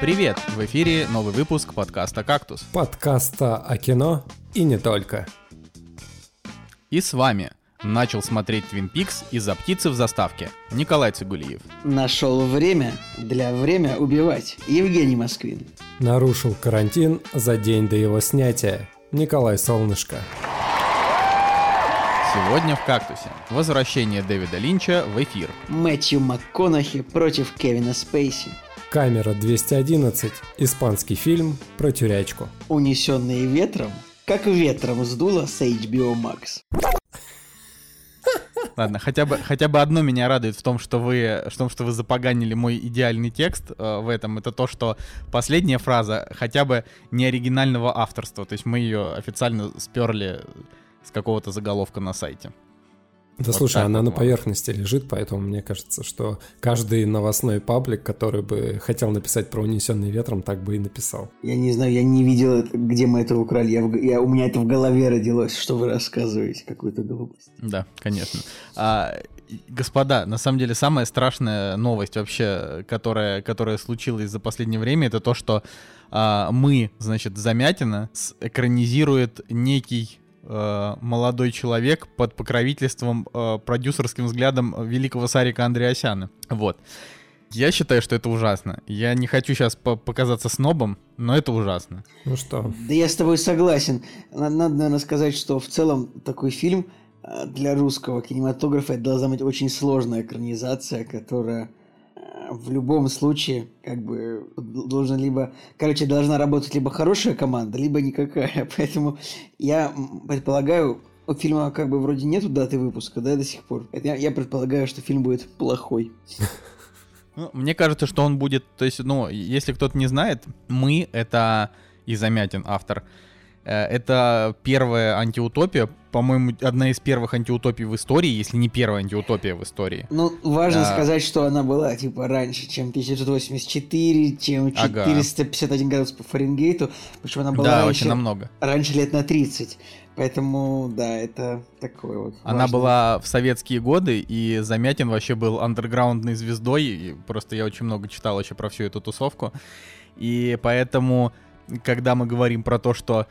Привет! В эфире новый выпуск подкаста «Кактус». Подкаста о кино и не только. И с вами начал смотреть Твин Пикс из-за птицы в заставке Николай Цигулиев. Нашел время для время убивать Евгений Москвин. Нарушил карантин за день до его снятия Николай Солнышко. Сегодня в «Кактусе» возвращение Дэвида Линча в эфир. Мэтью МакКонахи против Кевина Спейси. Камера 211. Испанский фильм про тюрячку. Унесенные ветром, как ветром сдуло с HBO Max. Ладно, хотя бы, хотя бы одно меня радует в том, что вы, в том, что вы запоганили мой идеальный текст э, в этом. Это то, что последняя фраза хотя бы не оригинального авторства. То есть мы ее официально сперли с какого-то заголовка на сайте. Да Вот слушай, она вот на поверхности лежит, поэтому мне кажется, что каждый новостной паблик, который бы хотел написать про унесенный ветром, так бы и написал. Я не знаю, я не видел, где мы это украли. Я, я- у меня это в голове родилось, что вы рассказываете, какую-то глупость. Да, конечно. А, господа, на самом деле самая страшная новость вообще, которая, которая случилась за последнее время, это то, что а, мы, значит, Замятина экранизирует некий э, молодой человек под покровительством, э, продюсерским взглядом великого Сарика Андреасяна. Вот. Я считаю, что это ужасно. Я не хочу сейчас показаться снобом, но это ужасно. Ну что, Да я с тобой согласен. Надо, надо, наверное, сказать, что в целом такой фильм э, для русского кинематографа это должна быть очень сложная экранизация, которая в любом случае как бы должна либо, короче, должна работать либо хорошая команда, либо никакая. Поэтому я предполагаю, у фильма как бы вроде нету даты выпуска, да, до сих пор. Я, я предполагаю, что фильм будет плохой. Ну, мне кажется, что он будет, то есть, ну, если кто-то не знает, мы это и Замятин автор. Э, Это первая антиутопия, по-моему, одна из первых антиутопий в истории, если не первая антиутопия в истории. Ну, важно Да. сказать, что она была, типа, раньше, чем 1984, чем Ага. 451 градус по Фаренгейту. Причем она была да, раньше, очень намного. раньше лет на 30. Поэтому, да, это такое вот. Она была в советские годы, и Замятин вообще был андерграундной звездой. И просто я очень много читал еще про всю эту тусовку. И поэтому, когда мы говорим про то, что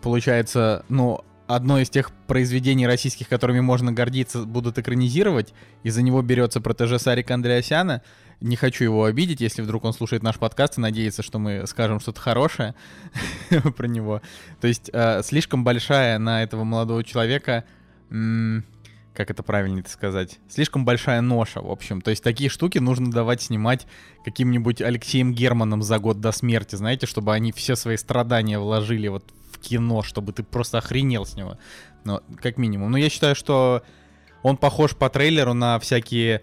получается, ну, одно из тех произведений российских, которыми можно гордиться, будут экранизировать, и за него берется протеже Сарика Андреасяна. Не хочу его обидеть, если вдруг он слушает наш подкаст и надеется, что мы скажем что-то хорошее про него. То есть э, слишком большая на этого молодого человека, как это правильно это сказать, слишком большая ноша, в общем. То есть такие штуки нужно давать снимать каким-нибудь Алексеем Германом за год до смерти, знаете, чтобы они все свои страдания вложили вот в кино, чтобы ты просто охренел с него. Ну, как минимум. Но я считаю, что он похож по трейлеру на всякие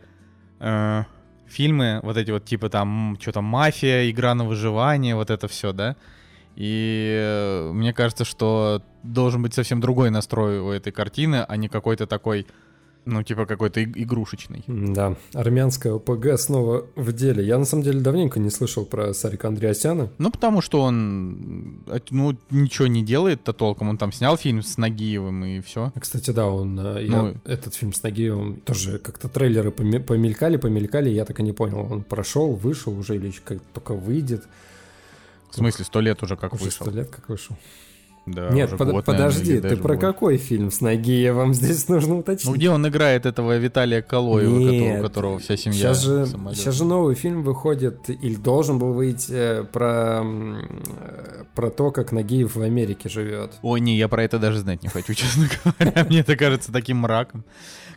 э, фильмы, вот эти вот типа там, что там, мафия, игра на выживание, вот это все, да. И э, мне кажется, что должен быть совсем другой настрой у этой картины, а не какой-то такой, ну, типа какой-то иг- игрушечный. да, армянская ОПГ снова в деле. Я на самом деле давненько не слышал про Сарика Андреасяна. Ну, потому что он, ну, ничего не делает-то толком. Он там снял фильм с Нагиевым и все. А, Кстати, да, он, э, я Ну. этот фильм с Нагиевым тоже как-то трейлеры поме- помелькали, помелькали, я так и не понял, он прошел, вышел уже или еще как только выйдет. В смысле, сто лет уже как Уже вышел. сто лет как вышел. Да, Нет, под- год, наверное, подожди, или ты про больше. какой фильм с Нагиевым здесь нужно уточнить? Ну, где он играет этого Виталия Калоева, Нет, у которого вся семья Сейчас же, сейчас же новый фильм выходит, или должен был выйти э, про, э, про то, как Нагиев в Америке живет. Ой, не, я про это даже знать не хочу, честно говоря. Мне это кажется таким мраком.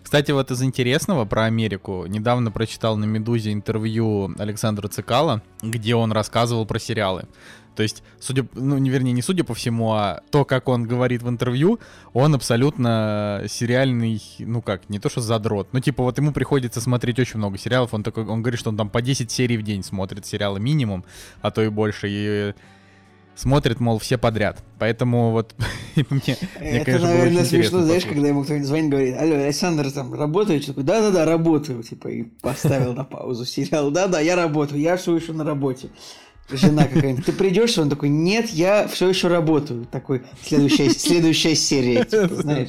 Кстати, вот из интересного про Америку. Недавно прочитал на «Медузе» интервью Александра Цикала, где он рассказывал про сериалы. То есть, судя, ну, не вернее, не судя по всему, а то, как он говорит в интервью, он абсолютно сериальный, ну как, не то что задрот, ну типа вот ему приходится смотреть очень много сериалов, он такой, он говорит, что он там по 10 серий в день смотрит сериалы минимум, а то и больше, и смотрит, мол, все подряд. Поэтому вот мне, мне, Это, конечно, было наверное, очень смешно, знаешь, когда ему кто-нибудь звонит, говорит, алло, Александр, там, работаешь? Такой, да-да-да, работаю, типа, и поставил на паузу сериал. Да-да, я работаю, я слышу на работе. Жена какая-нибудь, ты придешь, он такой, нет, я все еще работаю. Такой, следующая, следующая серия, типа, знаешь.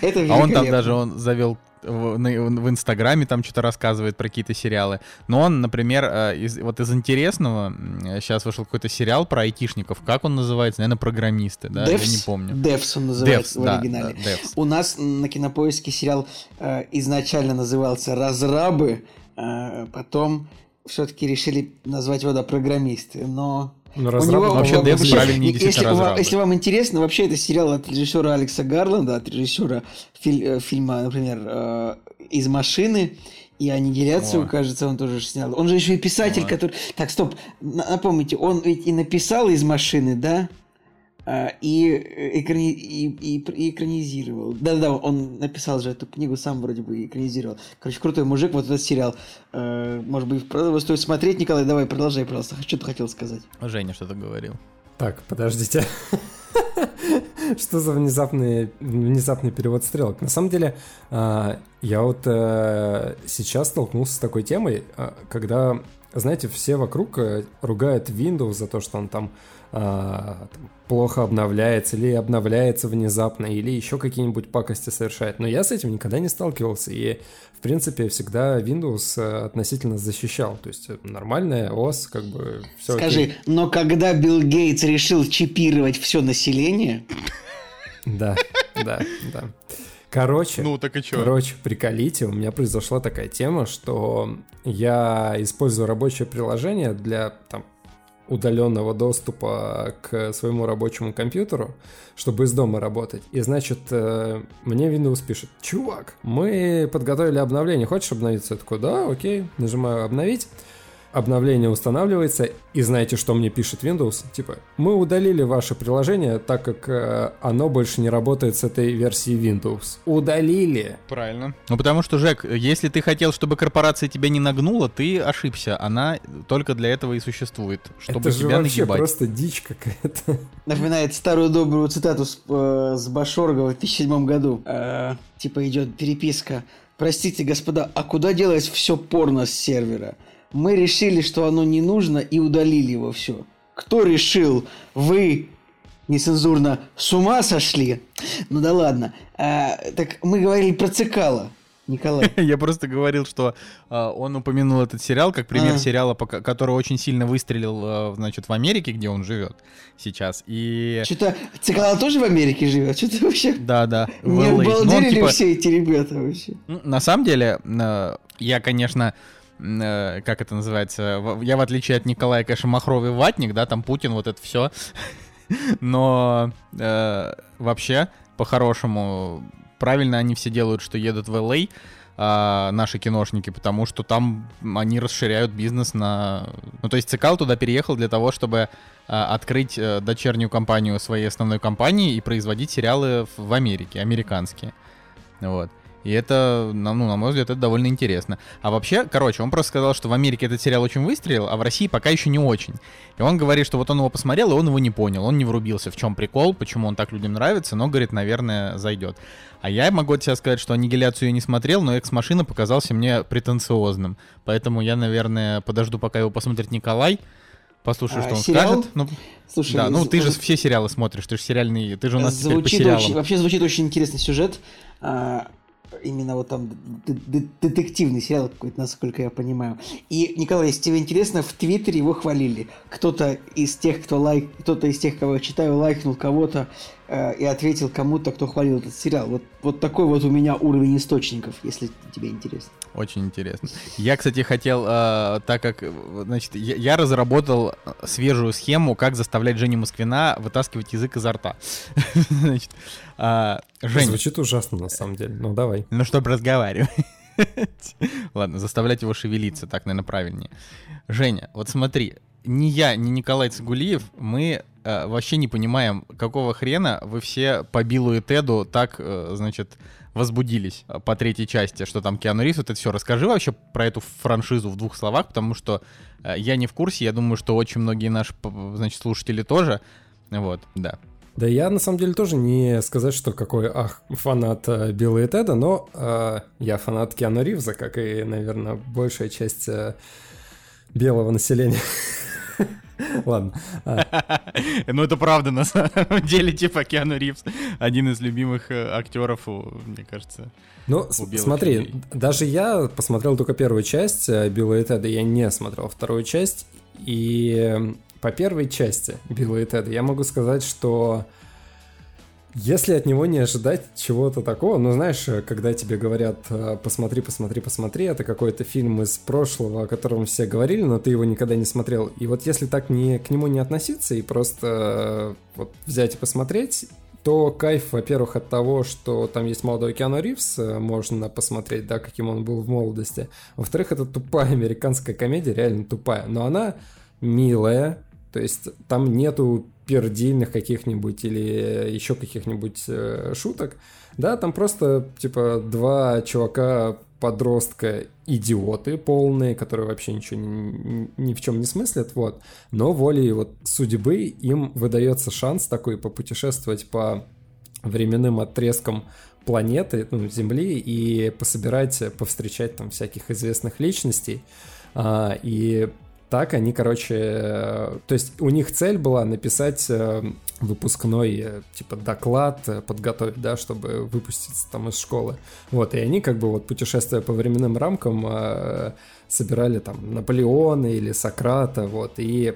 Это А он там даже, он завел в, в Инстаграме там что-то рассказывает про какие-то сериалы. Но он, например, э, из, вот из интересного, сейчас вышел какой-то сериал про айтишников. Как он называется? Наверное, программисты, да? Devs, Я не помню. Devs он называется Devs, в оригинале. Да, Devs. У нас на кинопоиске сериал э, изначально назывался «Разрабы», э, потом все-таки решили назвать его да, программисты, но ну, у него вообще Девс правильнее если, вам, если вам интересно, вообще это сериал от режиссера Алекса Гарланда, от режиссера филь, э, фильма, например, э, «Из машины», и «Аннигиляцию», О. кажется, он тоже снял. Он же еще и писатель, О. который... Так, стоп, напомните, он ведь и написал «Из машины», да? А, и, э, экрани... и, и, и экранизировал. Да-да, он написал же эту книгу, сам вроде бы экранизировал. Короче, крутой мужик, вот этот сериал. Э, может быть, стоит смотреть. Николай, давай, продолжай, пожалуйста. Что ты хотел сказать? Женя что-то говорил. Так, подождите. Что за внезапный, внезапный перевод стрелок? На самом деле, а, я вот э, сейчас столкнулся с такой темой, а, когда, знаете, все вокруг ругают Windows за то, что он там плохо обновляется, или обновляется внезапно, или еще какие-нибудь пакости совершает. Но я с этим никогда не сталкивался, и, в принципе, всегда Windows э, относительно защищал. То есть нормальная ОС, как бы все Скажи, окей. но когда Билл Гейтс решил чипировать все население... Да, да, да. Короче, ну, так и чё? короче, приколите, у меня произошла такая тема, что я использую рабочее приложение для там, удаленного доступа к своему рабочему компьютеру, чтобы из дома работать. И значит, э, мне Windows пишет, чувак, мы подготовили обновление, хочешь обновиться? Я такой, да, окей, нажимаю обновить обновление устанавливается, и знаете, что мне пишет Windows? Типа, мы удалили ваше приложение, так как э, оно больше не работает с этой версии Windows. Удалили. Правильно. Ну потому что, Жек, если ты хотел, чтобы корпорация тебя не нагнула, ты ошибся. Она только для этого и существует, чтобы Это же тебя вообще нагибать. просто дичь какая-то. Напоминает старую добрую цитату с, э, с Башорга в 2007 году. Э, типа идет переписка. Простите, господа, а куда делось все порно с сервера? Мы решили, что оно не нужно и удалили его все. Кто решил? Вы нецензурно с ума сошли? Ну да ладно. А, так мы говорили про Цикала. Николай. Я просто говорил, что э, он упомянул этот сериал как пример а. сериала, который очень сильно выстрелил, э, значит, в Америке, где он живет сейчас. И что-то Цикала тоже в Америке живет, что-то вообще. Да, да. Не обалдели ли типа... все эти ребята вообще? Ну, на самом деле, э, я, конечно, Э, как это называется, я в отличие от Николая, конечно, махровый ватник, да, там Путин, вот это все, но э, вообще, по-хорошему, правильно они все делают, что едут в Л.А., э, наши киношники, потому что там они расширяют бизнес на... Ну, то есть Цикал туда переехал для того, чтобы э, открыть э, дочернюю компанию своей основной компании и производить сериалы в Америке, американские. Вот. И это, ну, на мой взгляд, это довольно интересно. А вообще, короче, он просто сказал, что в Америке этот сериал очень выстрелил, а в России пока еще не очень. И он говорит, что вот он его посмотрел, и он его не понял, он не врубился, в чем прикол, почему он так людям нравится, но, говорит, наверное, зайдет. А я могу тебе сказать, что аннигиляцию я не смотрел, но экс-машина показался мне претенциозным. Поэтому я, наверное, подожду, пока его посмотрит Николай, послушаю, а, что он сериал? скажет. Ну, Слушай, да, ну ты же все сериалы смотришь, ты же сериальный, ты же у нас звучит теперь по сериалам. Очень, вообще звучит очень интересный сюжет. А, именно вот там детективный сериал какой-то, насколько я понимаю. И, Николай, если тебе интересно, в Твиттере его хвалили. Кто-то из тех, кто лайк, кто-то из тех, кого я читаю, лайкнул кого-то э, и ответил кому-то, кто хвалил этот сериал. Вот, вот такой вот у меня уровень источников, если тебе интересно. Очень интересно. Я, кстати, хотел, э, так как, значит, я, я разработал свежую схему, как заставлять Женю Москвина вытаскивать язык изо рта. Значит, э, Жень... Звучит ужасно, на самом деле. Ну, давай. Ну, чтобы разговаривать. Ладно, заставлять его шевелиться, так, наверное, правильнее. Женя, вот смотри, ни я, ни Николай Цигулиев, мы э, вообще не понимаем, какого хрена вы все по Биллу и Теду так, э, значит, возбудились э, по третьей части, что там Киану Ривз, вот это все. Расскажи вообще про эту франшизу в двух словах, потому что э, я не в курсе, я думаю, что очень многие наши, значит, слушатели тоже. Вот, да. Да я на самом деле тоже не сказать, что какой ах, фанат э, Билла и Теда, но э, я фанат Киану Ривза, как и, наверное, большая часть э, белого населения. Ладно. А. Ну, это правда, на самом деле, типа Киану Ривз один из любимых э, актеров, мне кажется. Ну, смотри, даже я посмотрел только первую часть э, Билла и Теда, я не смотрел вторую часть, и по первой части Билла и Теда я могу сказать, что если от него не ожидать чего-то такого, ну знаешь, когда тебе говорят э, посмотри, посмотри, посмотри, это какой-то фильм из прошлого, о котором все говорили, но ты его никогда не смотрел. И вот если так не, к нему не относиться и просто э, вот взять и посмотреть, то кайф, во-первых, от того, что там есть молодой Киану Ривз, э, можно посмотреть, да, каким он был в молодости. Во-вторых, это тупая американская комедия, реально тупая, но она милая, то есть там нету пердильных каких-нибудь или еще каких-нибудь э, шуток. Да, там просто, типа, два чувака подростка идиоты полные, которые вообще ничего ни, ни в чем не смыслят, вот. Но волей вот судьбы им выдается шанс такой попутешествовать по временным отрезкам планеты, ну, Земли, и пособирать, повстречать там всяких известных личностей. А, и так они, короче, э, то есть у них цель была написать э, выпускной, э, типа, доклад, подготовить, да, чтобы выпуститься там из школы. Вот, и они как бы вот путешествуя по временным рамкам собирали там Наполеона или Сократа, вот, и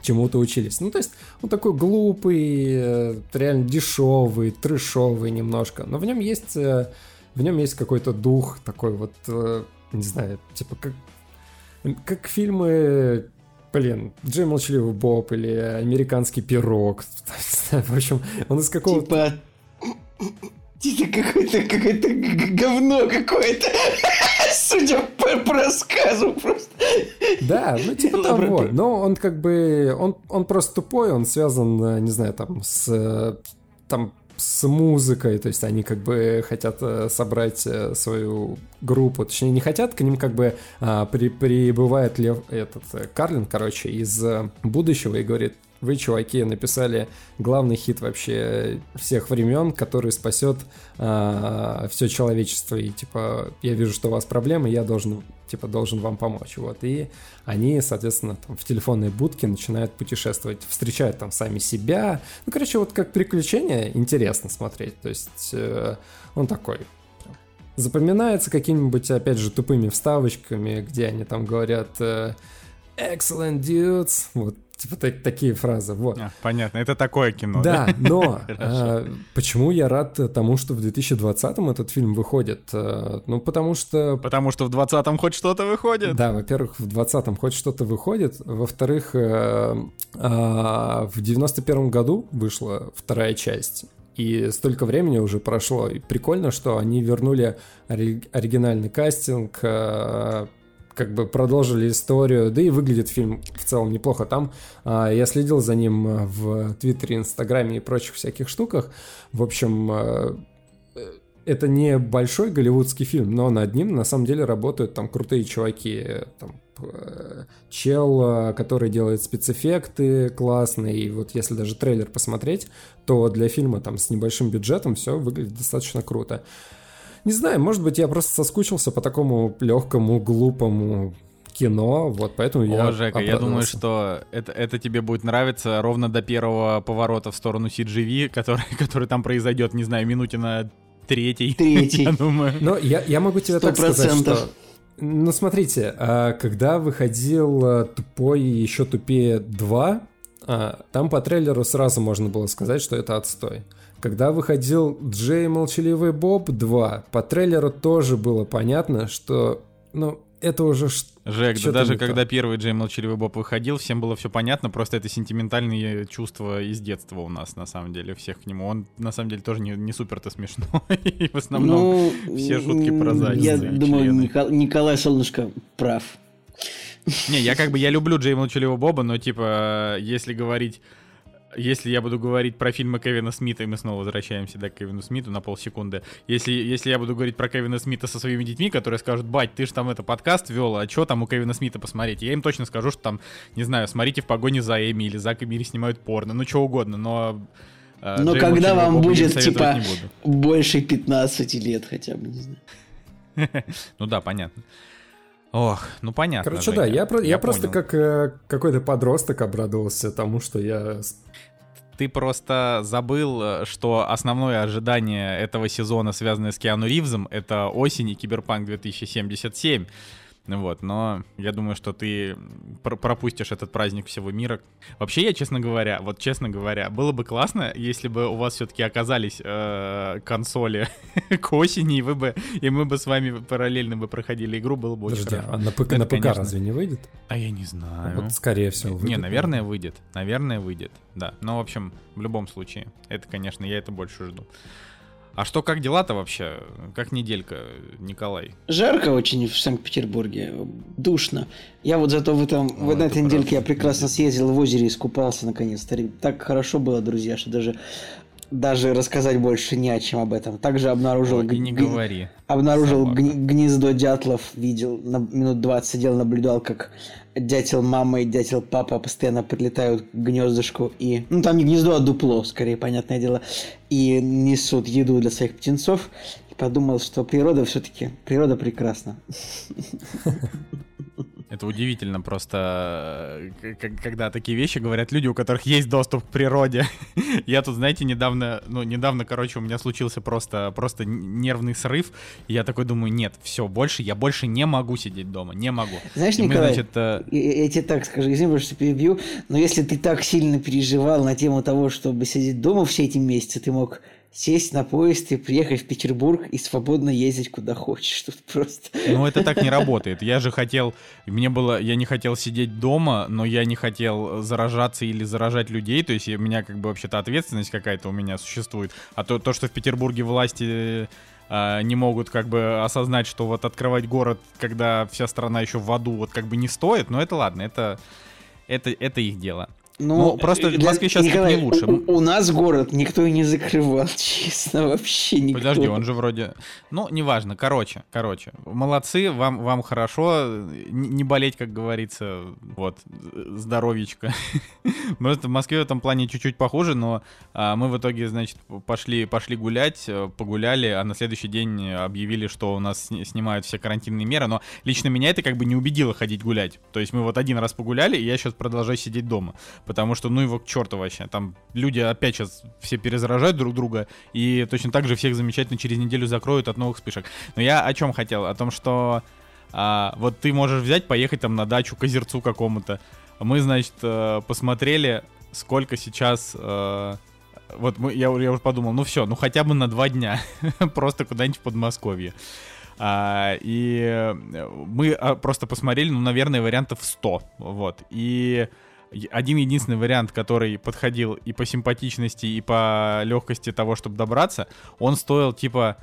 чему-то учились. Ну, то есть, он такой глупый, реально дешевый, трешовый немножко, но в нем есть, в нем есть какой-то дух такой вот, не знаю, типа, как, как фильмы блин, Джей Молчаливый Боб или Американский пирог. В общем, он из какого-то... Типа... Это какое-то какое-то говно какое-то. Судя по, по рассказу просто. Да, ну типа того. Но он как бы... Он, он просто тупой, он связан, э, не знаю, там, с... Э, там с музыкой, то есть они как бы хотят э, собрать э, свою группу, точнее не хотят, к ним как бы а, при, прибывает Лев, этот э, Карлин, короче, из будущего и говорит, вы, чуваки, написали главный хит вообще всех времен, который спасет а, все человечество. И типа, я вижу, что у вас проблемы, я должен, типа, должен вам помочь. Вот. И они, соответственно, там, в телефонной будке начинают путешествовать, встречают там сами себя. Ну, короче, вот как приключение интересно смотреть. То есть э, он такой запоминается какими-нибудь, опять же, тупыми вставочками, где они там говорят э, «Excellent dudes», вот Типа так, такие фразы, вот. А, понятно, это такое кино. Да, да? но а, почему я рад тому, что в 2020-м этот фильм выходит? А, ну, потому что... Потому что в 20-м хоть что-то выходит. Да, во-первых, в 20-м хоть что-то выходит. Во-вторых, а, а, в 91-м году вышла вторая часть. И столько времени уже прошло. И прикольно, что они вернули оригинальный кастинг, как бы продолжили историю, да и выглядит фильм в целом неплохо. Там а, я следил за ним а, в Твиттере, Инстаграме и прочих всяких штуках. В общем, а, это не большой голливудский фильм, но над ним на самом деле работают там крутые чуваки. Там, э, чел, который делает спецэффекты классные, и вот если даже трейлер посмотреть, то для фильма там с небольшим бюджетом все выглядит достаточно круто. Не знаю, может быть, я просто соскучился по такому легкому, глупому кино, вот поэтому О, я Жека, я думаю, что это, это тебе будет нравиться ровно до первого поворота в сторону CGV, который, который там произойдет, не знаю, минуте на третий. Третий. я думаю. Но я, я могу тебе 100%. так сказать, что... Ну, смотрите, а, когда выходил а, «Тупой и еще тупее 2», а, там по трейлеру сразу можно было сказать, что это отстой. Когда выходил Джей Молчаливый Боб 2, по трейлеру тоже было понятно, что, ну, это уже Жек, да даже когда первый Джей Молчаливый Боб выходил, всем было все понятно, просто это сентиментальные чувства из детства у нас, на самом деле, всех к нему. Он, на самом деле, тоже не, не супер-то смешной, и в основном ну, все шутки про задницу. Я думаю, Никол- Николай Солнышко прав. Не, я как бы, я люблю Джей Молчаливого Боба, но, типа, если говорить если я буду говорить про фильмы Кевина Смита, и мы снова возвращаемся да, к Кевину Смиту на полсекунды, если, если я буду говорить про Кевина Смита со своими детьми, которые скажут, бать, ты же там это подкаст вел, а что там у Кевина Смита посмотреть? Я им точно скажу, что там, не знаю, смотрите в погоне за Эми или Зак и Мири снимают порно, ну что угодно, но... Э, но когда вам будет, типа, больше 15 лет хотя бы, не знаю. ну да, понятно. Ох, ну понятно. Короче, Женя, да, я, я, я просто понял. как э, какой-то подросток обрадовался тому, что я... Ты просто забыл, э, что основное ожидание этого сезона, связанное с Киану Ривзом, это осень и Киберпанк 2077. Ну Вот, но я думаю, что ты пр- пропустишь этот праздник всего мира. Вообще, я, честно говоря, вот честно говоря, было бы классно, если бы у вас все-таки оказались э, консоли к осени, и вы бы, и мы бы с вами параллельно бы проходили игру, было бы очень Подожди, хорошо. а на ПК, Это, на ПК конечно. разве не выйдет? А я не знаю. Вот скорее всего Не, выйдет. наверное, выйдет. Наверное, выйдет. Да. Но, в общем, в любом случае, это, конечно, я это больше жду. А что, как дела-то вообще? Как неделька, Николай? Жарко очень в Санкт-Петербурге, душно. Я вот зато в, этом, Ну, в это этой недельке я правда. прекрасно съездил в озере и искупался наконец-то. Так хорошо было, друзья, что даже, даже рассказать больше не о чем об этом. Также обнаружил, Ой, не г- говори. обнаружил Собака. гнездо дятлов, видел, на минут 20 сидел, наблюдал, как дятел мама и дятел папа постоянно прилетают к гнездышку и... Ну, там не гнездо, а дупло, скорее, понятное дело. И несут еду для своих птенцов. И подумал, что природа все-таки... Природа прекрасна. Это удивительно просто, э, когда такие вещи говорят люди, у которых есть доступ к природе. Я тут, знаете, недавно, ну, недавно, короче, у меня случился просто, просто нервный срыв. И я такой думаю, нет, все, больше, я больше не могу сидеть дома, не могу. Знаешь, И мы, Николай, значит, э, я, я тебе так скажу, извини, что перебью, но если ты так сильно переживал на тему того, чтобы сидеть дома все эти месяцы, ты мог сесть на поезд и приехать в Петербург и свободно ездить куда хочешь. Тут просто... Ну, это так не работает. Я же хотел, мне было, я не хотел сидеть дома, но я не хотел заражаться или заражать людей, то есть у меня как бы вообще-то ответственность какая-то у меня существует. А то, то что в Петербурге власти а, не могут как бы осознать, что вот открывать город, когда вся страна еще в аду, вот как бы не стоит, но это ладно, это, это, это их дело. Ну, просто в Москве как Николай, не лучше. У, у нас город никто и не закрывал, честно, вообще никто. Подожди, он же вроде... Ну, неважно, короче, короче. Молодцы, вам, вам хорошо, не болеть, как говорится, вот, здоровичка. Просто в Москве в этом плане чуть-чуть похуже, но а, мы в итоге, значит, пошли, пошли гулять, э, погуляли, а на следующий день объявили, что у нас сни- снимают все карантинные меры, но лично меня это как бы не убедило ходить гулять. То есть мы вот один раз погуляли, и я сейчас продолжаю сидеть дома, потому что, ну его к черту вообще, там люди опять сейчас все перезаражают друг друга, и точно так же всех замечательно через неделю закроют от новых вспышек. Но я о чем хотел? О том, что а, вот ты можешь взять, поехать там на дачу к озерцу какому-то. Мы, значит, э, посмотрели, сколько сейчас... э, вот мы, я, я уже подумал, ну все, ну хотя бы на два дня. Просто куда-нибудь в Подмосковье. А, и мы а, просто посмотрели, ну, наверное, вариантов 100. Вот. И один единственный вариант, который подходил и по симпатичности, и по легкости того, чтобы добраться, он стоил типа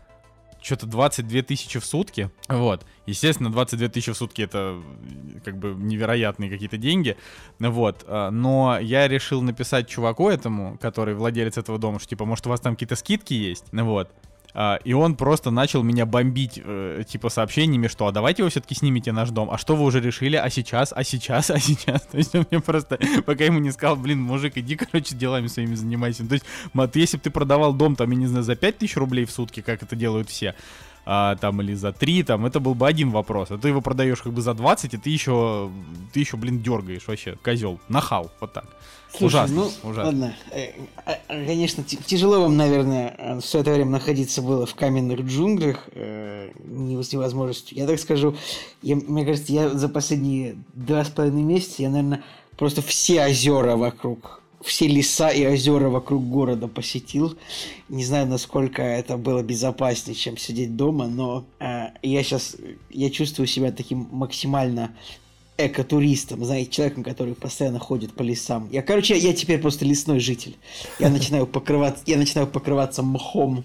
что-то 22 тысячи в сутки. Вот. Естественно, 22 тысячи в сутки это э, как бы невероятные какие-то деньги. Вот. а, Но я решил написать чуваку этому, который владелец этого дома, что типа, может, у вас там какие-то скидки есть? Вот. А, И он просто начал меня бомбить, э, типа, сообщениями, что а давайте вы все-таки снимете наш дом. А что вы уже решили? А сейчас? А сейчас? А сейчас? То есть он мне просто, пока ему не сказал, блин, мужик, иди, короче, делами своими занимайся. То есть, мат, если бы ты продавал дом, там, я не знаю, за 5000 рублей в сутки, как это делают все, а, там, или за 3, там, это был бы один вопрос. А ты его продаешь как бы за 20, и ты еще, ты еще, блин, дергаешь вообще, козел, нахал, вот так. Слушай, ужасно, ну, ужасно. ладно. Э, а, Конечно, тяжело вам, наверное, э, все это время находиться было в каменных джунглях, э, не с невозможностью. Я так скажу, я- мне кажется, я за последние два с половиной месяца, я, наверное, просто все озера вокруг, все леса и озера вокруг города посетил. Не знаю, насколько это было безопаснее, чем сидеть дома, но э, я сейчас, я чувствую себя таким максимально экотуристом, знаете, человеком, который постоянно ходит по лесам. Я, короче, я теперь просто лесной житель. Я начинаю покрываться, я начинаю покрываться мхом.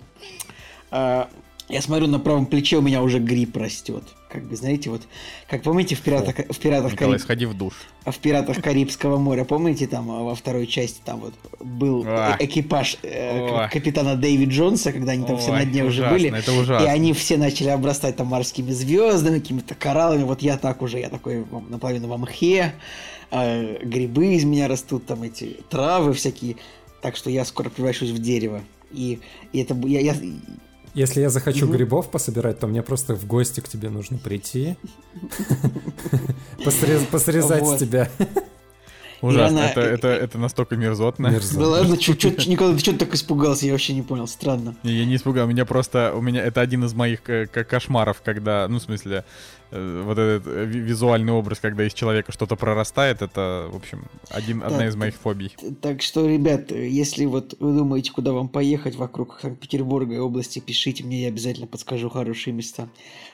Я смотрю, на правом плече у меня уже гриб растет. Как бы, знаете, вот, как помните в пиратах, в пиратах, Николай, Кариб- сходи в душ. а в пиратах Карибского моря, помните, там а, во второй части там вот был э- экипаж э, капитана Дэвид Джонса, когда они там все Ой, на дне уже ужасно, были. это ужасно. И они все начали обрастать там морскими звездами, какими-то кораллами. Вот я так уже, я такой наполовину во мхе, э, грибы из меня растут, там эти травы всякие. Так что я скоро превращусь в дерево. И, и это я, я- если я захочу грибов пособирать, то мне просто в гости к тебе нужно прийти, посрезать тебя. Ужасно, это, это, это настолько мерзотно. мерзотно. Да ладно, чё, чё, Николай, ты что так испугался? Я вообще не понял, странно. Не, я не испугал, меня просто, у меня это один из моих э, кошмаров, когда, ну, в смысле, э, вот этот э, визуальный образ, когда из человека что-то прорастает, это, в общем, один, да, одна из моих фобий. Так что, ребят, если вот вы думаете, куда вам поехать вокруг Санкт-Петербурга и области, пишите мне, я обязательно подскажу хорошие места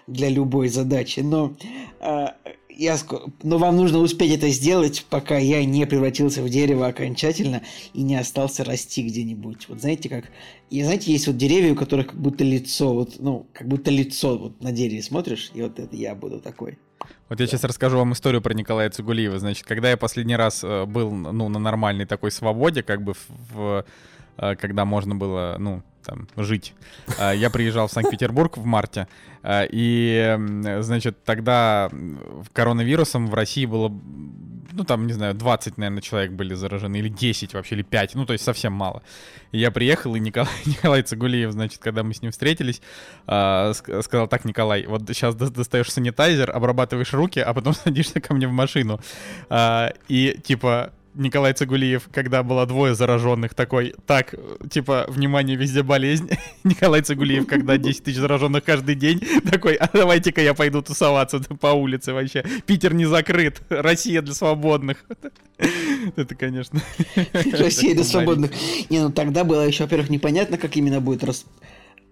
для любой задачи. Но а, я, но вам нужно успеть это сделать, пока я не превратился в дерево окончательно и не остался расти где-нибудь. Вот знаете, как... И знаете, есть вот деревья, у которых как будто лицо, вот, ну, как будто лицо вот на дереве смотришь, и вот это я буду такой. Вот я сейчас расскажу вам историю про Николая Цугулиева. Значит, когда я последний раз э, был, ну, на нормальной такой свободе, как бы в, в э, когда можно было, ну, там, жить. А, я приезжал в Санкт-Петербург в марте, и, значит, тогда коронавирусом в России было, ну, там, не знаю, 20, наверное, человек были заражены, или 10 вообще, или 5, ну, то есть совсем мало. И я приехал, и Николай, Николай Цигулиев, значит, когда мы с ним встретились, а, сказал, так, Николай, вот сейчас достаешь санитайзер, обрабатываешь руки, а потом садишься ко мне в машину. И, типа, Николай Цигулиев, когда было двое зараженных, такой, так, типа, внимание, везде болезнь. Николай Цигулиев, когда 10 тысяч зараженных каждый день, такой, а давайте-ка я пойду тусоваться по улице вообще. Питер не закрыт, Россия для свободных. Это, конечно. Россия для свободных. Не, ну тогда было еще, во-первых, непонятно, как именно будет рас...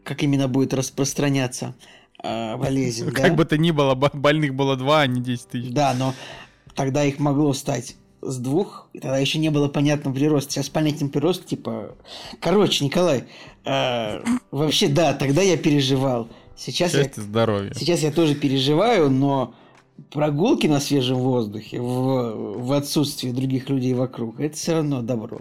как именно будет распространяться э, болезнь. Как да? бы то ни было, больных было два, а не 10 тысяч. Да, но тогда их могло стать с двух, и тогда еще не было понятного прироста. Сейчас понятен прирост, типа... Короче, Николай, э, вообще, да, тогда я переживал. Сейчас Счастье, я, здоровье. Сейчас я тоже переживаю, но прогулки на свежем воздухе в, в отсутствии других людей вокруг, это все равно добро.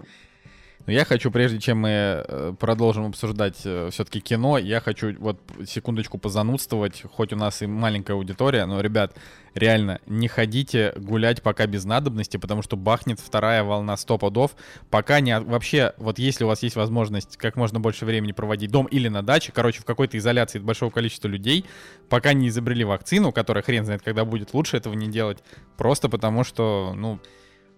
Но я хочу, прежде чем мы э, продолжим обсуждать э, все-таки кино, я хочу вот секундочку позанудствовать, хоть у нас и маленькая аудитория, но, ребят, реально, не ходите гулять пока без надобности, потому что бахнет вторая волна 100 подов, пока не... Вообще, вот если у вас есть возможность как можно больше времени проводить дом или на даче, короче, в какой-то изоляции от большого количества людей, пока не изобрели вакцину, которая хрен знает, когда будет, лучше этого не делать, просто потому что, ну,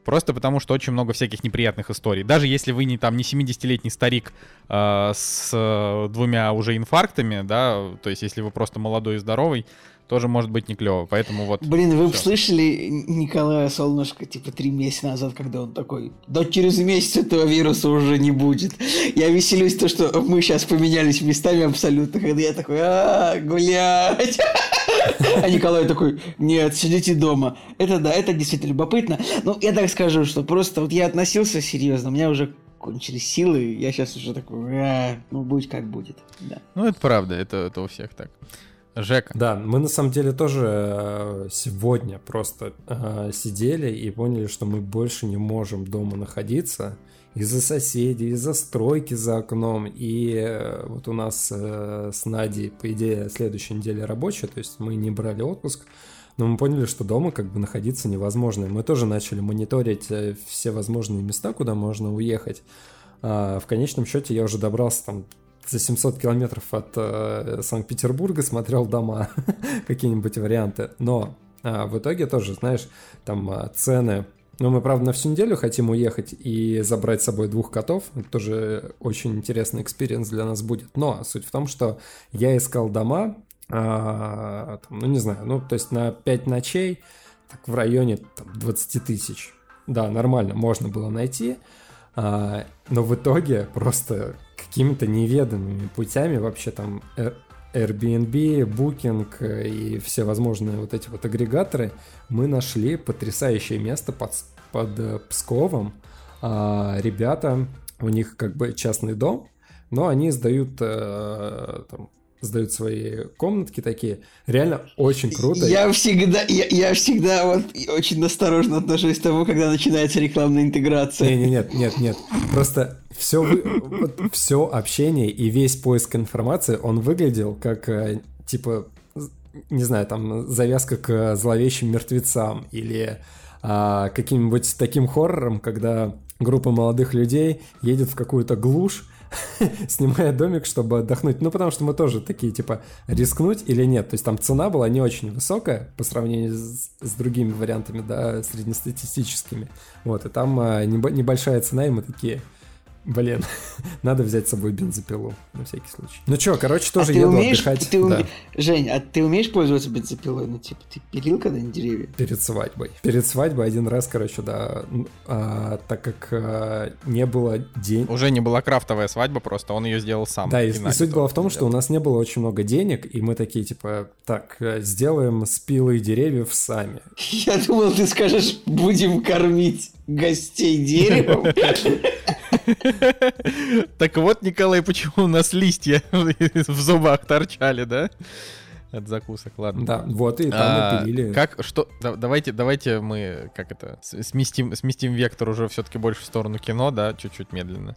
Просто потому, что очень много всяких неприятных историй. Даже если вы не там не 70-летний старик э, с э, двумя уже инфарктами, да, то есть если вы просто молодой и здоровый, тоже может быть не клево. Поэтому вот. Блин, вы бы слышали Николая Солнышко, типа, три месяца назад, когда он такой, да через месяц этого вируса уже не будет. Я веселюсь то, что мы сейчас поменялись местами абсолютно, когда я такой, а, гулять. А Николай такой, нет, сидите дома. Это да, это действительно любопытно. Ну, я так скажу, что просто вот я относился серьезно, у меня уже кончились силы, я сейчас уже такой, а, ну, будь как будет. Да. Ну, это правда, это, это у всех так. Жека. Да, мы на самом деле тоже э, сегодня просто э, сидели и поняли, что мы больше не можем дома находиться из-за соседей, из-за стройки за окном. И э, вот у нас э, с Надей, по идее, следующая неделя рабочая, то есть мы не брали отпуск, но мы поняли, что дома как бы находиться невозможно. Мы тоже начали мониторить э, все возможные места, куда можно уехать. А в конечном счете я уже добрался там за 700 километров от Санкт-Петербурга смотрел дома, какие-нибудь варианты. Но э, в итоге тоже, знаешь, там цены... Ну, мы, правда, на всю неделю хотим уехать и забрать с собой двух котов. Это тоже очень интересный experience для нас будет. Но суть в том, что я искал дома, э, там, ну, не знаю, ну, то есть на 5 ночей так, в районе там, 20 тысяч. Да, нормально, можно было найти. А, но в итоге просто какими-то неведомыми путями вообще там Airbnb, Booking э, и все возможные вот эти вот агрегаторы, мы нашли потрясающее место под, под э, Псковом. А, ребята, у них как бы частный дом, но они сдают э, там, сдают свои комнатки такие. Реально очень круто. Я всегда, я, я всегда вот очень осторожно отношусь к тому, когда начинается рекламная интеграция. Не, не, нет, нет, нет. Просто все, вот, все общение и весь поиск информации, он выглядел как э, типа, не знаю, там завязка к зловещим мертвецам или а, каким-нибудь таким хоррором, когда группа молодых людей едет в какую-то глушь, снимая домик, чтобы отдохнуть. Ну, потому что мы тоже такие, типа, рискнуть или нет. То есть там цена была не очень высокая по сравнению с, с другими вариантами, да, среднестатистическими. Вот, и там а, небольшая цена, и мы такие, Блин, надо взять с собой бензопилу, на всякий случай. Ну чё, короче, тоже а еду умеешь, отдыхать. Ты уме... да. Жень, а ты умеешь пользоваться бензопилой? Ну, типа, ты пилил когда-нибудь деревья? Перед свадьбой. Перед свадьбой один раз, короче, да, а, так как а, не было денег... Уже не была крафтовая свадьба, просто он ее сделал сам. Да, и, и суть была в том, что у нас не было очень много денег, и мы такие, типа, так, э, сделаем спилы деревьев сами. Я думал, ты скажешь, будем кормить гостей деревом. Так вот, Николай, почему у нас листья в зубах торчали, да? От закусок, ладно. Да, вот и там а, напилили. Как, что, да, давайте, давайте мы, как это, сместим, сместим вектор уже все-таки больше в сторону кино, да, чуть-чуть медленно.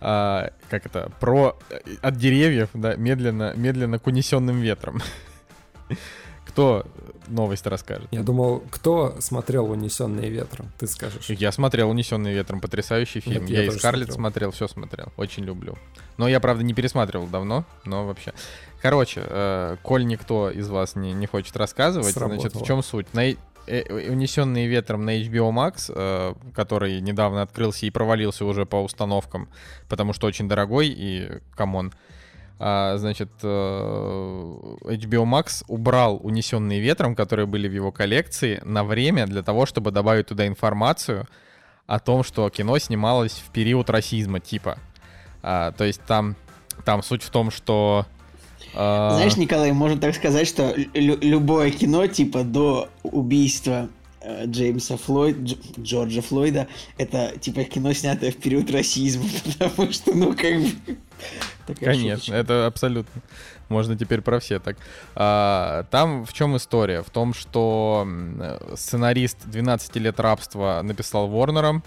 А, как это, про, э, от деревьев, да, медленно, медленно к унесенным ветрам. Кто новость расскажет? Я думал, кто смотрел «Унесенные ветром», ты скажешь. Я смотрел «Унесенные ветром», потрясающий фильм. я, я и Скарлетт смотрел. смотрел, все смотрел, очень люблю. Но я, правда, не пересматривал давно, но вообще. Короче, э, коль никто из вас не, не хочет рассказывать, Сработало. значит, в чем суть? На, э, «Унесенные ветром» на HBO Max, э, который недавно открылся и провалился уже по установкам, потому что очень дорогой и, come on, значит, э, HBO Max убрал унесенные ветром, которые были в его коллекции, на время для того, чтобы добавить туда информацию о том, что кино снималось в период расизма, типа. А, то есть там, там суть в том, что а, знаешь, Николай, можно так сказать, что любое кино, типа, до убийства Джеймса Флойд, Дж Джорджа Флойда, это, типа, кино, снятое в период расизма, потому что, ну, как бы... Конечно, шуточка. это абсолютно. Можно теперь про все так. А, там в чем история? В том, что сценарист 12 лет рабства написал Ворнером,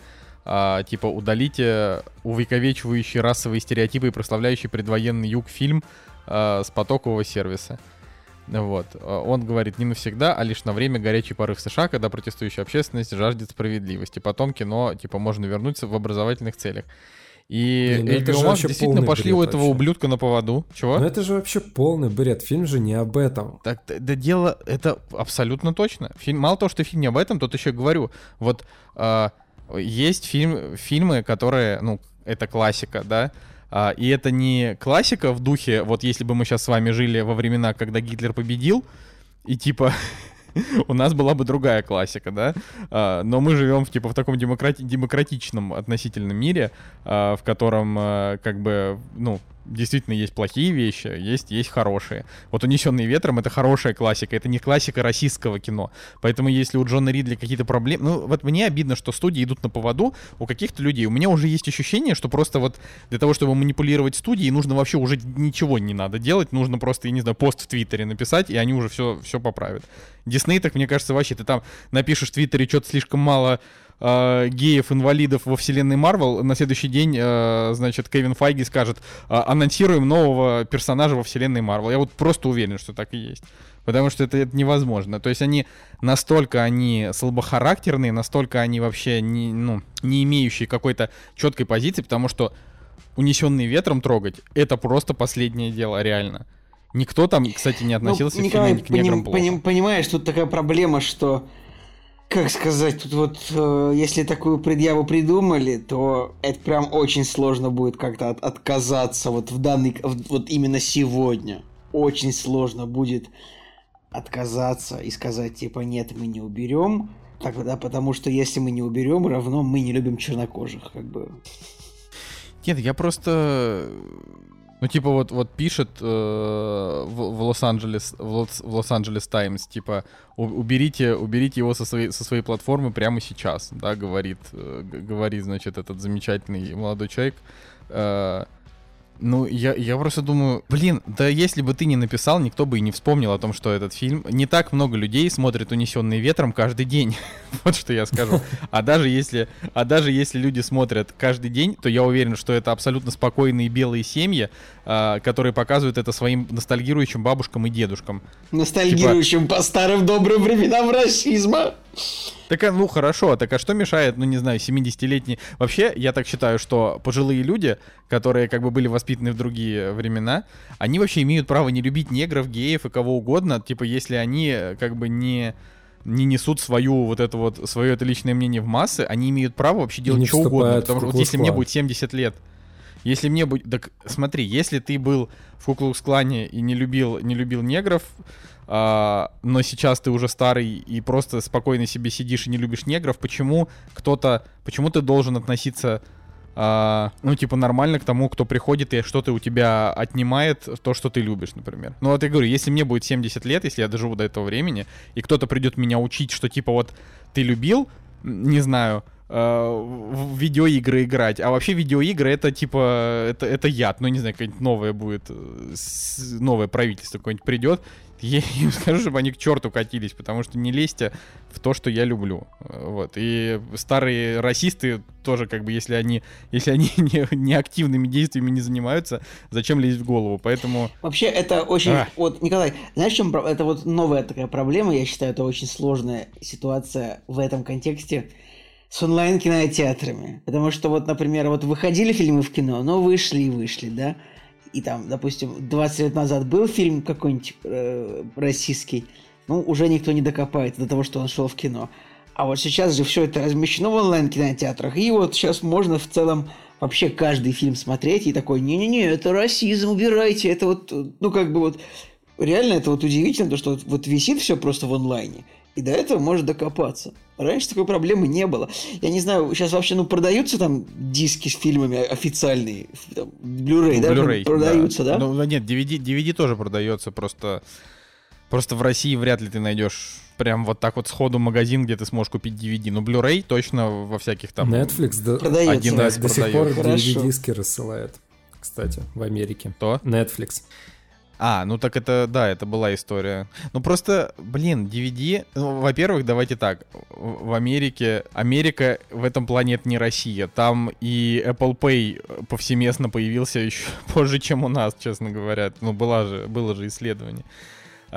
а, типа, удалите увековечивающие расовые стереотипы и прославляющий предвоенный юг фильм а, с потокового сервиса. Вот. А, он говорит не навсегда, а лишь на время горячей поры в США, когда протестующая общественность жаждет справедливости. Потом кино, типа, можно вернуться в образовательных целях. И Блин, HBO Max действительно пошли у этого вообще. ублюдка на поводу. Чего? Ну это же вообще полный бред. Фильм же не об этом. Так, да дело, это абсолютно точно. Фильм, мало того, что фильм не об этом, тут еще говорю, вот э, есть фильм, фильмы, которые, ну, это классика, да, а, и это не классика в духе, вот если бы мы сейчас с вами жили во времена, когда Гитлер победил, и типа у нас была бы другая классика, да, а, но мы живем в, типа, в таком демократи- демократичном относительном мире, а, в котором, а, как бы, ну, действительно есть плохие вещи, есть, есть хорошие. Вот «Унесенные ветром» — это хорошая классика, это не классика российского кино. Поэтому если у Джона Ридли какие-то проблемы... Ну, вот мне обидно, что студии идут на поводу у каких-то людей. У меня уже есть ощущение, что просто вот для того, чтобы манипулировать студией, нужно вообще уже ничего не надо делать, нужно просто, я не знаю, пост в Твиттере написать, и они уже все, все поправят. Дисней, так мне кажется, вообще, ты там напишешь в Твиттере что-то слишком мало э, геев-инвалидов во вселенной Марвел, на следующий день, э, значит, Кевин Файги скажет, э, анонсируем нового персонажа во вселенной Марвел. Я вот просто уверен, что так и есть. Потому что это, это невозможно. То есть они настолько они слабохарактерные, настолько они вообще не, ну, не имеющие какой-то четкой позиции, потому что унесенный ветром трогать, это просто последнее дело, реально. Никто там, кстати, не относился ну, Николай, к неграм поним, плохо. Понимаешь, тут такая проблема, что как сказать, тут вот, э, если такую предъяву придумали, то это прям очень сложно будет как-то от, отказаться вот в данный, вот именно сегодня. Очень сложно будет отказаться и сказать, типа, нет, мы не уберем. Тогда, потому что если мы не уберем, равно мы не любим чернокожих, как бы. Нет, я просто ну, типа, вот, вот пишет э, в, Лос-Анджелес, в Лос-Анджелес Таймс, типа, уберите, уберите его со своей, со своей платформы прямо сейчас, да, говорит, э, говорит, значит, этот замечательный молодой человек. Э, ну, я, я просто думаю, блин, да если бы ты не написал, никто бы и не вспомнил о том, что этот фильм... Не так много людей смотрят «Унесенные ветром» каждый день. вот что я скажу. А даже, если, а даже если люди смотрят каждый день, то я уверен, что это абсолютно спокойные белые семьи, а, которые показывают это своим ностальгирующим бабушкам и дедушкам. Ностальгирующим типа... по старым добрым временам расизма. Так, а, ну хорошо, так а что мешает, ну не знаю, 70-летний... Вообще, я так считаю, что пожилые люди, которые как бы были воспитаны в другие времена, они вообще имеют право не любить негров, геев и кого угодно, типа если они как бы не не несут свою вот это вот свое это личное мнение в массы, они имеют право вообще делать что угодно. Потому что вот если мне будет 70 лет, если мне будет... Так смотри, если ты был в Куклукс-клане и не любил, не любил негров, а, но сейчас ты уже старый и просто спокойно себе сидишь и не любишь негров, почему кто-то... Почему ты должен относиться а, ну, типа, нормально к тому, кто приходит и что-то у тебя отнимает, то, что ты любишь, например. Ну, вот я говорю, если мне будет 70 лет, если я доживу до этого времени, и кто-то придет меня учить, что, типа, вот, ты любил, не знаю, в видеоигры играть. А вообще видеоигры это типа это, это яд. Ну, не знаю, какое-нибудь новое будет, э, новое правительство какое-нибудь придет. Я им скажу, чтобы они к черту катились, потому что не лезьте в то, что я люблю. Э, вот. И старые расисты тоже, как бы, если они, если они не, не активными действиями не занимаются, зачем лезть в голову? Поэтому... Вообще, это очень... А. Вот, Николай, знаешь, чем... Это вот новая такая проблема, я считаю, это очень сложная ситуация в этом контексте с онлайн-кинотеатрами. Потому что вот, например, вот выходили фильмы в кино, но вышли и вышли, да? И там, допустим, 20 лет назад был фильм какой-нибудь э, российский, ну, уже никто не докопается до того, что он шел в кино. А вот сейчас же все это размещено в онлайн-кинотеатрах, и вот сейчас можно в целом вообще каждый фильм смотреть и такой, не-не-не, это расизм, убирайте, это вот, ну, как бы вот, реально это вот удивительно, то, что вот, вот висит все просто в онлайне, и до этого может докопаться. Раньше такой проблемы не было. Я не знаю, сейчас вообще, ну, продаются там диски с фильмами официальные, там, Blu-ray, да? Blu-ray, продаются, да? да? Ну, нет, DVD, DVD тоже продается, просто, просто в России вряд ли ты найдешь прям вот так вот сходу магазин, где ты сможешь купить DVD. Но Blu-ray точно во всяких там... Netflix да, продается. один раз до сих пор DVD-диски рассылает, кстати, в Америке. То? Netflix. А, ну так это, да, это была история. Ну просто, блин, DVD, ну, во-первых, давайте так, в Америке, Америка в этом плане это не Россия, там и Apple Pay повсеместно появился еще позже, чем у нас, честно говоря. Ну, была же, было же исследование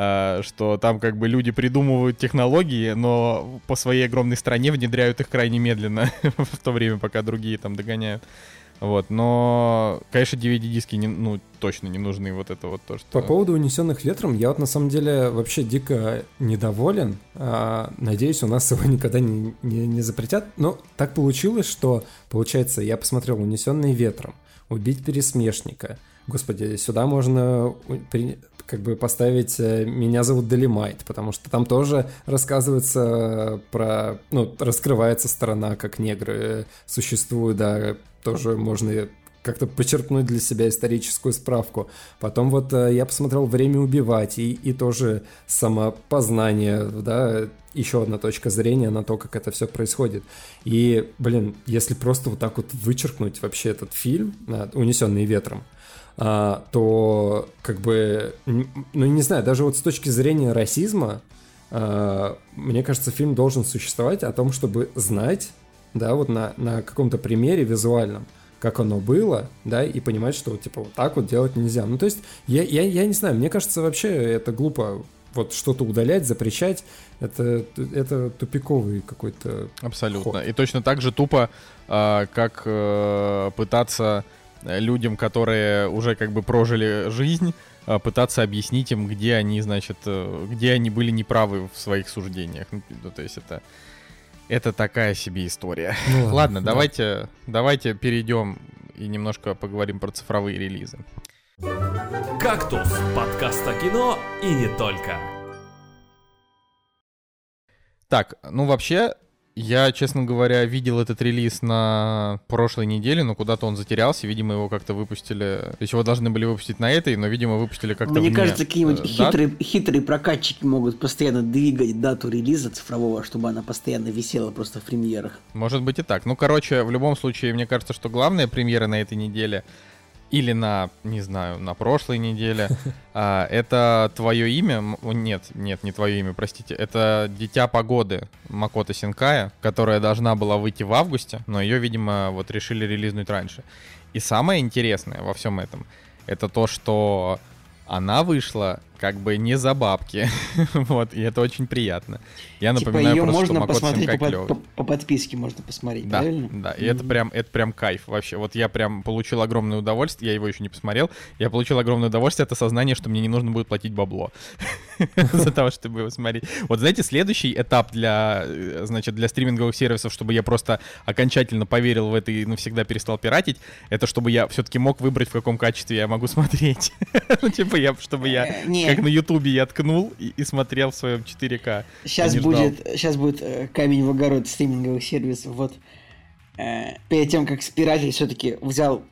а, что там как бы люди придумывают технологии, но по своей огромной стране внедряют их крайне медленно в то время, пока другие там догоняют. Вот, но, конечно, DVD-диски не, ну, точно не нужны, вот это вот то, что... По поводу «Унесенных ветром» я вот на самом деле вообще дико недоволен. А, надеюсь, у нас его никогда не, не, не запретят. Но так получилось, что, получается, я посмотрел «Унесенные ветром», «Убить пересмешника», Господи, сюда можно как бы поставить э, «Меня зовут Делимайт», потому что там тоже рассказывается про... Ну, раскрывается сторона, как негры существуют, да, тоже можно как-то почерпнуть для себя историческую справку. Потом вот э, я посмотрел «Время убивать» и, и тоже самопознание, да, еще одна точка зрения на то, как это все происходит. И, блин, если просто вот так вот вычеркнуть вообще этот фильм, «Унесенный ветром», а, то как бы, ну не знаю, даже вот с точки зрения расизма, а, мне кажется, фильм должен существовать о том, чтобы знать, да, вот на, на каком-то примере визуальном, как оно было, да, и понимать, что, типа, вот так вот делать нельзя. Ну, то есть, я, я, я не знаю, мне кажется, вообще это глупо вот что-то удалять, запрещать, это, это тупиковый какой-то Абсолютно. Ход. И точно так же тупо, э, как э, пытаться людям, которые уже как бы прожили жизнь, а, пытаться объяснить им, где они, значит, э, где они были неправы в своих суждениях. Ну, то есть это, это такая себе история. Ну, ладно, ладно да. давайте, давайте перейдем и немножко поговорим про цифровые релизы. «Кактус» — подкаст о кино и не только. Так, ну вообще, я, честно говоря, видел этот релиз на прошлой неделе, но куда-то он затерялся. Видимо, его как-то выпустили. То есть его должны были выпустить на этой, но, видимо, выпустили как-то Мне кажется, какие-нибудь э, хитрые, хитрые прокатчики могут постоянно двигать дату релиза цифрового, чтобы она постоянно висела просто в премьерах. Может быть и так. Ну, короче, в любом случае, мне кажется, что главная премьера на этой неделе — или на, не знаю, на прошлой неделе. А, это твое имя? Нет, нет, не твое имя, простите. Это Дитя погоды Макота Синкая, которая должна была выйти в августе, но ее, видимо, вот решили релизнуть раньше. И самое интересное во всем этом, это то, что она вышла как бы не за бабки. вот, и это очень приятно. Я типа напоминаю ее просто, можно что Макот посмотреть Синкай по, клёвый. по- по подписке, можно посмотреть, Да, правильно? да, и это Мгм. прям, это прям кайф вообще. Вот я прям получил огромное удовольствие, я его еще не посмотрел, я получил огромное удовольствие от осознания, что мне не нужно будет платить бабло за того, чтобы его смотреть. Вот знаете, следующий этап для, э, значит, для стриминговых сервисов, чтобы я просто окончательно поверил в это и навсегда перестал пиратить, это чтобы я все-таки мог выбрать, в каком качестве я могу смотреть. Ну, типа я, чтобы я, Э, не. Как на Ютубе, я ткнул и и смотрел в своем 4К. Сейчас будет, сейчас будет э, камень в огород стриминговых сервисов. Вот э, перед тем, как спиратить, все-таки взял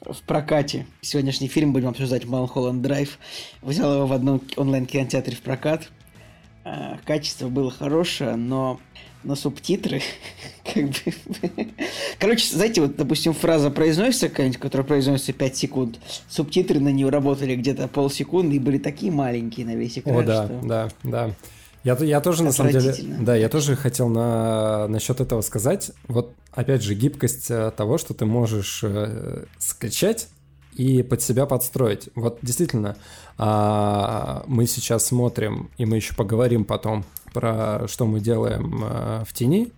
в прокате сегодняшний фильм, будем обсуждать Малхолланд Драйв. Взял его в одном онлайн-кинотеатре в прокат. Э, качество было хорошее, но, но субтитры как бы... Короче, знаете, вот, допустим, фраза произносится какая-нибудь, которая произносится 5 секунд. Субтитры на нее работали где-то полсекунды и были такие маленькие на весь экран, О, да, что... да, да. Я, я тоже, на самом деле, да, я тоже хотел на, насчет этого сказать. Вот, опять же, гибкость э, того, что ты можешь э, скачать и под себя подстроить. Вот, действительно, а, мы сейчас смотрим, и мы еще поговорим потом про что мы делаем э, в тени.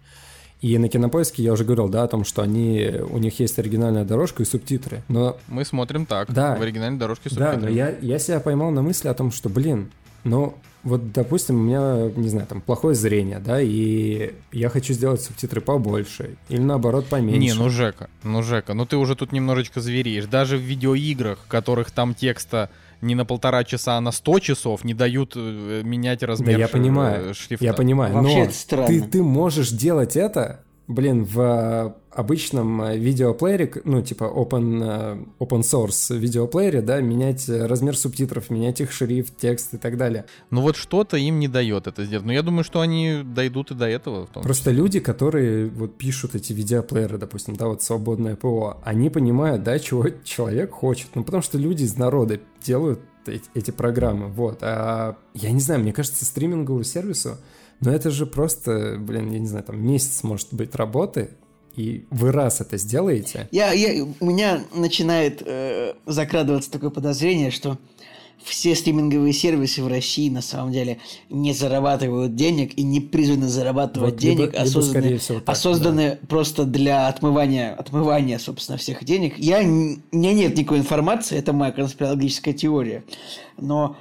И на Кинопоиске я уже говорил, да, о том, что они, у них есть оригинальная дорожка и субтитры. Но Мы смотрим так, Да. в оригинальной дорожке да, субтитры. но я, я себя поймал на мысли о том, что, блин, ну, вот, допустим, у меня, не знаю, там, плохое зрение, да, и я хочу сделать субтитры побольше, или наоборот поменьше. Не, ну Жека, ну Жека, ну ты уже тут немножечко звереешь. Даже в видеоиграх, в которых там текста не на полтора часа, а на 100 часов, не дают э, менять Да, размер я ш- понимаю, э, шрифта. я понимаю, Вообще но это странно. ты, ты можешь делать это, блин, в э, обычном э, видеоплеере, ну, типа open, э, open source видеоплеере, да, менять размер субтитров, менять их шрифт, текст и так далее. Ну вот что-то им не дает это сделать. Но я думаю, что они дойдут и до этого. Просто люди, которые вот пишут эти видеоплееры, допустим, да, вот свободное ПО, они понимают, да, чего человек хочет. Ну, потому что люди из народа делают эти, эти программы, вот. А я не знаю, мне кажется, стриминговому сервису, но это же просто, блин, я не знаю, там месяц может быть работы, и вы раз это сделаете, Я, я, у меня начинает э, закрадываться такое подозрение, что все стриминговые сервисы в России на самом деле не зарабатывают денег и не призваны зарабатывать Вот, либо- денег, а либо, созданы, скорее всего, так, а созданы просто для отмывания, отмывания, собственно, всех денег. Я, у меня нет никакой информации, это моя конспирологическая теория. Но,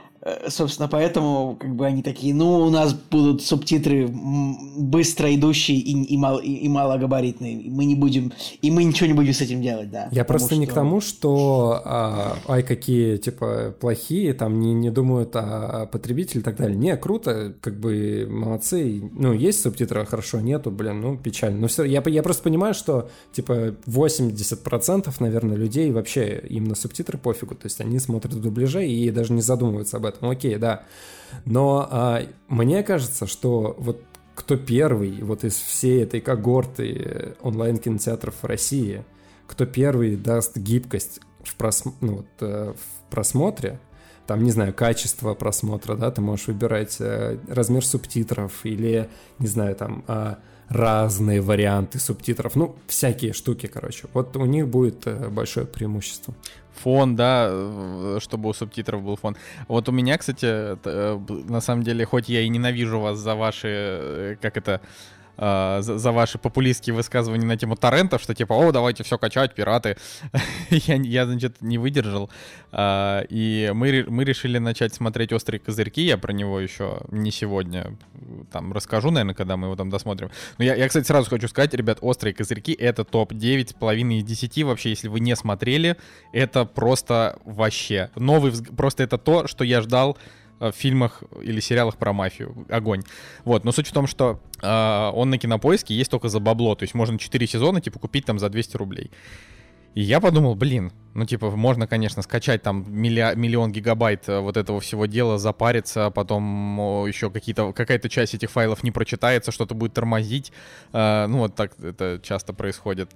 собственно, поэтому как бы они такие, ну, у нас будут субтитры быстро идущие и, и, мал- и- и малогабаритные. И мы не будем, и мы ничего не будем с этим делать, да. Я просто не к что- тому, что а, ай, какие, типа, плохие, там не, не думают о потребителе и так далее. Не, круто, как бы молодцы. Ну, есть субтитры, хорошо, нету, блин, ну, печально. Но все, я, я просто понимаю, что, типа, 80%, наверное, людей вообще им на субтитры пофигу. То есть они смотрят в дубляже и даже не задумываются об этом. Окей, да. Но а, мне кажется, что вот кто первый вот из всей этой когорты онлайн-кинотеатров в России, кто первый даст гибкость в, прос- ну, вот, э, в просмотре, там, не знаю, качество просмотра, да, ты можешь выбирать э, размер субтитров или, не знаю, там, а, разные варианты субтитров, ну, всякие штуки, короче. Вот у них будет э, большое преимущество. Фон, да, чтобы у субтитров был фон. Вот у меня, кстати, э, на самом деле, хоть я и ненавижу вас за ваши, э, как это, э, за, за ваши популистские высказывания на тему торрентов, что типа, о, давайте все качать, пираты. я, я, значит, не выдержал. А, и мы, мы решили начать смотреть «Острые козырьки». Я про него еще не сегодня там расскажу, наверное, когда мы его там досмотрим. Но я, я, кстати, сразу хочу сказать, ребят, «Острые козырьки» — это топ-9 с половиной из 10. Вообще, если вы не смотрели, это просто вообще новый взг- Просто это то, что я ждал э, в фильмах или сериалах про мафию. Огонь. Вот, но суть в том, что э, он на кинопоиске есть только за бабло. То есть можно 4 сезона, типа, купить там за 200 рублей. И я подумал, блин, ну, типа, можно, конечно, скачать там милля- миллион гигабайт э, вот этого всего дела, запариться, а потом еще какие-то, какая-то часть этих файлов не прочитается, что-то будет тормозить. Э, ну, вот так это часто происходит.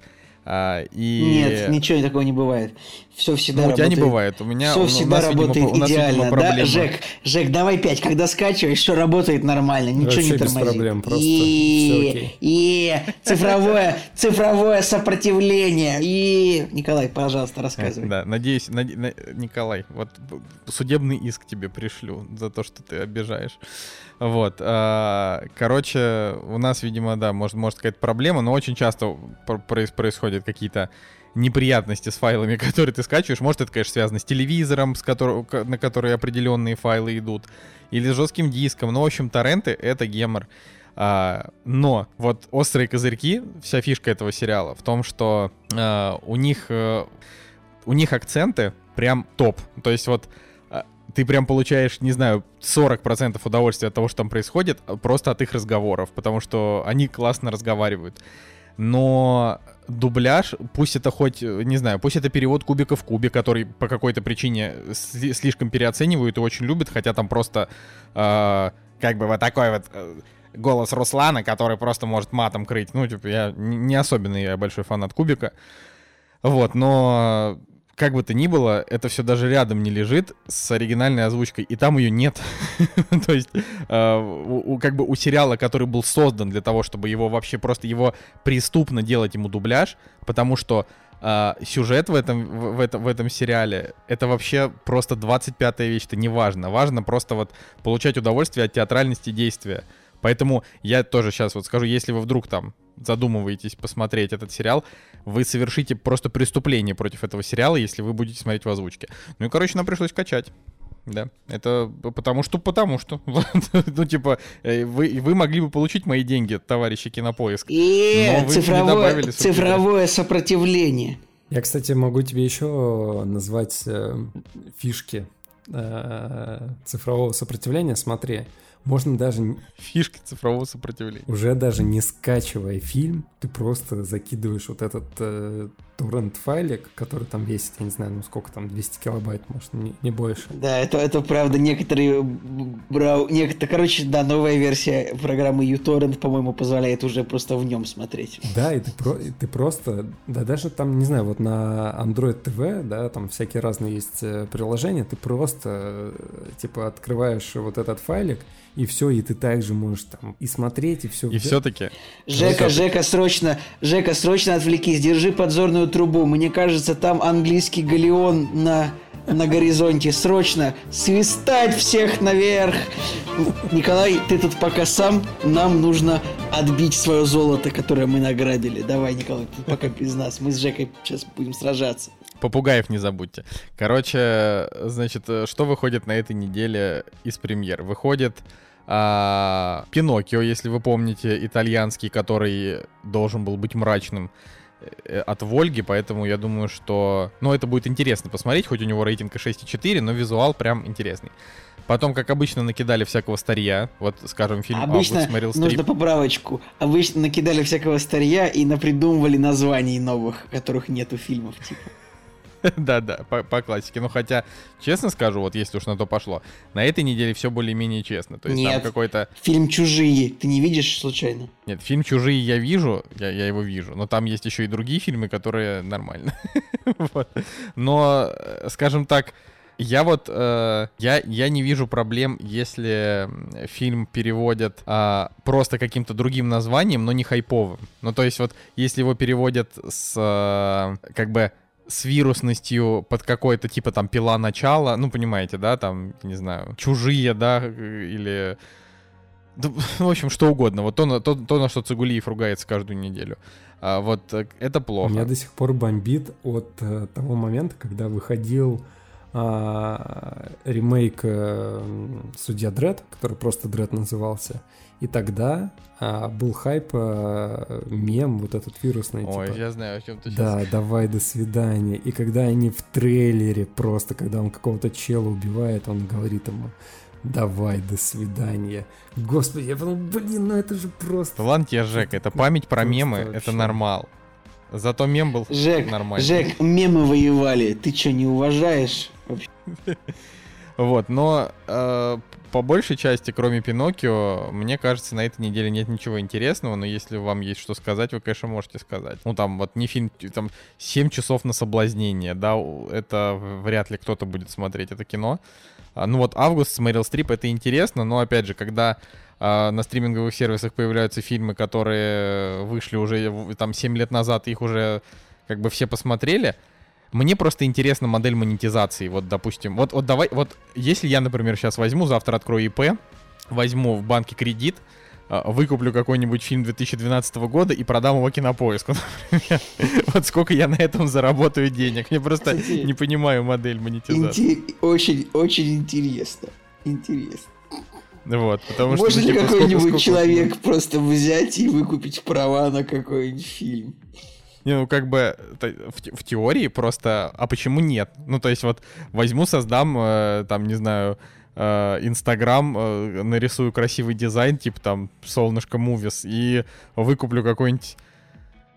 А, и... Нет, ничего такого не бывает. Все всегда ну, у тебя работает. не бывает. У меня Все у, всегда у нас, работает видимо, у нас, идеально, видимо, да? Жек, Жек, давай пять. Когда скачиваешь, все работает нормально, ничего Вообще не без тормозит. проблем, просто и, и цифровое, цифровое сопротивление. И Николай, пожалуйста, рассказывай. Да, надеюсь, наде- на- Николай, вот судебный иск тебе пришлю за то, что ты обижаешь. Вот. а, короче, у нас, видимо, да, может, может какая-то проблема, но очень часто пр- проис- происходят какие-то неприятности с файлами, которые ты скачиваешь. Может, это, конечно, связано с телевизором, с которого, на который определенные файлы идут, или с жестким диском. Но, в общем, торренты — это гемор. А, но вот острые козырьки, вся фишка этого сериала в том, что а, у них э, у них акценты прям топ. То есть вот ты прям получаешь, не знаю, 40% удовольствия от того, что там происходит, а, просто от их разговоров, потому что они классно разговаривают. Но дубляж, пусть это хоть, не знаю, пусть это перевод кубика в кубе, который по какой-то причине сли- слишком переоценивают и очень любят, хотя там просто э, как бы вот такой вот э, голос Руслана, который просто может матом крыть. Ну, типа, я не особенный я большой фанат кубика. Вот, но как бы то ни было, это все даже рядом не лежит с оригинальной озвучкой, и там ее нет. То есть, э, как бы у сериала, который был создан для того, чтобы его вообще просто его преступно делать ему дубляж, потому что э, сюжет в этом, в, в этом, в этом сериале это вообще просто 25-я вещь, это не важно. Важно просто вот получать удовольствие от театральности действия. Поэтому я тоже сейчас вот скажу, если вы вдруг там задумываетесь посмотреть этот сериал, вы совершите просто преступление против этого сериала, если вы будете смотреть в озвучке. Ну и, короче, нам пришлось качать. Да, это потому что, потому что. ну, типа, э, вы, вы могли бы получить мои деньги, товарищи Кинопоиск. И Но вы не цифровое, цифровое сопротивление. Я, кстати, могу тебе еще назвать э, фишки э, цифрового сопротивления. Смотри, можно даже Фишки цифрового сопротивления. уже даже не скачивая фильм, ты просто закидываешь вот этот э, торрент-файлик, который там весит, я не знаю, ну сколько там, 200 килобайт, может, не, не больше. Да, это, это правда, некоторые брау... Некоторые, короче, да, новая версия программы uTorrent, по-моему, позволяет уже просто в нем смотреть. Да, и ты, про, и ты просто, да даже там, не знаю, вот на Android TV, да, там всякие разные есть э, приложения, ты просто, э, типа, открываешь вот этот файлик, и все, и ты также можешь там и смотреть, и все. И все-таки Жека, Жека, срочно, Жека, срочно отвлекись, держи подзорную трубу. Мне кажется, там английский галеон на, на горизонте. Срочно свистать всех наверх. Николай, ты тут пока сам, нам нужно отбить свое золото, которое мы награбили. Давай, Николай, ты пока без нас. Мы с Жекой сейчас будем сражаться. Попугаев не забудьте. Короче, значит, что выходит на этой неделе из премьер? Выходит а, Пиноккио, если вы помните, итальянский, который должен был быть мрачным от Вольги, поэтому я думаю, что... Ну, это будет интересно посмотреть, хоть у него рейтинг и 6,4, но визуал прям интересный. Потом, как обычно, накидали всякого старья. Вот, скажем, фильм Обычно «Август» смотрел нужно стрип. поправочку. Обычно накидали всякого старья и напридумывали названий новых, которых нету фильмов. Типа. Да-да, по, по классике. Ну, хотя, честно скажу, вот если уж на то пошло, на этой неделе все более-менее честно. То есть там Нет. какой-то... Фильм «Чужие» ты не видишь случайно? Нет, фильм «Чужие» я вижу, я, я его вижу, но там есть еще и другие фильмы, которые нормально. Вот. Но, э, скажем так, я вот, э, я, я не вижу проблем, если фильм переводят а, просто каким-то другим названием, но не хайповым. Ну, то есть вот, если его переводят с, э, как бы, с вирусностью под какой-то типа там пила начала, ну понимаете, да, там, не знаю, чужие, да, э, или в общем, что угодно. Вот то, то, то, на что Цигулиев ругается каждую неделю. А, вот э, это плохо. Меня до сих пор бомбит от э, того момента, когда выходил а, ремейк э, Судья Дред, который просто Дред назывался. И тогда а, был хайп, а, мем, вот этот вирусный, Ой, типа, я знаю, о чем ты да, давай, до свидания. И когда они в трейлере просто, когда он какого-то чела убивает, он говорит ему, давай, до свидания. Господи, я подумал, блин, ну это же просто... Ладно тебе, Жек, это память про Просто мемы, вообще. это нормал. Зато мем был Жек, нормальный. Жек, мемы воевали. Ты что, не уважаешь? Вот, но э, по большей части, кроме Пиноккио, мне кажется, на этой неделе нет ничего интересного, но если вам есть что сказать, вы, конечно, можете сказать. Ну, там, вот не фильм, там, 7 часов на соблазнение, да, это вряд ли кто-то будет смотреть это кино. А, ну, вот «Август» с Мэрил Стрип, это интересно, но, опять же, когда а, на стриминговых сервисах появляются фильмы, которые вышли уже, там, 7 лет назад, их уже, как бы, все посмотрели, мне просто интересна модель монетизации. Вот, допустим, вот, вот давай, вот если я, например, сейчас возьму, завтра открою ИП, возьму в банке кредит, а, выкуплю какой-нибудь фильм 2012 года и продам его кинопоиску, например. Вот сколько я на этом заработаю денег. Я просто не понимаю модель монетизации. Очень, очень интересно. Интересно. Вот, потому Может что, ли типа, какой-нибудь человек просто взять и выкупить права на какой-нибудь фильм? Не, ну как бы в, в теории просто, а почему нет? Ну то есть вот возьму, создам, э, там, не знаю, э, Инстаграм, э, нарисую красивый дизайн, типа там солнышко мувис, и выкуплю какой-нибудь,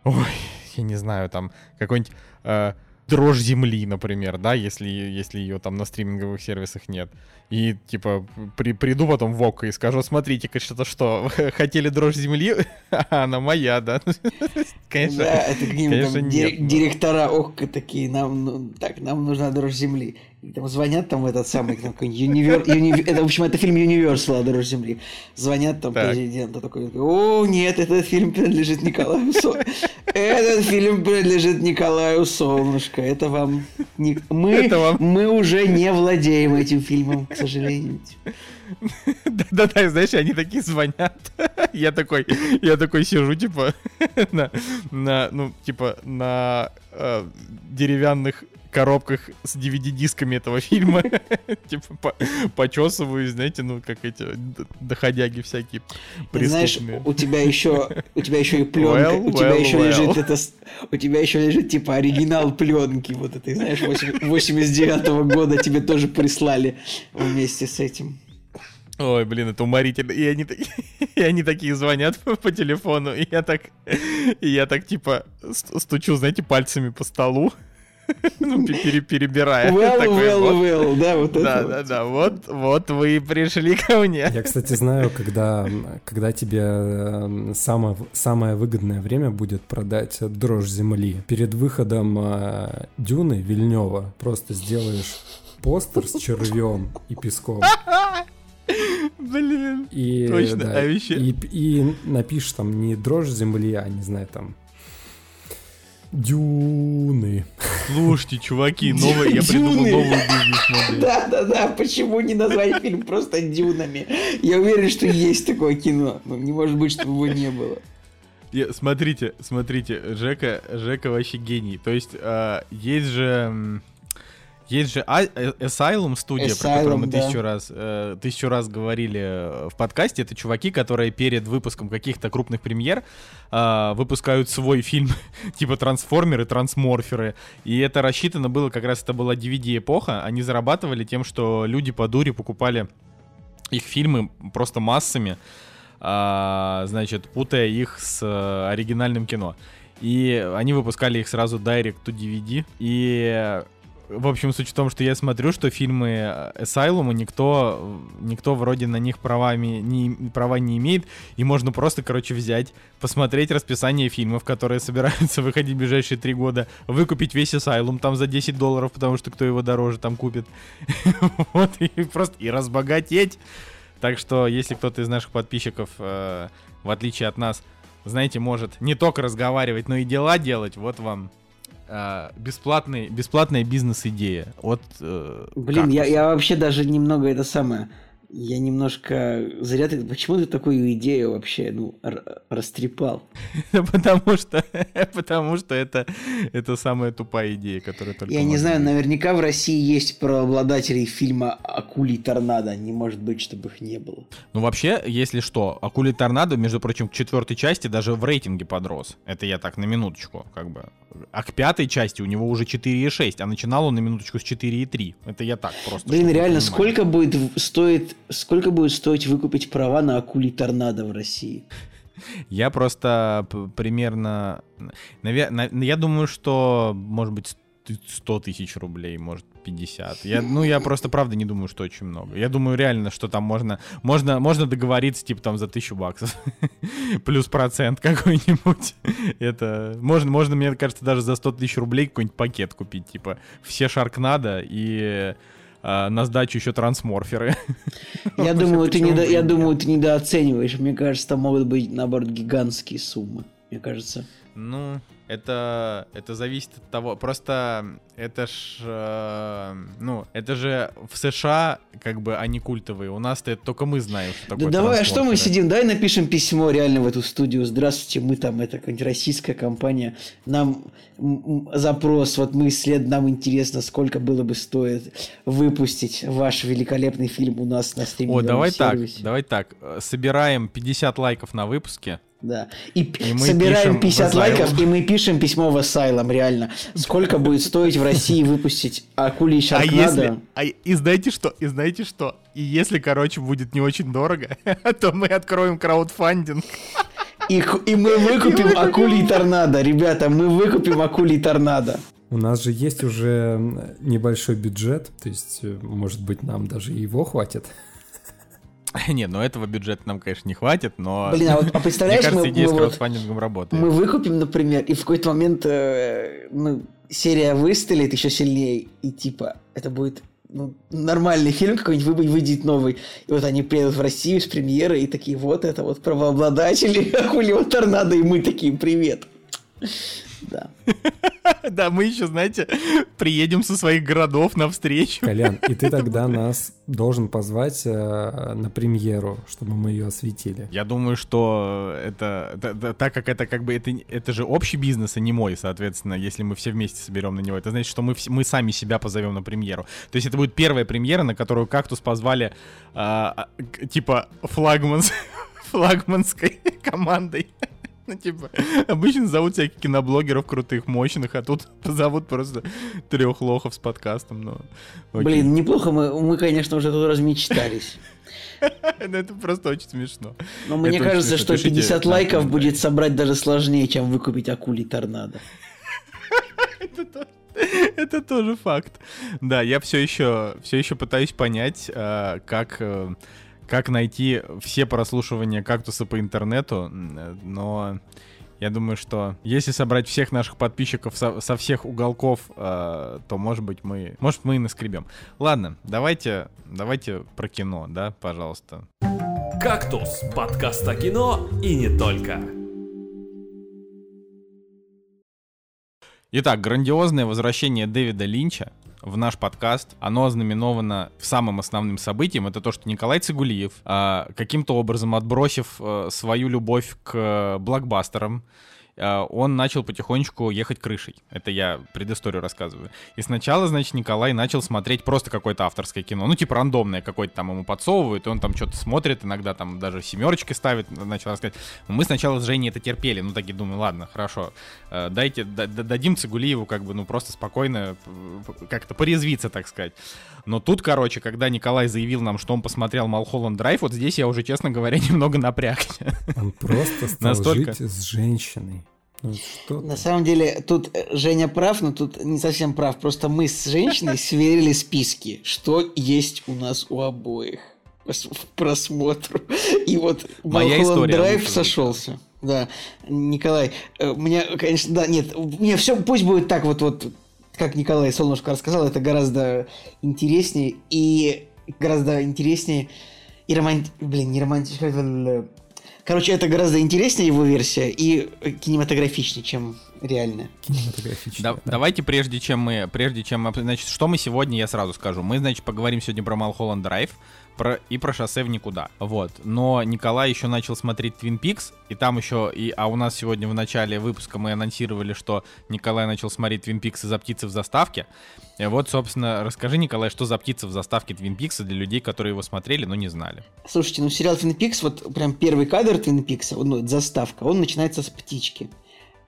ой, я не знаю, там какой-нибудь э, дрожь земли, например, да, если, если ее там на стриминговых сервисах нет. И, типа, при, приду потом в ОК и скажу, смотрите-ка, что-то что, хотели дрожь земли? А она моя, да? Конечно, да, это конечно там, нет. Директора ОК такие, нам, ну, так, нам нужна дрожь земли. И там звонят там этот самый, там, универ, универ, это, в общем, это фильм Universal «Дрожь земли». Звонят там так. президенту такой, о, нет, этот фильм принадлежит Николаю Солнышко. Этот фильм принадлежит Николаю Солнышко. Это вам... Не... Мы, это вам... мы уже не владеем этим фильмом, к сожалению. Да-да-да, знаешь, они такие звонят. Я такой, я такой сижу, типа, на, на ну, типа, на э, деревянных коробках с DVD-дисками этого фильма. Типа по почесываю, знаете, ну, как эти доходяги всякие Знаешь, у тебя еще у тебя еще и пленка, у тебя еще лежит это, у тебя еще лежит типа оригинал пленки вот этой, знаешь, 89 -го года тебе тоже прислали вместе с этим. Ой, блин, это уморительно. И они, и они такие звонят по, по телефону, и я так, и я так типа стучу, знаете, пальцами по столу. Ну, перебирая. Well, well, well, да, вот это. Да, да, да, вот, вот вы пришли ко мне. Я, кстати, знаю, когда, когда тебе эм, самое, самое выгодное время будет продать дрожь земли. Перед выходом э, Дюны Вильнева просто сделаешь постер с червем и песком. Блин. И, Точно, да, а еще... и, и напишешь там не дрожь земли, а не знаю, там Дюны. Слушайте, чуваки, новый, я придумал новую бизнес-модель. Да-да-да, почему не назвать фильм просто Дюнами? Я уверен, что есть такое кино. Ну, не может быть, чтобы его не было. Я, смотрите, смотрите, Жека, Жека вообще гений. То есть, э, есть же есть же а, э, Asylum студия, Asylum, про которую мы да. тысячу, раз, э, тысячу раз говорили э, в подкасте. Это чуваки, которые перед выпуском каких-то крупных премьер э, выпускают свой фильм типа Трансформеры, Трансморферы. И это рассчитано было, как раз это была DVD-эпоха. Они зарабатывали тем, что люди по дуре покупали их фильмы просто массами, э, значит, путая их с э, оригинальным кино. И они выпускали их сразу direct to DVD. И в общем, суть в том, что я смотрю, что фильмы Asylum никто, никто вроде на них правами не, права не имеет, и можно просто, короче, взять, посмотреть расписание фильмов, которые собираются выходить в ближайшие три года, выкупить весь Asylum там за 10 долларов, потому что кто его дороже там купит. Вот, и просто и разбогатеть. Так что, если кто-то из наших подписчиков, э, в отличие от нас, знаете, может не только разговаривать, но и дела делать, вот вам э, бесплатный, бесплатная бизнес-идея от э, Блин, я, я вообще даже немного это самое я немножко зря ты... Почему ты такую идею вообще, ну, растрепал? потому что, потому что это, это самая тупая идея, которая только... Я не знаю, наверняка в России есть правообладатели фильма «Акулий торнадо». Не может быть, чтобы их не было. Ну, вообще, если что, «Акулий торнадо», между прочим, к четвертой части даже в рейтинге подрос. Это я так на минуточку, как бы. А к пятой части у него уже 4,6, а начинал он на минуточку с 4,3. Это я так просто. Блин, реально, сколько будет стоит сколько будет стоить выкупить права на акулий торнадо в России? Я просто примерно... Я думаю, что, может быть, 100 тысяч рублей, может, 50. Я, ну, я просто правда не думаю, что очень много. Я думаю реально, что там можно, можно, можно договориться, типа, там, за тысячу баксов. Плюс процент какой-нибудь. Это, можно, можно, мне кажется, даже за 100 тысяч рублей какой-нибудь пакет купить, типа, все Шаркнадо и а, на сдачу еще трансморферы. Я думаю, ты недо... я думаю, ты недооцениваешь. Мне кажется, там могут быть, наоборот, гигантские суммы. Мне кажется. Ну, это, это зависит от того. Просто это ж, э, ну, это же в США как бы они культовые. У нас-то это только мы знаем, что такое. Да давай, а что мы сидим? Давай напишем письмо реально в эту студию. Здравствуйте, мы там, это какая-нибудь российская компания. Нам запрос, вот мы исследуем, нам интересно, сколько было бы стоит выпустить ваш великолепный фильм у нас на стриминговом О, давай сервисе. так, давай так. Собираем 50 лайков на выпуске. Да. И, и собираем 50 лайков, и мы пишем письмо в Asylum, реально. Сколько будет стоить в России выпустить акулий Шаркнадо? А если... А, и знаете что? И знаете что? И если, короче, будет не очень дорого, то мы откроем краудфандинг. И, и мы выкупим акулий торнадо, ребята, мы выкупим акулий торнадо. У нас же есть уже небольшой бюджет, то есть, э, может быть, нам даже его хватит. Нет, ну этого бюджета нам, конечно, не хватит, но... Блин, а, вот, а представляешь, Мне кажется, мы, идея мы, с краудфандингом вот, работает. Мы выкупим, например, и в какой-то момент э, ну, серия выстрелит еще сильнее, и типа это будет ну, нормальный фильм какой-нибудь выйдет новый. И вот они приедут в Россию с премьеры и такие, вот это вот правообладатели Акулио Торнадо, и мы такие, привет. Да. Да, мы еще, знаете, приедем со своих городов на встречу. Колян, и ты тогда нас должен позвать э, на премьеру, чтобы мы ее осветили. Я думаю, что это, да, да, так как это как бы это, это же общий бизнес, а не мой, соответственно, если мы все вместе соберем на него, это значит, что мы, мы сами себя позовем на премьеру. То есть это будет первая премьера, на которую Кактус позвали а, типа флагманс, флагманской командой. Ну, типа, обычно зовут всяких киноблогеров крутых, мощных, а тут зовут просто трех лохов с подкастом. Но... Окей. Блин, неплохо, мы, мы, конечно, уже тут размечтались. Ну, это просто очень смешно. Но мне кажется, что 50 лайков будет собрать даже сложнее, чем выкупить акулий торнадо. Это тоже факт. Да, я все еще, все еще пытаюсь понять, а, как э, как найти все прослушивания кактуса по интернету, но я думаю, что если собрать всех наших подписчиков со, со всех уголков, э, то, может быть, мы, может, мы и наскребем. Ладно, давайте, давайте про кино, да, пожалуйста. «Кактус» — подкаст о кино и не только. Итак, грандиозное возвращение Дэвида Линча в наш подкаст. Оно ознаменовано самым основным событием. Это то, что Николай Цигулиев, а, каким-то образом отбросив э, свою любовь к блокбастерам, а, он начал потихонечку ехать крышей. Это я предысторию рассказываю. И сначала, значит, Николай начал смотреть просто какое-то авторское кино. Ну, типа рандомное какое-то там ему подсовывают, и он там что-то смотрит, иногда там даже семерочки ставит, начал рассказать. Мы сначала с Женей это терпели, ну, такие думаю, ладно, хорошо, э, дайте, дадим Цигулиеву как бы, ну, просто спокойно как-то порезвиться, так сказать. Но тут, короче, когда Николай заявил нам, что он посмотрел Малхолланд Драйв, вот здесь я уже, честно говоря, немного напрягся. Он просто стал Настолько... жить с женщиной. Ну, что На самом деле, тут э, Женя прав, но тут не совсем прав. Просто мы с женщиной сверили списки, что есть у нас у обоих по просмотру. И вот Малхолланд Драйв сошелся. Да, Николай, э, мне, конечно, да, нет, мне все, пусть будет так вот, вот как Николай Солнышко рассказал, это гораздо интереснее и гораздо интереснее и романти... Блин, не романтично. Короче, это гораздо интереснее его версия и кинематографичнее, чем реальная. Кинематографичнее. Да, да. Давайте прежде чем мы, прежде чем, значит, что мы сегодня, я сразу скажу. Мы, значит, поговорим сегодня про Малхолланд Драйв про, и про шоссе в никуда. Вот. Но Николай еще начал смотреть Twin Peaks, и там еще, и, а у нас сегодня в начале выпуска мы анонсировали, что Николай начал смотреть Twin Peaks из-за птицы в заставке. И вот, собственно, расскажи, Николай, что за птица в заставке Twin Peaks для людей, которые его смотрели, но не знали. Слушайте, ну сериал Twin Peaks, вот прям первый кадр Twin Peaks, ну, заставка, он начинается с птички.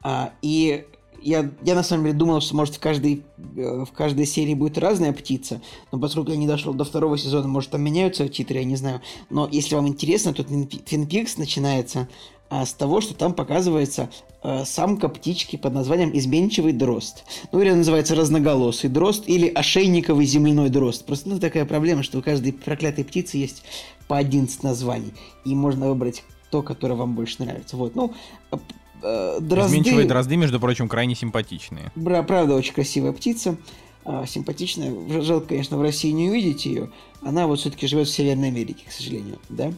А, и я, я на самом деле думал, что может в каждой, э, в каждой серии будет разная птица, но поскольку я не дошел до второго сезона, может там меняются титры, я не знаю. Но если вам интересно, то Twin Peaks начинается а с того, что там показывается э, самка птички под названием изменчивый дрозд. Ну, или называется разноголосый дрозд, или ошейниковый земляной дрозд. Просто ну, такая проблема, что у каждой проклятой птицы есть по 11 названий, и можно выбрать то, которое вам больше нравится. Вот, ну, э, э, дрозды... Изменчивые дрозды, между прочим, крайне симпатичные. Бра, правда, очень красивая птица, э, симпатичная. Жалко, конечно, в России не увидеть ее. Она вот все-таки живет в Северной Америке, к сожалению, да?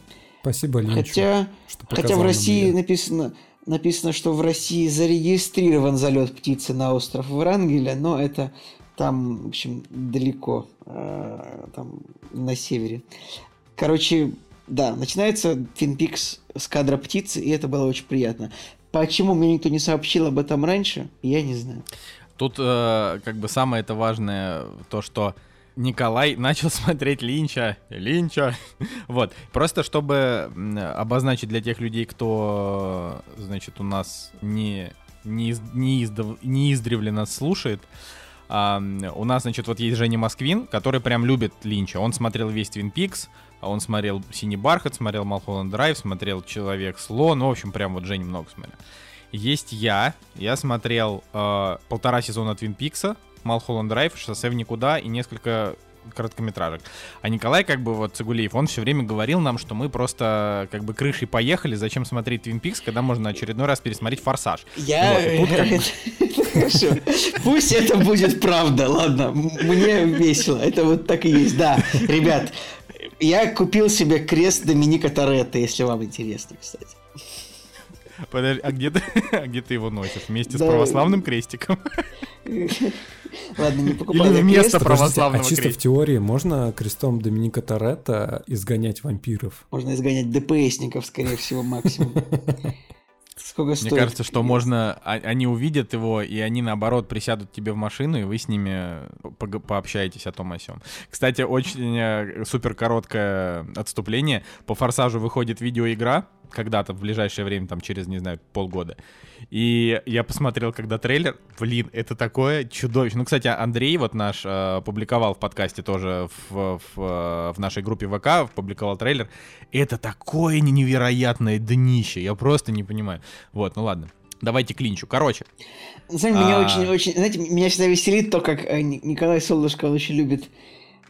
Спасибо, Линчу, Хотя, хотя в России написано, написано, что в России зарегистрирован залет птицы на остров Врангеля, но это там, в общем, далеко, э, там на севере. Короче, да, начинается Twin Peaks с кадра птицы, и это было очень приятно. Почему мне никто не сообщил об этом раньше, я не знаю. Тут э, как бы самое это важное то, что Николай начал смотреть Линча. Линча. вот. Просто чтобы обозначить для тех людей, кто, значит, у нас не, не, не, издав, не издревле нас слушает, а, у нас, значит, вот есть Женя Москвин, который прям любит Линча. Он смотрел весь Твин Пикс, он смотрел «Синий бархат», смотрел «Малхолланд Драйв», смотрел «Человек-слон», ну, в общем, прям вот Женя много смотрел. Есть я, я смотрел э, полтора сезона Твин Пикса, Малхолланд Драйв, Шоссе в никуда и несколько короткометражек. А Николай, как бы вот Цигулиев, он все время говорил нам, что мы просто как бы крышей поехали, зачем смотреть Твин Пикс, когда можно очередной раз пересмотреть Форсаж. Я... Вот. Хорошо. Пусть это будет правда, ладно. Мне весело. Это вот так и есть. Да, ребят, я купил себе крест Доминика Торетто, если вам интересно, кстати. Подожди, а где ты, а где ты его носишь? Вместе да. с православным крестиком? Ладно, не покупай. Или вместо православного А чисто в теории можно крестом Доминика Торетто изгонять вампиров? Можно изгонять ДПСников, скорее всего, максимум. Сколько Мне стоит? кажется, что можно... А, они увидят его, и они, наоборот, присядут тебе в машину, и вы с ними по пообщаетесь о том о сём. Кстати, очень э, супер короткое отступление. По «Форсажу» выходит видеоигра, когда-то в ближайшее время, там через, не знаю, полгода. И я посмотрел, когда трейлер, блин, это такое чудовище. Ну, кстати, Андрей вот наш э, публиковал в подкасте тоже в, в, в нашей группе ВК, публиковал трейлер. Это такое невероятное днище, я просто не понимаю. Вот, ну ладно. Давайте клинчу. Короче. На самом деле, а... меня очень, очень, знаете, меня всегда веселит то, как э, Николай Солнышко очень любит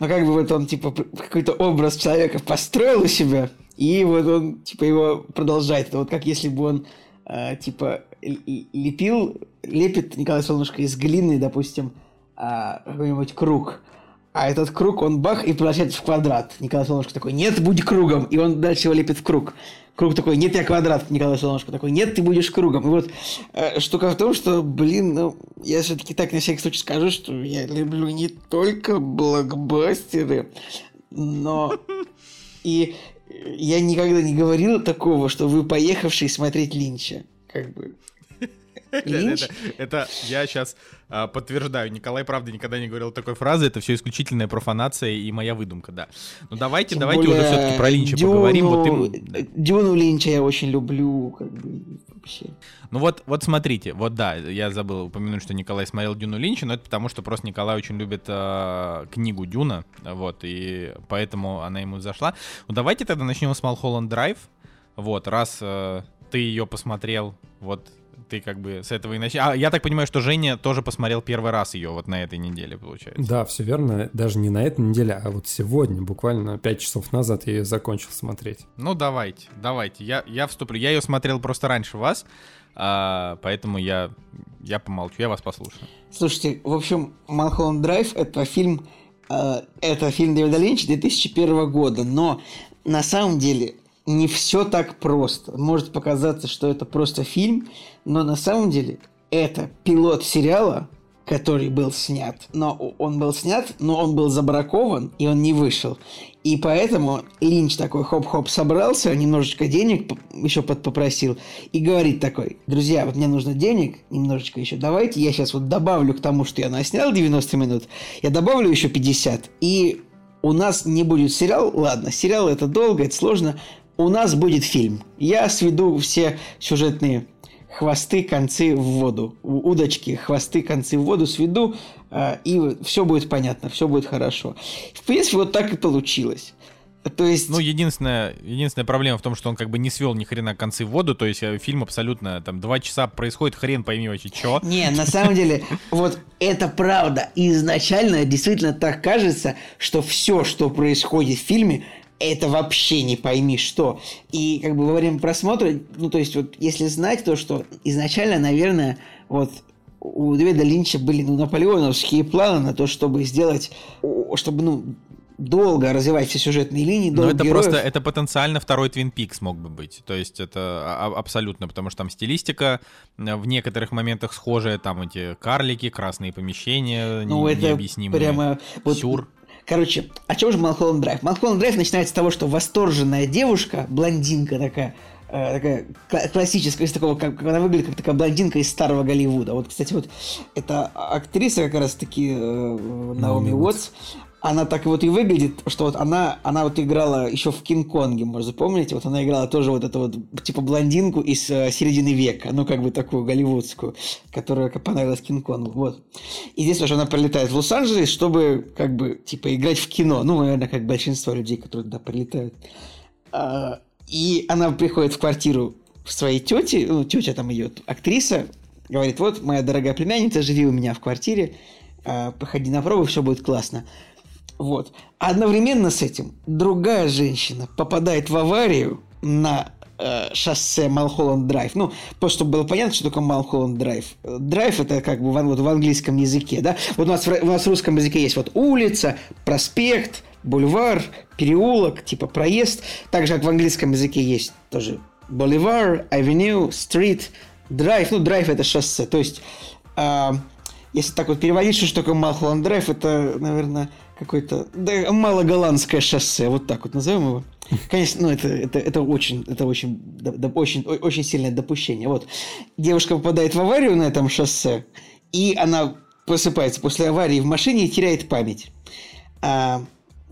ну, как бы вот он, типа, какой-то образ человека построил у себя, и вот он, типа, его продолжает. Это вот как если бы он, э, типа, лепил, лепит Николай Солнышко из глины, допустим, э, какой-нибудь круг. А этот круг, он бах, и превращается в квадрат. Николай Солнышко такой, нет, будь кругом. И он дальше его лепит в круг. Круг такой, нет, я квадрат. Николай Солнышко такой, нет, ты будешь кругом. И вот э, штука в том, что, блин, ну, я все-таки так на всякий случай скажу, что я люблю не только блокбастеры, но и я никогда не говорил такого, что вы поехавший смотреть Линча. Как бы. Это, это я сейчас а, подтверждаю. Николай, правда, никогда не говорил такой фразы. Это все исключительная профанация и моя выдумка, да. Ну давайте, Тем давайте уже все-таки про Линча Дюну, поговорим. Вот им... Дюну Линча я очень люблю, как бы вообще. Ну вот, вот смотрите, вот да, я забыл упомянуть, что Николай смотрел Дюну Линча, но это потому, что просто Николай очень любит э, книгу Дюна, вот, и поэтому она ему зашла. Ну давайте тогда начнем с Малхолланд Драйв. Вот, раз э, ты ее посмотрел, вот ты как бы с этого и начни. А я так понимаю, что Женя тоже посмотрел первый раз ее вот на этой неделе, получается. Да, все верно. Даже не на этой неделе, а вот сегодня, буквально 5 часов назад я ее закончил смотреть. Ну, давайте, давайте. Я, я вступлю. Я ее смотрел просто раньше вас, а, поэтому я, я помолчу, я вас послушаю. Слушайте, в общем, Малхолланд Драйв — это фильм, э, это фильм Дэвида Линча 2001 года, но на самом деле не все так просто. Может показаться, что это просто фильм, но на самом деле это пилот сериала, который был снят. Но он был снят, но он был забракован, и он не вышел. И поэтому Линч такой хоп-хоп собрался, немножечко денег еще под попросил, и говорит такой, друзья, вот мне нужно денег, немножечко еще, давайте я сейчас вот добавлю к тому, что я наснял 90 минут, я добавлю еще 50, и у нас не будет сериал, ладно, сериал это долго, это сложно, у нас будет фильм. Я сведу все сюжетные хвосты, концы в воду. Удочки, хвосты, концы в воду сведу, э, и все будет понятно, все будет хорошо. В принципе, вот так и получилось. То есть... Ну, единственная, единственная проблема в том, что он как бы не свел ни хрена концы в воду, то есть э, фильм абсолютно, там, два часа происходит, хрен пойми вообще, чё. Не, на самом деле, вот это правда. Изначально действительно так кажется, что все, что происходит в фильме, это вообще не пойми что. И как бы во время просмотра, ну, то есть вот если знать то, что изначально, наверное, вот у Дэвида Линча были ну, наполеоновские планы на то, чтобы сделать, чтобы, ну, долго развивать все сюжетные линии, Но это героев. просто, это потенциально второй Твин Пикс мог бы быть. То есть это абсолютно, потому что там стилистика в некоторых моментах схожая, там эти карлики, красные помещения, ну, не, это необъяснимые. прямо вот, Сюр. Короче, о чем же Малхолланд Драйв? Малхолланд Драйв начинается с того, что восторженная девушка, блондинка такая, э, такая классическая, из такого, как, она выглядит как такая блондинка из старого Голливуда. Вот, кстати, вот эта актриса как раз-таки э, Наоми Уотс, она так вот и выглядит, что вот она, она вот играла еще в Кинг-Конге, может, запомните? Вот она играла тоже вот эту вот, типа, блондинку из э, середины века, ну, как бы такую голливудскую, которая понравилась Кинг-Конгу, вот. И здесь тоже она прилетает в Лос-Анджелес, чтобы, как бы, типа, играть в кино. Ну, наверное, как большинство людей, которые туда прилетают. А, и она приходит в квартиру своей тети, ну, тетя там ее актриса, говорит, вот, моя дорогая племянница, живи у меня в квартире, а, проходи на пробу, все будет классно. Вот. Одновременно с этим другая женщина попадает в аварию на э, шоссе Малхолланд Драйв. Ну, просто чтобы было понятно, что такое Малхолланд Драйв. Драйв это как бы в, вот, в английском языке, да? Вот у нас, у нас в русском языке есть вот улица, проспект, бульвар, переулок, типа проезд. Так же, как в английском языке есть тоже боливар, авеню, стрит, драйв. Ну, драйв это шоссе. То есть, э, если так вот переводить, что такое Малхолланд Драйв, это, наверное, какое-то да, малоголландское шоссе, вот так вот назовем его. Конечно, ну это, это, это очень, это очень, да, очень, очень сильное допущение. Вот девушка попадает в аварию на этом шоссе, и она просыпается после аварии в машине и теряет память. А,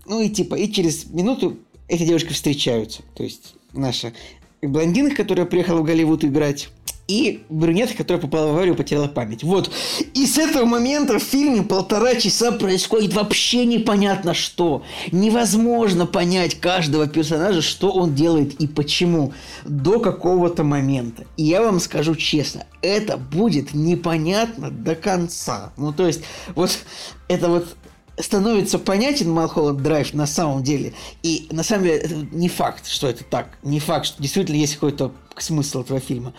ну и типа, и через минуту эти девушки встречаются. То есть наша блондинка, которая приехала в Голливуд играть, и брюнетка, которая попала в аварию, потеряла память. Вот. И с этого момента в фильме полтора часа происходит вообще непонятно что. Невозможно понять каждого персонажа, что он делает и почему. До какого-то момента. И я вам скажу честно, это будет непонятно до конца. Ну, то есть, вот это вот становится понятен Малхолланд Драйв на самом деле. И на самом деле это не факт, что это так. Не факт, что действительно есть какой-то смысл этого фильма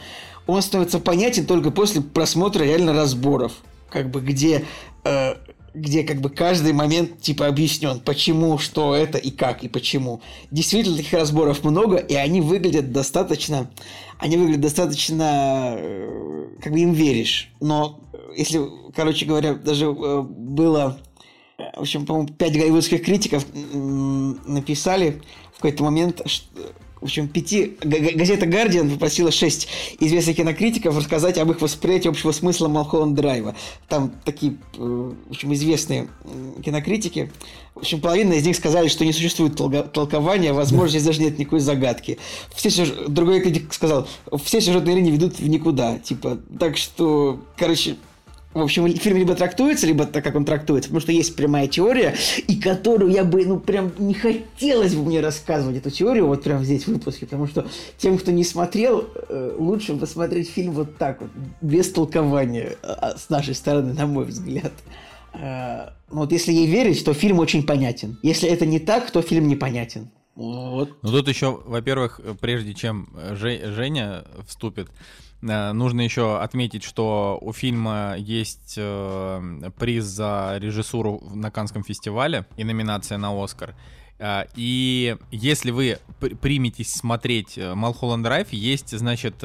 он становится понятен только после просмотра реально разборов, как бы где, э, где как бы каждый момент типа объяснен, почему, что это и как и почему. Действительно таких разборов много, и они выглядят достаточно, они выглядят достаточно, э, как бы им веришь. Но если, короче говоря, даже э, было, в общем, по-моему, пять голливудских критиков написали в какой-то момент, что в общем, пяти... Газета «Гардиан» попросила шесть известных кинокритиков рассказать об их восприятии общего смысла Малхолланд Драйва. Там такие, э, в общем, известные кинокритики. В общем, половина из них сказали, что не существует толкования, возможно, здесь даже нет никакой загадки. Все сюж... Другой критик сказал, все сюжетные линии ведут в никуда. Типа, так что, короче, в общем, фильм либо трактуется, либо так, как он трактуется, потому что есть прямая теория, и которую я бы, ну, прям не хотелось бы мне рассказывать эту теорию вот прям здесь в выпуске, потому что тем, кто не смотрел, э, лучше посмотреть фильм вот так вот, без толкования а, с нашей стороны, на мой взгляд. Э, ну, вот если ей верить, то фильм очень понятен. Если это не так, то фильм непонятен. Вот. Ну тут еще, во-первых, прежде чем Женя вступит, нужно еще отметить, что у фильма есть э, приз за режиссуру на Канском фестивале и номинация на Оскар. Э, и если вы приметесь смотреть Малхолланд Драйв, есть, значит,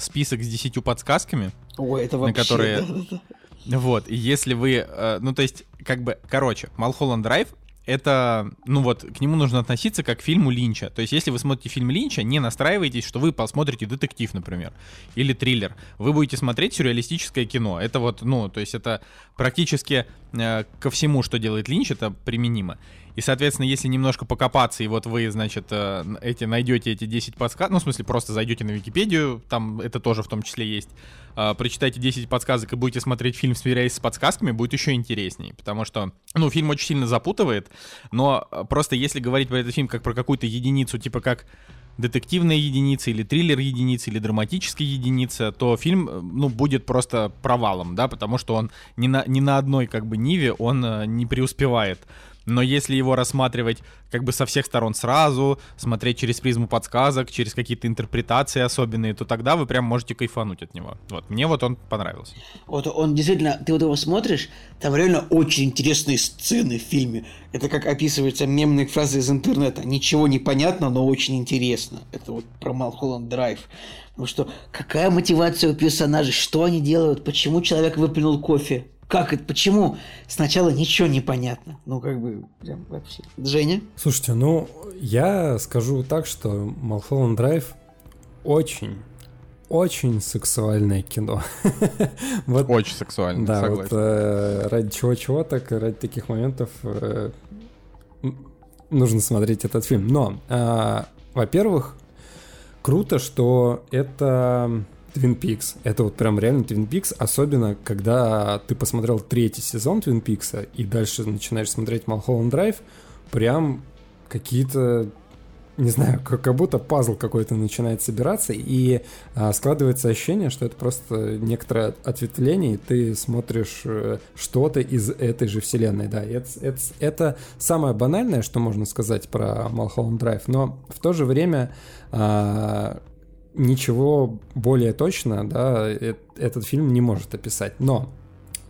список с десятью подсказками, Ой, это вообще, на которые... Вот, и если вы, ну то есть, как бы, короче, Малхолланд Драйв это, ну вот, к нему нужно относиться как к фильму Линча. То есть, если вы смотрите фильм Линча, не настраивайтесь, что вы посмотрите детектив, например, или триллер. Вы будете смотреть сюрреалистическое кино. Это вот, ну, то есть это практически э, ко всему, что делает Линч, это применимо. И, соответственно, если немножко покопаться, и вот вы, значит, э, эти найдете эти 10 подсказок, ну, в смысле, просто зайдете на Википедию, там это тоже в том числе есть, э, прочитайте 10 подсказок и будете смотреть фильм, сверяясь с подсказками, будет еще интереснее, потому что, ну, фильм очень сильно запутывает, но э, просто если говорить про этот фильм как про какую-то единицу, типа как детективная единица или триллер единица или драматическая единица, то фильм, ну, будет просто провалом, да, потому что он ни на, ни на одной, как бы, ниве он не преуспевает но если его рассматривать как бы со всех сторон сразу, смотреть через призму подсказок, через какие-то интерпретации особенные, то тогда вы прям можете кайфануть от него. Вот, мне вот он понравился. Вот он действительно, ты вот его смотришь, там реально очень интересные сцены в фильме. Это как описываются мемные фразы из интернета. Ничего не понятно, но очень интересно. Это вот про Малхолланд Драйв. Потому что какая мотивация у персонажей, что они делают, почему человек выплюнул кофе, как это? Почему? Сначала ничего не понятно. Ну, как бы, прям вообще. Женя? Слушайте, ну, я скажу так, что Малхолланд Драйв очень очень сексуальное кино. вот, очень сексуальное, Да, согласен. вот э, ради чего-чего так, ради таких моментов э, нужно смотреть этот фильм. Но, э, во-первых, круто, что это Twin Peaks. Это вот прям реально Twin Peaks, особенно когда ты посмотрел третий сезон Twin Peaks и дальше начинаешь смотреть Mulholland Drive, прям какие-то не знаю, как, будто пазл какой-то начинает собираться, и а, складывается ощущение, что это просто некоторое ответвление, и ты смотришь э, что-то из этой же вселенной, да. Это, это, это самое банальное, что можно сказать про Mulholland Drive, но в то же время а, ничего более точно, да, этот фильм не может описать. Но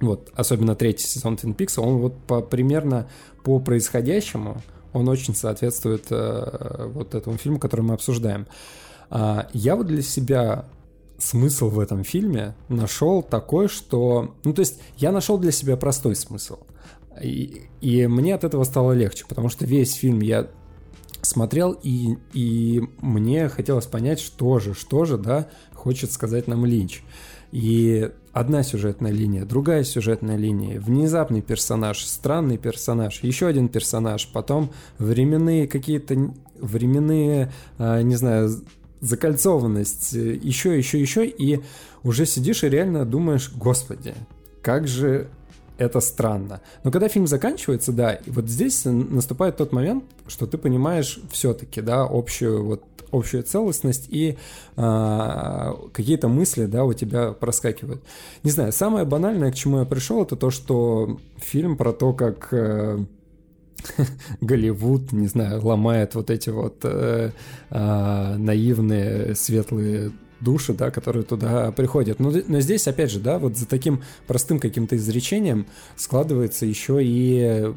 вот, особенно третий сезон Twin Peaks, он вот по, примерно по происходящему, он очень соответствует э, вот этому фильму, который мы обсуждаем. А, я вот для себя смысл в этом фильме нашел такой, что... Ну, то есть я нашел для себя простой смысл. И, и мне от этого стало легче, потому что весь фильм я смотрел, и, и мне хотелось понять, что же, что же, да, хочет сказать нам Линч. И одна сюжетная линия, другая сюжетная линия, внезапный персонаж, странный персонаж, еще один персонаж, потом временные какие-то, временные, а, не знаю, закольцованность, еще, еще, еще, и уже сидишь и реально думаешь, господи, как же это странно. Но когда фильм заканчивается, да, и вот здесь наступает тот момент, что ты понимаешь все-таки, да, общую вот общую целостность и э, какие-то мысли, да, у тебя проскакивают. Не знаю, самое банальное, к чему я пришел, это то, что фильм про то, как э, Голливуд, не знаю, ломает вот эти вот э, э, наивные светлые души, да, которые туда приходят. Но, но здесь, опять же, да, вот за таким простым каким-то изречением складывается еще и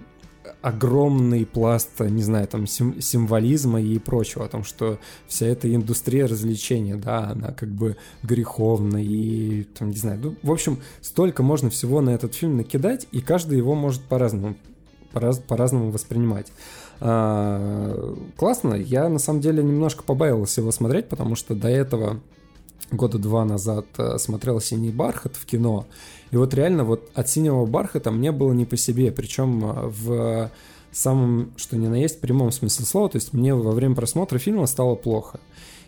огромный пласт, не знаю, там сим символизма и прочего, о том, что вся эта индустрия развлечения, да, она как бы греховна и, там, не знаю, ну, в общем, столько можно всего на этот фильм накидать, и каждый его может по-разному по-разному воспринимать. А, классно, я на самом деле немножко побаивался его смотреть, потому что до этого года два назад э, смотрел «Синий бархат» в кино, и вот реально вот от «Синего бархата» мне было не по себе, причем э, в самом, что ни на есть, прямом смысле слова, то есть мне во время просмотра фильма стало плохо.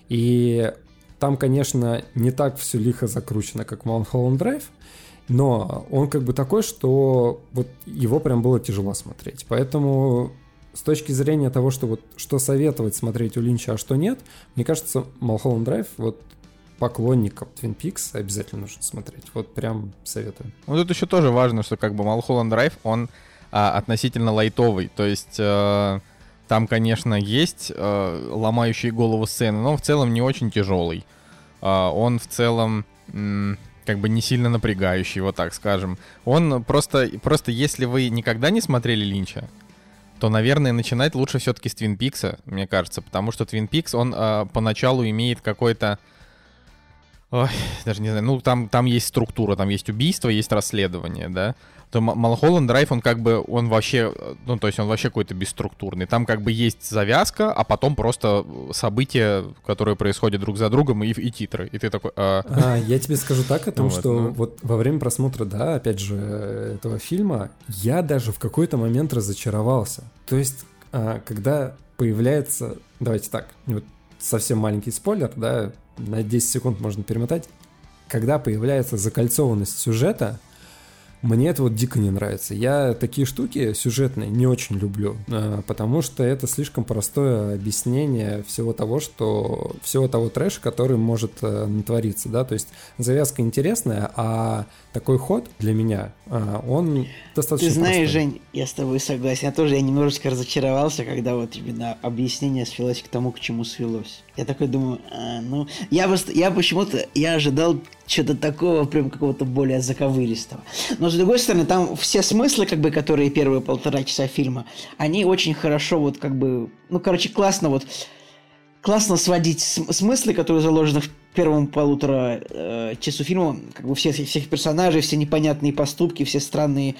И там, конечно, не так все лихо закручено, как Mulholland Drive, но он как бы такой, что вот его прям было тяжело смотреть. Поэтому с точки зрения того, что вот что советовать смотреть у Линча, а что нет, мне кажется, Mulholland Drive вот поклонникам Twin Peaks обязательно нужно смотреть. Вот прям советую. Ну тут еще тоже важно, что как бы Mulholland Drive, он а, относительно лайтовый. То есть э, там, конечно, есть э, ломающие голову сцены, но в целом не очень тяжелый. Э, он в целом как бы не сильно напрягающий, вот так скажем. Он просто, просто если вы никогда не смотрели Линча, то, наверное, начинать лучше все-таки с Твин Пикса, мне кажется, потому что Твин Пикс, он э, поначалу имеет какой-то Ой, даже не знаю, ну там, там есть структура, там есть убийство, есть расследование, да. То Малхолланд Драйв, он как бы, он вообще, ну то есть он вообще какой-то бесструктурный. Там как бы есть завязка, а потом просто события, которые происходят друг за другом, и, и титры. И ты такой... А... А, я тебе скажу так о том, вот, что ну... вот во время просмотра, да, опять же, этого фильма, я даже в какой-то момент разочаровался. То есть а, когда появляется, давайте так, вот совсем маленький спойлер, да, на 10 секунд можно перемотать, когда появляется закольцованность сюжета, мне это вот дико не нравится. Я такие штуки сюжетные не очень люблю, а, потому что это слишком простое объяснение всего того, что всего того трэша, который может э, натвориться, да, то есть завязка интересная, а такой ход для меня, а, он достаточно Ты знаешь, простой. Жень, я с тобой согласен. Я тоже я немножечко разочаровался, когда вот именно объяснение свелось к тому, к чему свелось. Я такой думаю, а, ну, я, просто, я почему-то, я ожидал что-то такого, прям какого-то более заковыристого. Но с другой стороны, там все смыслы, как бы, которые первые полтора часа фильма, они очень хорошо вот как бы, ну, короче, классно вот, классно сводить см- смыслы, которые заложены в первом полутора э, часу фильма, как бы все, всех персонажей, все непонятные поступки, все странные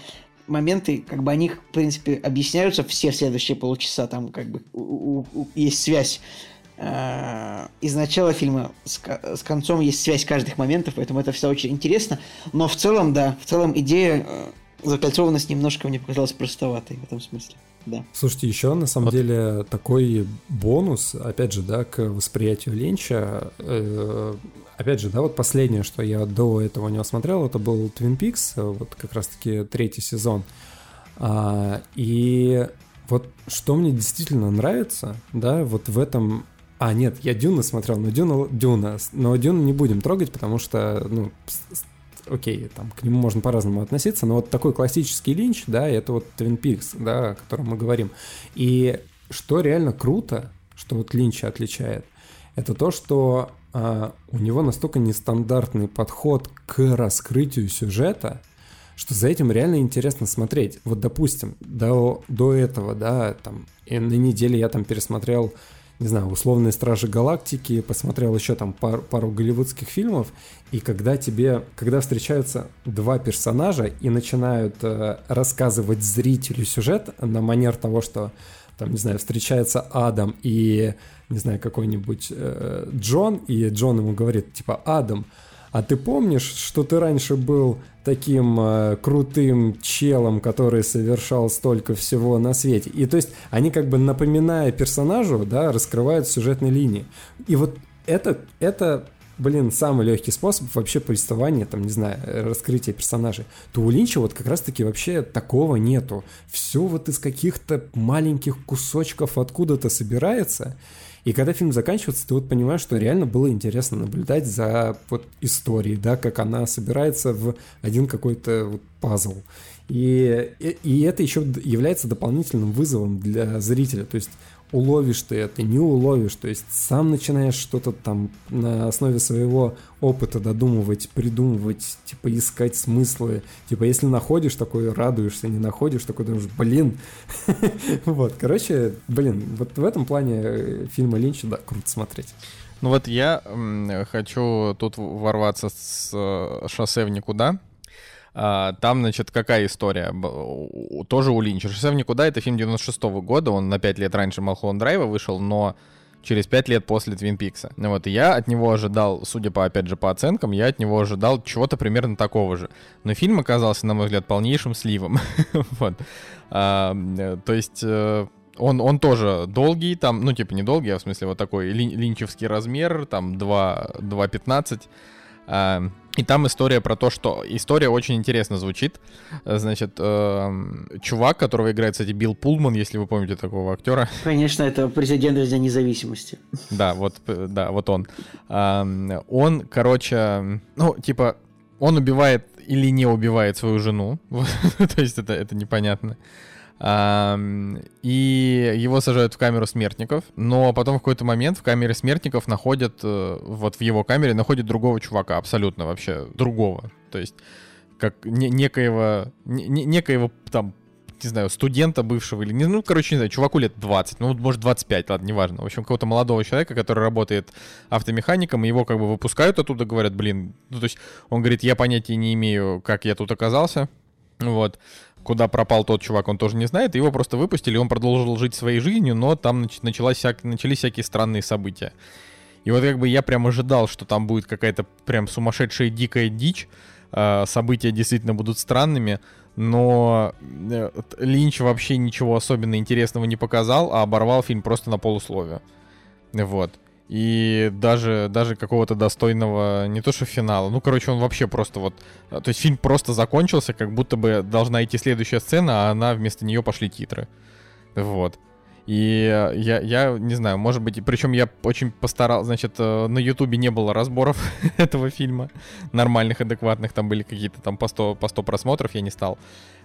моменты, как бы они, в принципе, объясняются все следующие полчаса, там как бы у- у- у- есть связь э, из начала фильма с, с концом есть связь каждых моментов, поэтому это все очень интересно. Но в целом, да, в целом идея э, закольцованность немножко мне показалась простоватой в этом смысле. Да. Слушайте, еще на самом Вот. деле такой бонус, опять же, да, к восприятию Линча. э, опять же, да, вот последнее, что я до этого не смотрел, это был Twin Peaks, вот как раз-таки третий сезон. А, и вот что мне действительно нравится, да, вот в этом... А, нет, я Дюна смотрел, но Дюна, Дюна, но Дюну не будем трогать, потому что, ну, окей, там к нему можно по-разному относиться, но вот такой классический линч, да, это вот Twin Peaks, да, о котором мы говорим. И что реально круто, что вот Линча отличает, это то, что а, у него настолько нестандартный подход к раскрытию сюжета, что за этим реально интересно смотреть. Вот, допустим, до, до этого, да, там, и на неделе я там пересмотрел, не знаю, «Условные Стражи Галактики», посмотрел еще там пар- пару голливудских фильмов, и когда тебе, когда встречаются два персонажа и начинают э, рассказывать зрителю сюжет на манер того, что там, не знаю, встречается Адам и, не знаю, какой-нибудь э, Джон, и Джон ему говорит, типа, Адам, а ты помнишь, что ты раньше был таким э, крутым челом, который совершал столько всего на свете? И то есть они как бы напоминая персонажу, да, раскрывают сюжетные линии. И вот это, это блин, самый легкий способ вообще повествования, там, не знаю, раскрытия персонажей, то у Линча вот как раз-таки вообще такого нету. Все вот из каких-то маленьких кусочков откуда-то собирается, и когда фильм заканчивается, ты вот понимаешь, что реально было интересно наблюдать за вот историей, да, как она собирается в один какой-то вот пазл. И, и, и это еще является дополнительным вызовом для зрителя. То есть уловишь ты это, не уловишь. То есть сам начинаешь что-то там на основе своего опыта додумывать, придумывать, типа искать смыслы. Типа если находишь такой, радуешься, не находишь такой, думаешь, блин. Вот, короче, блин, вот в этом плане фильма Линча, да, круто смотреть. Ну вот я хочу тут ворваться с э, шоссе в никуда. А, Там, значит, какая история? Тоже у Линча. «Шоссе в никуда» — это фильм 96 года, он на 5 лет раньше Малхолланд Драйва вышел, но через 5 лет после Твин Пикса. Вот, и я от него ожидал, судя по, опять же, по оценкам, я от него ожидал чего-то примерно такого же. Но фильм оказался, на мой взгляд, полнейшим сливом. Вот. А, э, То есть... э, он, он тоже долгий, там, ну, типа, не долгий, а в смысле вот такой лин- линчевский размер, там, 2, 2.15. А, и там история про то, что... История очень интересно звучит. Э, Значит, эм, чувак, которого играет, кстати, Билл Пулман, если вы помните такого актера. Конечно, это президент из Дня независимости. Да, вот, п- да, вот он. Ам, Он, короче, ну, типа, он убивает или не убивает свою жену. То есть это, это непонятно. И его сажают в камеру смертников, но потом в какой-то момент в камере смертников находят, э, вот в его камере находят другого чувака, абсолютно вообще другого. То есть как не- некоего, не- не- некоего там не знаю, студента бывшего или ну, короче, не знаю, чуваку лет 20, ну, может, 25, ладно, неважно. В общем, какого-то молодого человека, который работает автомехаником, его как бы выпускают оттуда, говорят, блин, ну, то есть он говорит, я понятия не имею, как я тут оказался, вот. Куда пропал тот чувак, он тоже не знает. Его просто выпустили, он продолжил жить своей жизнью, но там нач- началась всяк- начались всякие странные события. И вот как бы я прям ожидал, что там будет какая-то прям сумасшедшая дикая дичь, а, события действительно будут странными, но э, Линч вообще ничего особенно интересного не показал, а оборвал фильм просто на полусловие. Вот. И даже, даже какого-то достойного, не то что финала, ну, короче, он вообще просто вот... То есть фильм просто закончился, как будто бы должна идти следующая сцена, а она вместо нее пошли титры. Вот. И я, я не знаю, может быть, причем я очень постарался, значит, э, на Ютубе не было разборов этого фильма, нормальных, адекватных, там были какие-то там по 100, по 100 просмотров, я не стал.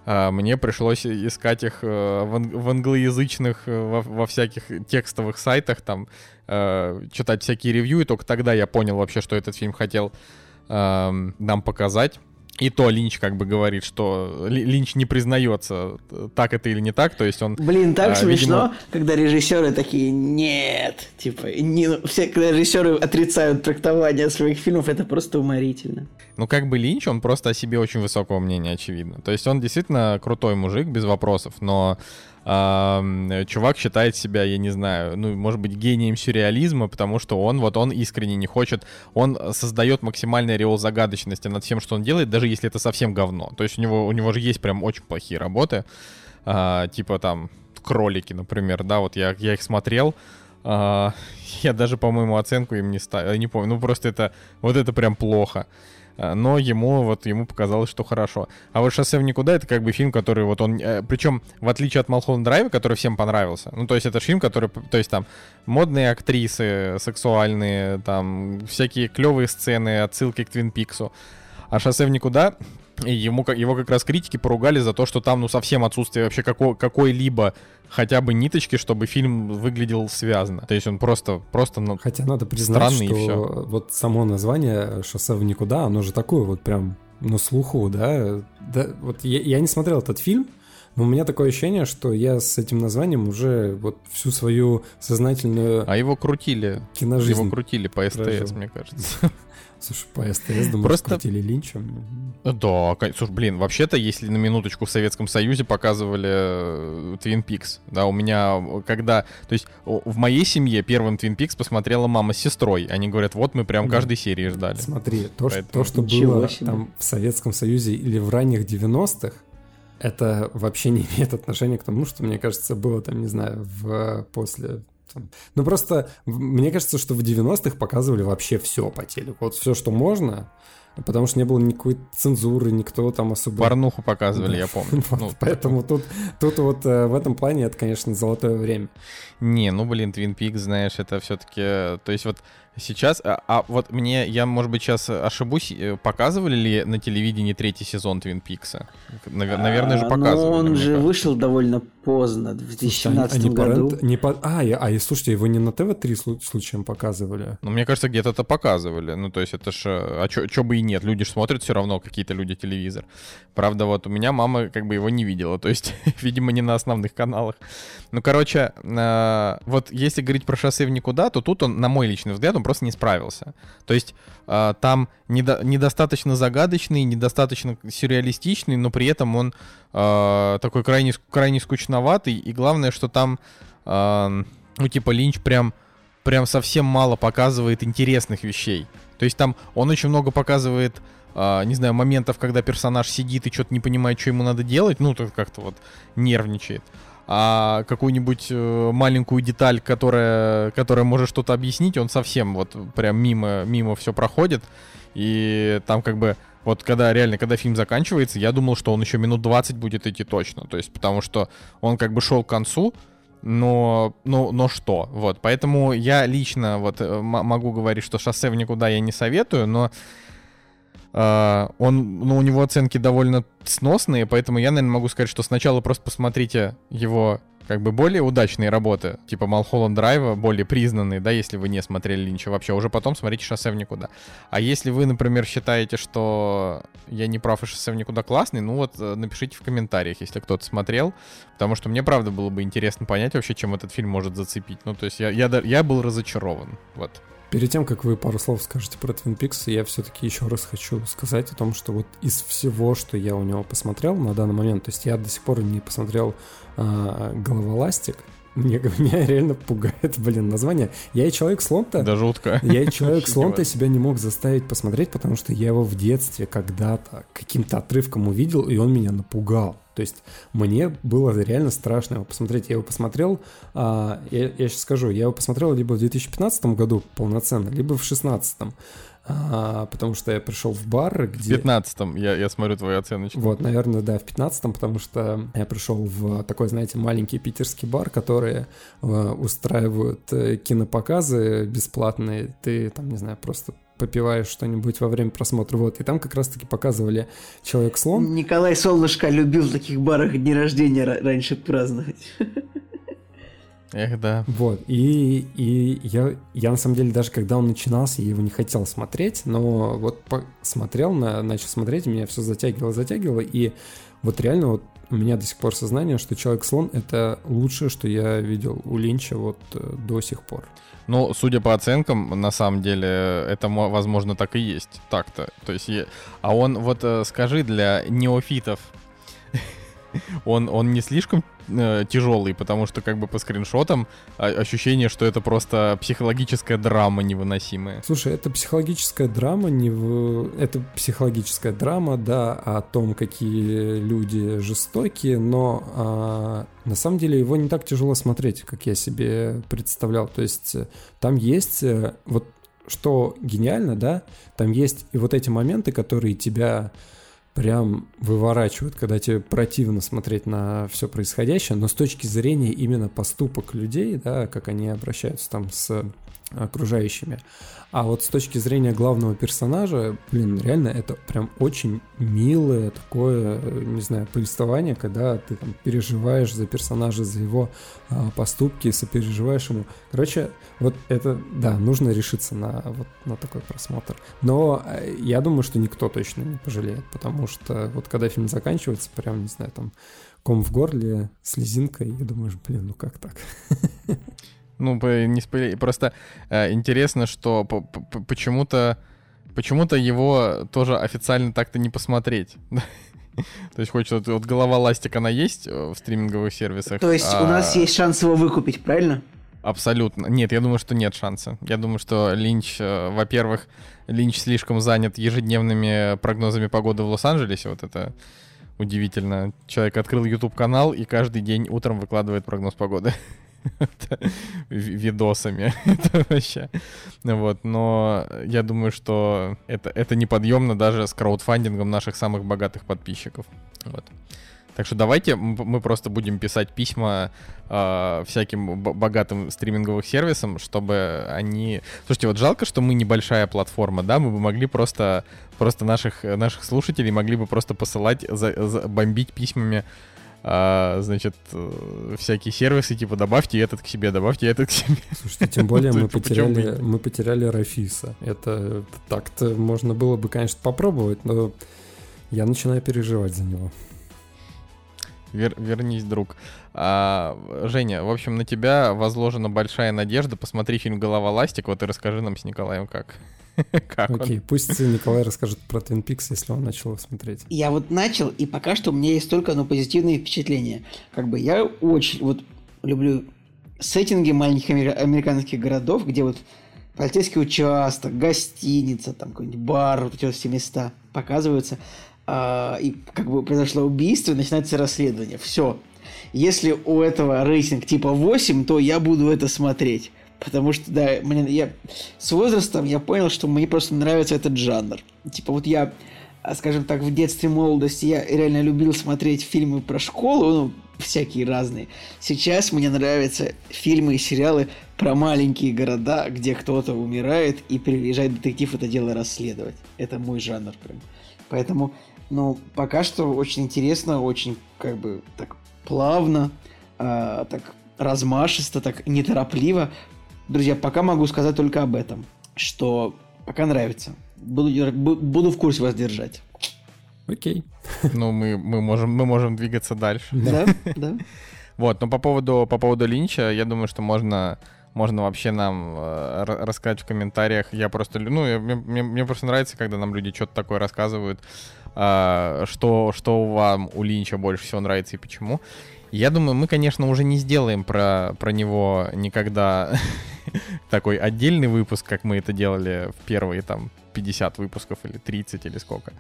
А мне пришлось искать их э, в, в англоязычных, э, во, во всяких текстовых сайтах, там, читать всякие ревью, и только тогда я понял вообще, что этот фильм хотел нам показать. И то Линч как бы говорит, что Линч не признается, так это или не так, то есть он... Блин, так а, смешно, видимо... когда режиссеры такие, нет, типа, не, все, когда режиссеры отрицают трактование своих фильмов, это просто уморительно. Ну, как бы Линч, он просто о себе очень высокого мнения, очевидно. То есть он действительно крутой мужик, без вопросов, но чувак считает себя, я не знаю, ну, может быть, гением сюрреализма, потому что он, вот он искренне не хочет, он создает максимальный ореол загадочности над всем, что он делает, даже если это совсем говно. То есть у него, у него же есть прям очень плохие работы, а, типа там кролики, например, да, вот я, я их смотрел, а, я даже, по-моему, оценку им не ставил, не помню, ну просто это, вот это прям плохо. А, но ему вот ему показалось, что хорошо. А вот «Шоссе в никуда» — это как бы фильм, который вот он... Э, Причем, в отличие от «Малхолланд Драйва», который всем понравился, ну, то есть это фильм, который... То есть там модные актрисы, сексуальные, там всякие клевые сцены, отсылки к Твин Пиксу. А «Шоссе в никуда» И ему, его как раз критики поругали за то, что там ну совсем отсутствие вообще какой- какой-либо хотя бы ниточки, чтобы фильм выглядел связано. То есть он просто, просто ну, Хотя надо признать, что и все. вот само название «Шоссе в никуда», оно же такое вот прям на слуху, да? да вот я, я не смотрел этот фильм, но у меня такое ощущение, что я с этим названием уже вот всю свою сознательную... А его крутили. Киножизнь. Его крутили по СТС, прожил. мне кажется. Слушай, по СТС, думаю, Просто... скрутили линчем. Да, слушай, блин, вообще-то, если на минуточку в Советском Союзе показывали Твин э, Пикс, да, у меня, когда, то есть в моей семье первым Твин Пикс посмотрела мама с сестрой, они говорят, вот мы прям каждой серии ждали. Смотри, то, Поэтому... что, то, что было себе. там в Советском Союзе или в ранних 90-х, это вообще не имеет отношения к тому, что, мне кажется, было там, не знаю, в после ну просто мне кажется, что в 90-х показывали вообще все по телеку. Вот все, что можно, потому что не было никакой цензуры, никто там особо... Порнуху показывали, я помню. вот, ну, поэтому тут, тут вот э, в этом плане это, конечно, золотое время. Не, ну блин, Twin Peaks, знаешь, это все-таки... То есть вот Сейчас, а, а вот мне, я, может быть, сейчас ошибусь, э, показывали ли на телевидении третий сезон Твин Пикса? Наверное же а, показывали. Но он же кажется. вышел довольно поздно, в 2017 Слушайте, а году. не по... А, а, и слушайте, его не на ТВ-3 случаем показывали? Ну, мне кажется, где-то это показывали. Ну, то есть это ж... А чё, бы и нет, люди же смотрят все равно, какие-то люди телевизор. Правда, вот у меня мама как бы его не видела, то есть, видимо, не на основных каналах. Ну, короче, э, вот если говорить про шоссе в никуда, то тут он, на мой личный взгляд, он просто не справился. То есть э, там недо, недостаточно загадочный, недостаточно сюрреалистичный, но при этом он э, такой крайне, крайне скучноватый. И главное, что там, э, ну, типа, Линч прям, прям совсем мало показывает интересных вещей. То есть там он очень много показывает не знаю, моментов, когда персонаж сидит и что-то не понимает, что ему надо делать, ну, тут как-то вот нервничает а какую-нибудь э, маленькую деталь, которая, которая может что-то объяснить, он совсем вот прям мимо, мимо все проходит. И там как бы вот когда реально, когда фильм заканчивается, я думал, что он еще минут 20 будет идти точно. То есть, потому что он как бы шел к концу, но, но, но что? Вот, поэтому я лично вот э, могу говорить, что шоссе в никуда я не советую, но Uh, он, ну, у него оценки довольно сносные, поэтому я, наверное, могу сказать, что сначала просто посмотрите его как бы более удачные работы, типа Малхолланд Драйва, более признанные, да, если вы не смотрели Линча вообще, уже потом смотрите «Шоссе в никуда». А если вы, например, считаете, что я не прав и «Шоссе в никуда» классный, ну вот э, напишите в комментариях, если кто-то смотрел, потому что мне, правда, было бы интересно понять вообще, чем этот фильм может зацепить. Ну, то есть я, я, я был разочарован, вот. Перед тем, как вы пару слов скажете про Twin Peaks, я все-таки еще раз хочу сказать о том, что вот из всего, что я у него посмотрел на данный момент, то есть я до сих пор не посмотрел э, «Головоластик», мне, меня реально пугает, блин, название. Я и Человек-слон-то... Да жутко. Я и Человек-слон-то себя не мог заставить посмотреть, потому что я его в детстве когда-то каким-то отрывком увидел, и он меня напугал. То есть мне было реально страшно его посмотреть. Я его посмотрел, а, я, я сейчас скажу, я его посмотрел либо в 2015 году полноценно, либо в 2016 а, потому что я пришел в бар, где... В 15-м, я, я смотрю твою оценочку. Вот, наверное, да, в 15-м, потому что я пришел в такой, знаете, маленький питерский бар, которые э, устраивают э, кинопоказы бесплатные. Ты там, не знаю, просто попиваешь что-нибудь во время просмотра. Вот, и там как раз-таки показывали Человек-слон. Николай Солнышко любил в таких барах дни рождения раньше праздновать. Эх, да. Вот, и, и я, я на самом деле даже когда он начинался, я его не хотел смотреть, но вот смотрел, на, начал смотреть, меня все затягивало, затягивало, и вот реально вот у меня до сих пор сознание, что Человек-слон — это лучшее, что я видел у Линча вот э, до сих пор. Ну, судя по оценкам, на самом деле, это, возможно, так и есть. Так-то. То есть, а он, вот э, скажи для неофитов, он, он не слишком э, тяжелый, потому что как бы по скриншотам а, ощущение, что это просто психологическая драма невыносимая. Слушай, это психологическая драма, не в... это психологическая драма, да, о том, какие люди жестокие, но а, на самом деле его не так тяжело смотреть, как я себе представлял. То есть э, там есть э, вот что гениально, да, там есть и вот эти моменты, которые тебя прям выворачивают, когда тебе противно смотреть на все происходящее, но с точки зрения именно поступок людей, да, как они обращаются там с окружающими. А вот с точки зрения главного персонажа, блин, реально это прям очень милое такое, не знаю, повествование, когда ты там переживаешь за персонажа, за его а, поступки, сопереживаешь ему. Короче, вот это, да, нужно решиться на вот на такой просмотр. Но э, я думаю, что никто точно не пожалеет, потому что вот когда фильм заканчивается, прям, не знаю, там ком в горле, слезинка, и думаешь, блин, ну как так? Ну, не спойлер. Просто э, интересно, что почему-то почему-то его тоже официально так-то не посмотреть. То есть хочется, вот, вот голова ластик, она есть э, в стриминговых сервисах. То есть а... у нас есть шанс его выкупить, правильно? Абсолютно. Нет, я думаю, что нет шанса. Я думаю, что Линч, э, во-первых, Линч слишком занят ежедневными прогнозами погоды в Лос-Анджелесе. Вот это удивительно. Человек открыл YouTube канал и каждый день утром выкладывает прогноз погоды. видосами. это вообще. Вот, но я думаю, что это, это неподъемно даже с краудфандингом наших самых богатых подписчиков. Вот. Так что давайте мы просто будем писать письма э, всяким богатым стриминговым сервисам, чтобы они... Слушайте, вот жалко, что мы небольшая платформа, да, мы бы могли просто, просто наших, наших слушателей могли бы просто посылать, за, за, бомбить письмами а, значит, э, всякие сервисы, типа, добавьте этот к себе, добавьте этот к себе. Слушайте, тем более мы потеряли, мы потеряли Рафиса. Это так-то можно было бы, конечно, попробовать, но я начинаю переживать за него. Вер, вернись, друг. А, Женя, в общем, на тебя возложена большая надежда. Посмотри фильм «Голова ластик», вот и расскажи нам с Николаем, как. Как Окей, он? пусть Николай расскажет про Twin Peaks, если он начал его смотреть. Я вот начал, и пока что у меня есть только ну, позитивные впечатления. Как бы я очень вот люблю сеттинги маленьких американских городов, где вот полицейский участок, гостиница, там какой-нибудь бар, вот эти вот все места показываются. А, и как бы произошло убийство, и начинается расследование. Все. Если у этого рейтинг типа 8, то я буду это смотреть. Потому что, да, мне, я с возрастом я понял, что мне просто нравится этот жанр. Типа вот я, а, скажем так, в детстве, молодости я реально любил смотреть фильмы про школу, ну, всякие разные. Сейчас мне нравятся фильмы и сериалы про маленькие города, где кто-то умирает и приезжает детектив это дело расследовать. Это мой жанр прям. Поэтому, ну, пока что очень интересно, очень как бы так плавно, э, так размашисто, так неторопливо Друзья, пока могу сказать только об этом, что пока нравится. Буду, буду в курсе вас держать. Окей. Ну, мы, мы, можем, мы можем двигаться дальше. Да, да. Вот, но по поводу, по поводу Линча, я думаю, что можно, можно вообще нам э, рассказать в комментариях. Я просто, ну, я, мне, мне просто нравится, когда нам люди что-то такое рассказывают, э, что, что вам у Линча больше всего нравится и почему. Я думаю, мы, конечно, уже не сделаем про, про него никогда такой отдельный выпуск, как мы это делали в первые там 50 выпусков или 30 или сколько.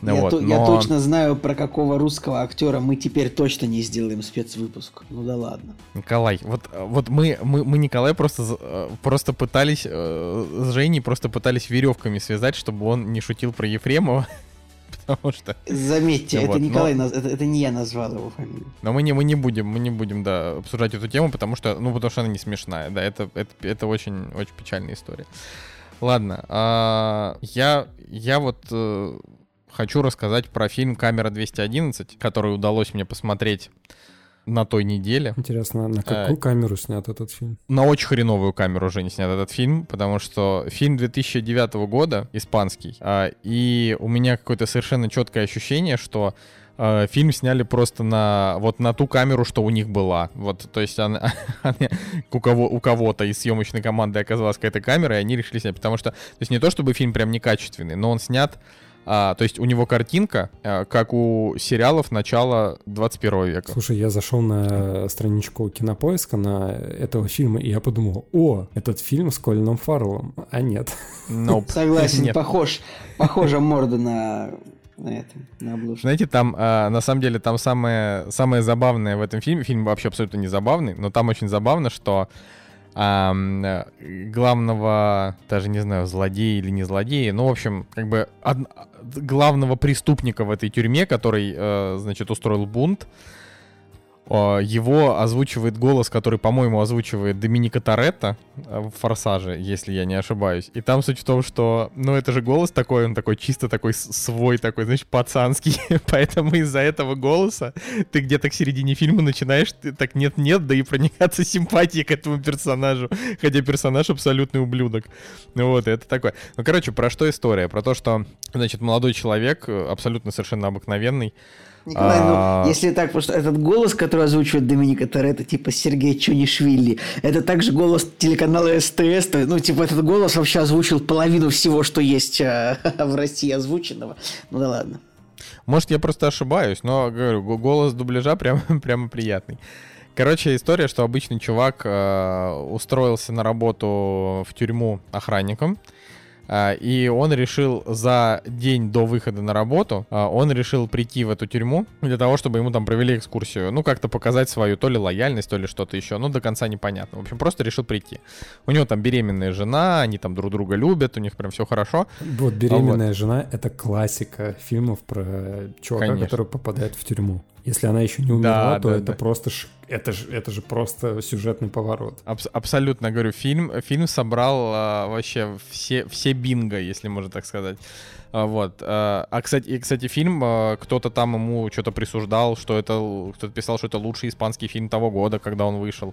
Ну, я, вот, то, но... я точно знаю, про какого русского актера мы теперь точно не сделаем спецвыпуск. Ну да ладно. Николай, вот, вот мы, мы, мы Николай просто, э, просто пытались э, с Женей просто пытались веревками связать, чтобы он не шутил про Ефремова. Потому что... Заметьте, вот, это Николай, но... это, это не я назвал его фамилию. Но мы не, мы не будем, мы не будем, да, обсуждать эту тему, потому что, ну, потому что она не смешная, да, это, это, это очень, очень печальная история. Ладно, а, я, я вот э, хочу рассказать про фильм «Камера 211», который удалось мне посмотреть на той неделе. Интересно, на какую а, камеру снят этот фильм? На очень хреновую камеру уже не снят этот фильм, потому что фильм 2009 года, испанский, а, и у меня какое-то совершенно четкое ощущение, что э, фильм сняли просто на вот на ту камеру, что у них была. Вот, то есть она, у, кого, у кого-то из съемочной команды оказалась какая-то камера, и они решили снять. Потому что, то есть не то чтобы фильм прям некачественный, но он снят а, то есть у него картинка, а, как у сериалов начала 21 века. Слушай, я зашел на страничку кинопоиска на этого фильма, и я подумал, о, этот фильм с Колином Фарреллом. А нет. Nope. Согласен, нет. похож. Похожа морда на на этом, на обложке. Знаете, там, э, на самом деле, там самое, самое забавное в этом фильме, фильм вообще абсолютно не забавный, но там очень забавно, что э, главного, даже не знаю, злодея или не злодея, ну, в общем, как бы од, главного преступника в этой тюрьме, который, э, значит, устроил бунт, его озвучивает голос, который, по-моему, озвучивает Доминика Торетто э, в «Форсаже», если я не ошибаюсь. И там суть в том, что, ну, это же голос такой, он такой чисто такой свой, такой, знаешь, пацанский. Поэтому из-за этого голоса ты где-то к середине фильма начинаешь ты так нет-нет, да и проникаться симпатией к этому персонажу. Хотя персонаж абсолютный ублюдок. Ну вот, это такое. Ну, короче, про что история? Про то, что, значит, молодой человек, э, абсолютно совершенно обыкновенный, Николай, ну, а... если так, потому что этот голос, который озвучивает Доминика Торетто, типа Сергей Чунишвили, это также голос телеканала СТС, ну, типа, этот голос вообще озвучил половину всего, что есть а, в России озвученного. Ну да ладно. Может, я просто ошибаюсь, но, говорю, голос дубляжа прям, прямо приятный. Короче, история, что обычный чувак э, устроился на работу в тюрьму охранником, и он решил за день до выхода на работу, а, он решил прийти в эту тюрьму для того, чтобы ему там провели экскурсию. Ну, как-то показать свою то ли лояльность, то ли что-то еще. Ну, до конца непонятно. В общем, просто решил прийти. У него там беременная жена, они там друг друга любят, у них прям все хорошо. Вот, беременная вот. жена — это классика фильмов про чувака, Конечно. который попадает в тюрьму. Если она еще не умерла, да, то да, это да. просто ш... это же это же просто сюжетный поворот. Абс- абсолютно говорю, фильм фильм собрал а, вообще все все бинго, если можно так сказать. А, вот. А, а кстати, и, кстати, фильм а, кто-то там ему что-то присуждал, что это кто-то писал, что это лучший испанский фильм того года, когда он вышел.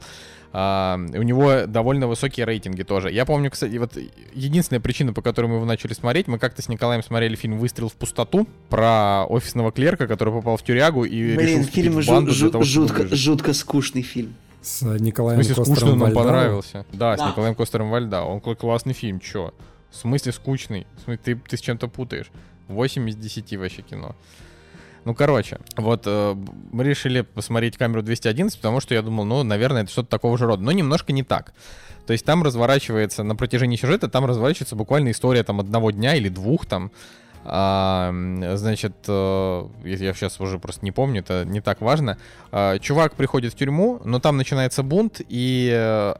У него довольно высокие рейтинги тоже. Я помню, кстати, вот единственная причина, по которой мы его начали смотреть, мы как-то с Николаем смотрели фильм «Выстрел в пустоту» про офисного клерка, который попал в тюрягу и Блин, решил фильм в банду жу- того, жутко, жутко скучный фильм. С Николаем В смысле, скучный, он понравился. Да, да, с Николаем Костером Вальда. Он классный фильм, чё? В смысле скучный? В смысле, ты, ты с чем-то путаешь. 8 из 10 вообще кино. Ну, короче, вот э, мы решили посмотреть камеру 211, потому что я думал, ну, наверное, это что-то такого же рода. Но немножко не так. То есть там разворачивается, на протяжении сюжета, там разворачивается буквально история там одного дня или двух там. А, значит, э, я сейчас уже просто не помню, это не так важно. А, чувак приходит в тюрьму, но там начинается бунт, и э,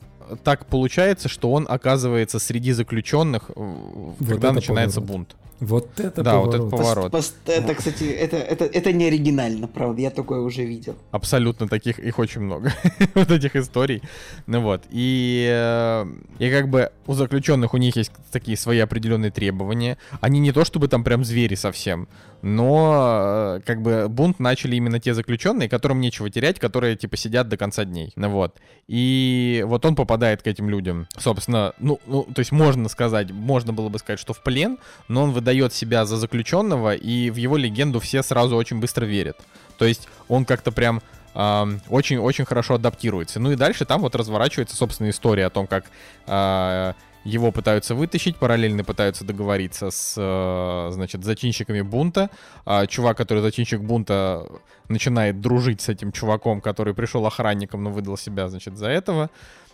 так получается, что он оказывается среди заключенных, вот когда начинается поворот. бунт. Вот это да, поворот. вот это поворот. Пост, это, кстати, это, это, это не оригинально, правда, я такое уже видел. Абсолютно таких, их очень много, вот этих историй. Ну вот, и, э, и как бы у заключенных у них есть такие свои определенные требования. Они не то чтобы там прям звери совсем, но э, как бы бунт начали именно те заключенные, которым нечего терять, которые типа сидят до конца дней. Ну вот. И вот он попадает к этим людям. Собственно, ну, ну то есть можно сказать, можно было бы сказать, что в плен, но он выдает себя за заключенного, и в его легенду все сразу очень быстро верят. То есть он как-то прям очень-очень хорошо адаптируется. Ну и дальше там вот разворачивается, собственно, история о том, как э, его пытаются вытащить, параллельно пытаются договориться с, э, значит, зачинщиками бунта. А чувак, который зачинщик бунта, начинает дружить с этим чуваком, который пришел охранником, но выдал себя, значит, за этого.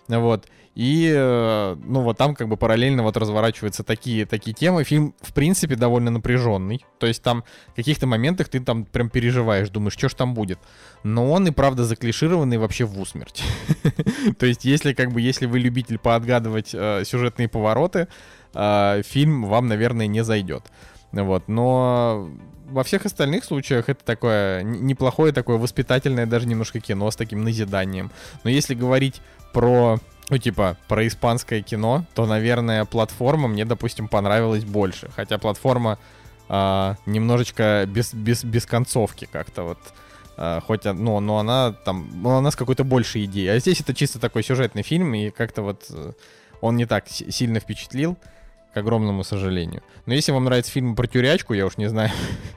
Вот. И, э, ну, вот там как бы параллельно вот разворачиваются такие, такие темы. Фильм, в принципе, довольно напряженный. То есть там в каких-то моментах ты там прям переживаешь, думаешь, что ж там будет. Но он и правда заклишированный вообще в усмерть. То есть если как бы, если вы любитель поотгадывать э, сюжетные повороты, э, фильм вам, наверное, не зайдет. Вот, но во всех остальных случаях это такое неплохое, такое воспитательное даже немножко кино с таким назиданием. Но если говорить про ну, типа, про испанское кино, то, наверное, платформа мне, допустим, понравилась больше. Хотя платформа э, немножечко без, без, без концовки как-то вот. Э, хоть, ну, но она там, ну, она с какой-то большей идеей. А здесь это чисто такой сюжетный фильм, и как-то вот э, он не так сильно впечатлил, огромному сожалению. Но если вам нравится фильм про тюрячку, я уж не знаю,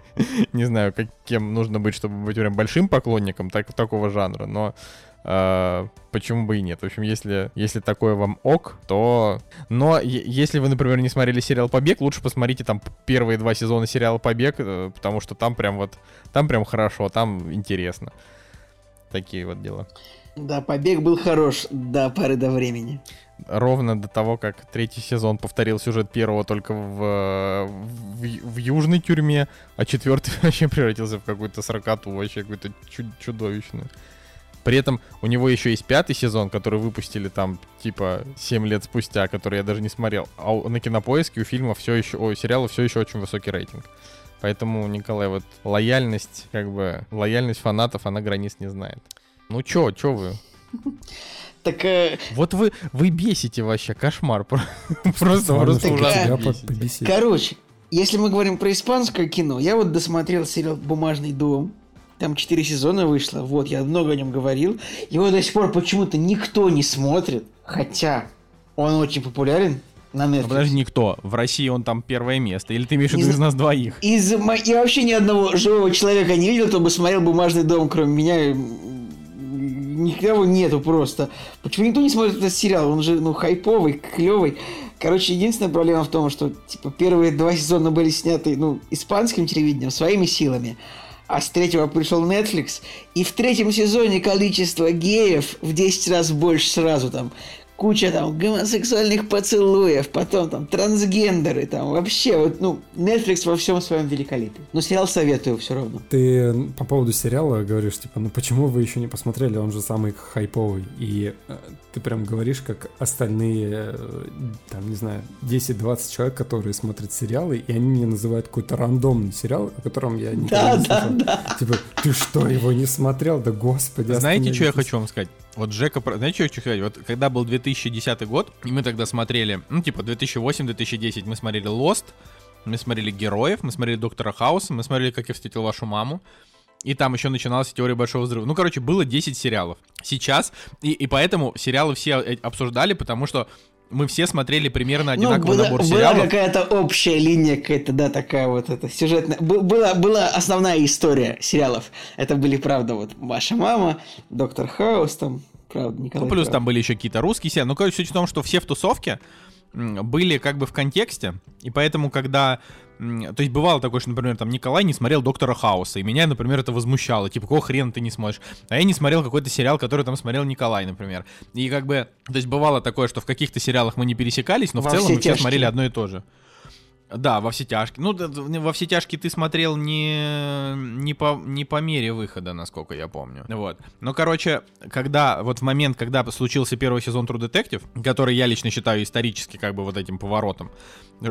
не знаю, каким нужно быть, чтобы быть прям большим поклонником так, такого жанра, но Uh, почему бы и нет? В общем, если, если такое вам ок, то... Но если вы, например, не смотрели сериал «Побег», лучше посмотрите там первые два сезона сериала «Побег», э, потому что там прям вот... Там прям хорошо, там интересно. Такие вот дела. Да, «Побег» был хорош до поры до времени. Ровно до того, как третий сезон повторил сюжет первого только в, в, в южной тюрьме, а четвертый вообще превратился в какую-то сорокату, вообще какую-то чудовищную. При этом у него еще есть пятый сезон, который выпустили там типа 7 лет спустя, который я даже не смотрел. А на кинопоиске у фильма все еще, у сериала все еще очень высокий рейтинг. Поэтому, Николай, вот лояльность, как бы, лояльность фанатов, она границ не знает. Ну чё, чё вы? Так... Э... Вот вы, вы бесите вообще, кошмар. Просто, просто ужасно Короче, если мы говорим про испанское кино, я вот досмотрел сериал «Бумажный дом», там 4 сезона вышло, вот, я много о нем говорил. Его до сих пор почему-то никто не смотрит, хотя он очень популярен на Netflix. Подожди, никто. В России он там первое место. Или ты имеешь в виду из, из нас двоих? Из... Я вообще ни одного живого человека не видел, кто бы смотрел «Бумажный дом», кроме меня. Никого нету просто. Почему никто не смотрит этот сериал? Он же, ну, хайповый, клевый. Короче, единственная проблема в том, что, типа, первые два сезона были сняты, ну, испанским телевидением, своими силами а с третьего пришел Netflix, и в третьем сезоне количество геев в 10 раз больше сразу там куча там гомосексуальных поцелуев, потом там трансгендеры, там вообще вот, ну, Netflix во всем своем великолепии. Но сериал советую все равно. Ты по поводу сериала говоришь, типа, ну почему вы еще не посмотрели, он же самый хайповый, и э, ты прям говоришь, как остальные, э, там, не знаю, 10-20 человек, которые смотрят сериалы, и они мне называют какой-то рандомный сериал, о котором я никогда да, не слышал. Да, да. Типа, ты что, его не смотрел? Да господи, Знаете, что я хочу вам сказать? Вот Джека, знаете, что я хочу сказать? Вот когда был 2010 год, и мы тогда смотрели, ну, типа, 2008-2010, мы смотрели Lost, мы смотрели Героев, мы смотрели Доктора Хауса, мы смотрели Как я встретил вашу маму, и там еще начиналась теория большого взрыва. Ну, короче, было 10 сериалов. Сейчас, и, и поэтому сериалы все обсуждали, потому что мы все смотрели примерно ну, одинаковый ну, набор сериалов. Была какая-то общая линия, какая-то, да, такая вот эта сюжетная. Была, была основная история сериалов. Это были, правда, вот ваша мама, Доктор Хаус, там, правда, Николай. Ну, плюс Прав. там были еще какие-то русские сериалы. Ну, короче, суть в том, что все в тусовке были как бы в контексте, и поэтому, когда то есть бывало такое, что, например, там Николай не смотрел Доктора Хауса, и меня, например, это возмущало. Типа, какого хрена ты не смотришь? А я не смотрел какой-то сериал, который там смотрел Николай, например. И как бы, то есть бывало такое, что в каких-то сериалах мы не пересекались, но Во в целом мы все смотрели одно и то же. Да, во все тяжкие. Ну, во все тяжкие ты смотрел не, не, по, не по мере выхода, насколько я помню. Вот. Но, короче, когда, вот в момент, когда случился первый сезон True Detective, который я лично считаю исторически как бы вот этим поворотом,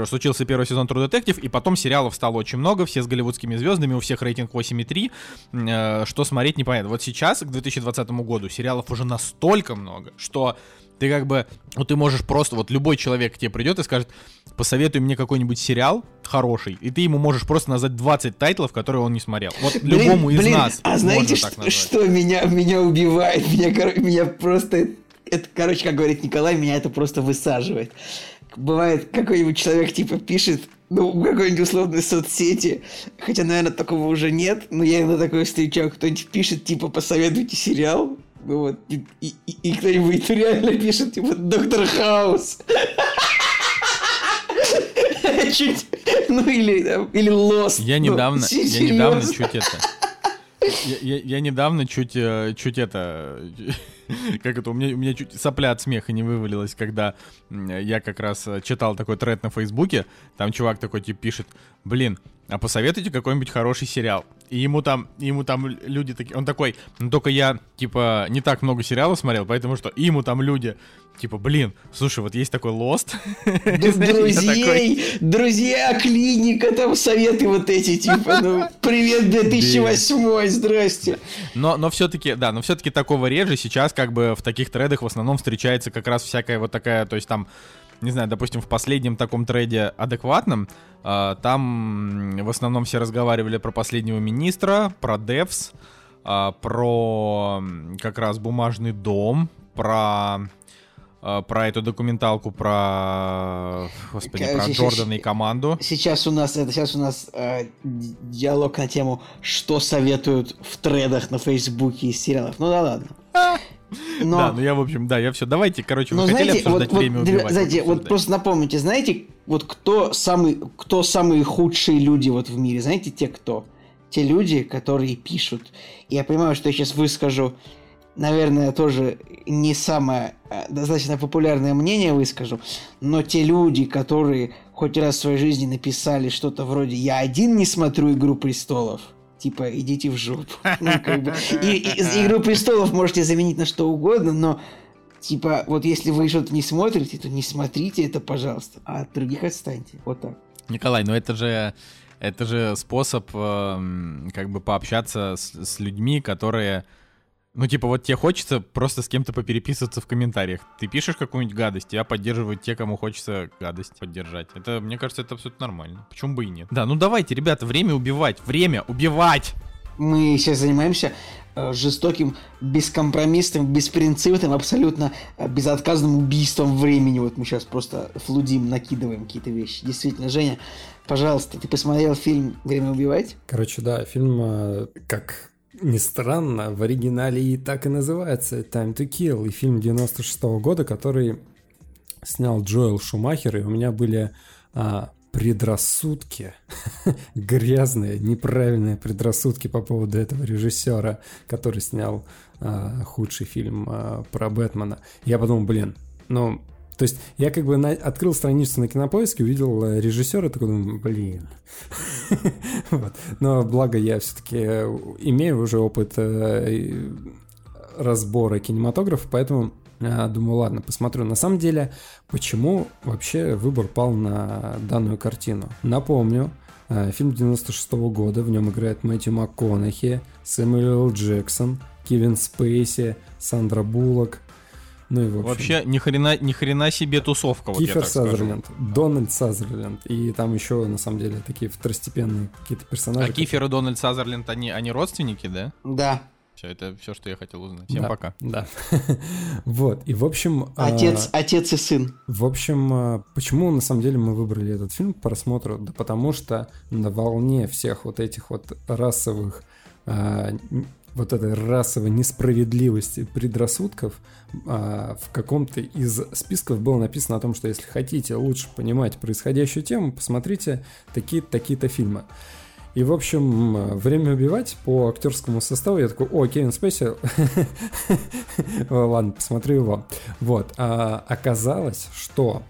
случился первый сезон True Detective, и потом сериалов стало очень много, все с голливудскими звездами, у всех рейтинг 8,3, э, что смотреть непонятно. Вот сейчас, к 2020 году, сериалов уже настолько много, что ты как бы, вот ты можешь просто, вот любой человек к тебе придет и скажет, посоветуй мне какой-нибудь сериал хороший, и ты ему можешь просто назвать 20 тайтлов, которые он не смотрел. Вот блин, любому из блин, нас. А знаете, что, что меня, меня убивает? Меня, меня просто, это, короче, как говорит Николай, меня это просто высаживает. Бывает, какой-нибудь человек типа пишет, ну, в какой-нибудь условной соцсети, хотя, наверное, такого уже нет, но я иногда такое встречаю, кто-нибудь пишет, типа, посоветуйте сериал, ну вот, и, и, и кто-нибудь реально пишет, типа, Доктор Хаус. чуть... Ну, или, или Lost. Я ну, недавно, я недавно чуть это... Я, я- я недавно чуть, э, чуть это, как это, у меня, у меня чуть сопля от смеха не вывалилась, когда я как раз э, читал такой тред на Фейсбуке, там чувак такой типа пишет, блин, а посоветуйте какой-нибудь хороший сериал. И ему там, ему там люди такие, он такой, ну только я, типа, не так много сериалов смотрел, поэтому что, и ему там люди, типа, блин, слушай, вот есть такой Lost. Д- Друзей, друзья, клиника, там советы вот эти, типа, ну, привет, 2008, здрасте. Но, но все-таки, да, но все-таки такого реже сейчас как бы в таких тредах в основном встречается как раз всякая вот такая, то есть там, не знаю, допустим, в последнем таком треде адекватном, а, там в основном все разговаривали про последнего министра, про Девс, а, про как раз бумажный дом, про а, про эту документалку про, господи, про Короче, Джордана и команду. Сейчас у нас, это сейчас у нас э, ди- диалог на тему, что советуют в тредах на Фейсбуке из сериалов. Ну да ладно. Но, Да, ну я, в общем, да, я все. Давайте, короче, вы но хотели знаете, обсуждать вот, вот, время для- убивать? знаете, вот просто напомните, знаете, вот кто самый, кто самые худшие люди вот в мире? Знаете, те кто? Те люди, которые пишут. Я понимаю, что я сейчас выскажу, наверное, тоже не самое э, достаточно популярное мнение выскажу, но те люди, которые хоть раз в своей жизни написали что-то вроде «Я один не смотрю «Игру престолов», типа «Идите в жопу». Ну, как бы. И, и- «Игру престолов» можете заменить на что угодно, но Типа, вот если вы что-то не смотрите, то не смотрите это, пожалуйста. А от других отстаньте. Вот так. Николай, ну это же это же способ эм, как бы пообщаться с, с людьми, которые ну, типа, вот тебе хочется просто с кем-то попереписываться в комментариях. Ты пишешь какую-нибудь гадость, тебя поддерживают те, кому хочется гадость поддержать. Это, мне кажется, это абсолютно нормально. Почему бы и нет? Да, ну давайте, ребята, время убивать. Время убивать! Мы сейчас занимаемся э, жестоким, бескомпромиссным, беспринципным, абсолютно э, безотказным убийством времени. Вот мы сейчас просто флудим, накидываем какие-то вещи. Действительно, Женя, пожалуйста, ты посмотрел фильм «Время убивать»? Короче, да, фильм, э, как ни странно, в оригинале и так и называется «Time to Kill». И фильм 96 года, который снял Джоэл Шумахер, и у меня были а, предрассудки, грязные, неправильные предрассудки по поводу этого режиссера, который снял а, худший фильм а, про Бэтмена. Я подумал, блин, ну, то есть я как бы на- открыл страницу на кинопоиске, увидел э, режиссера, такой блин. Вот. Но благо я все-таки имею уже опыт э, разбора кинематографа, поэтому э, думаю, ладно, посмотрю. На самом деле, почему вообще выбор пал на данную картину? Напомню, э, фильм 96 года, в нем играет Мэтью МакКонахи, Сэмюэл. Джексон, Кевин Спейси, Сандра Буллок, ну и в общем... Вообще, ни хрена, ни хрена себе тусовка, вот Кифер. Сазерленд, Дональд Сазерленд, и там еще, на самом деле, такие второстепенные какие-то персонажи. А Кифер и Дональд Сазерленд, они, они родственники, да? Да. Все, это все, что я хотел узнать. Всем Да, пока. Да. вот, и в общем... а, Отец, отец и сын. В общем, а, почему на самом деле мы выбрали этот фильм к просмотру? Да потому что на волне всех вот этих вот расовых, а, вот этой расовой несправедливости, предрассудков, а, в каком-то из списков было написано о том, что если хотите лучше понимать происходящую тему, посмотрите такие-то, такие-то фильмы. И, в общем, «Время убивать» по актерскому составу, я такой, о, Кевин Спейси, ладно, посмотрю его. Вот, а оказалось, что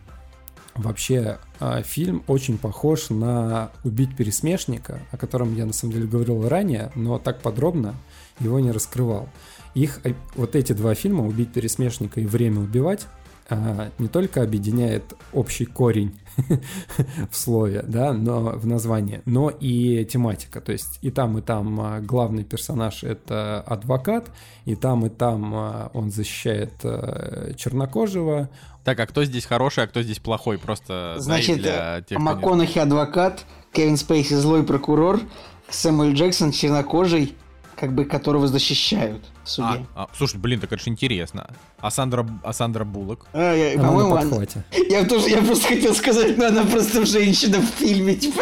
вообще а, фильм очень похож на «Убить пересмешника», о котором я, на самом деле, говорил ранее, но так подробно его не раскрывал. Их, э, вот эти два фильма, «Убить пересмешника» и «Время убивать», а, не только объединяет общий корень в слове, да, но в названии, но и тематика. То есть и там, и там а, главный персонаж это адвокат, и там, и там а, он защищает а, чернокожего. Так, а кто здесь хороший, а кто здесь плохой? Просто Значит, для э, тех, МакКонахи адвокат, Кевин Спейси злой прокурор, Сэмюэл Джексон чернокожий, как бы которого защищают в суде. А, а, слушай, блин, так это же интересно. А Сандра, а Сандра Буллок? А, я- Она по-моему, на она- я тоже, я просто хотел сказать, но она просто женщина в фильме, типа.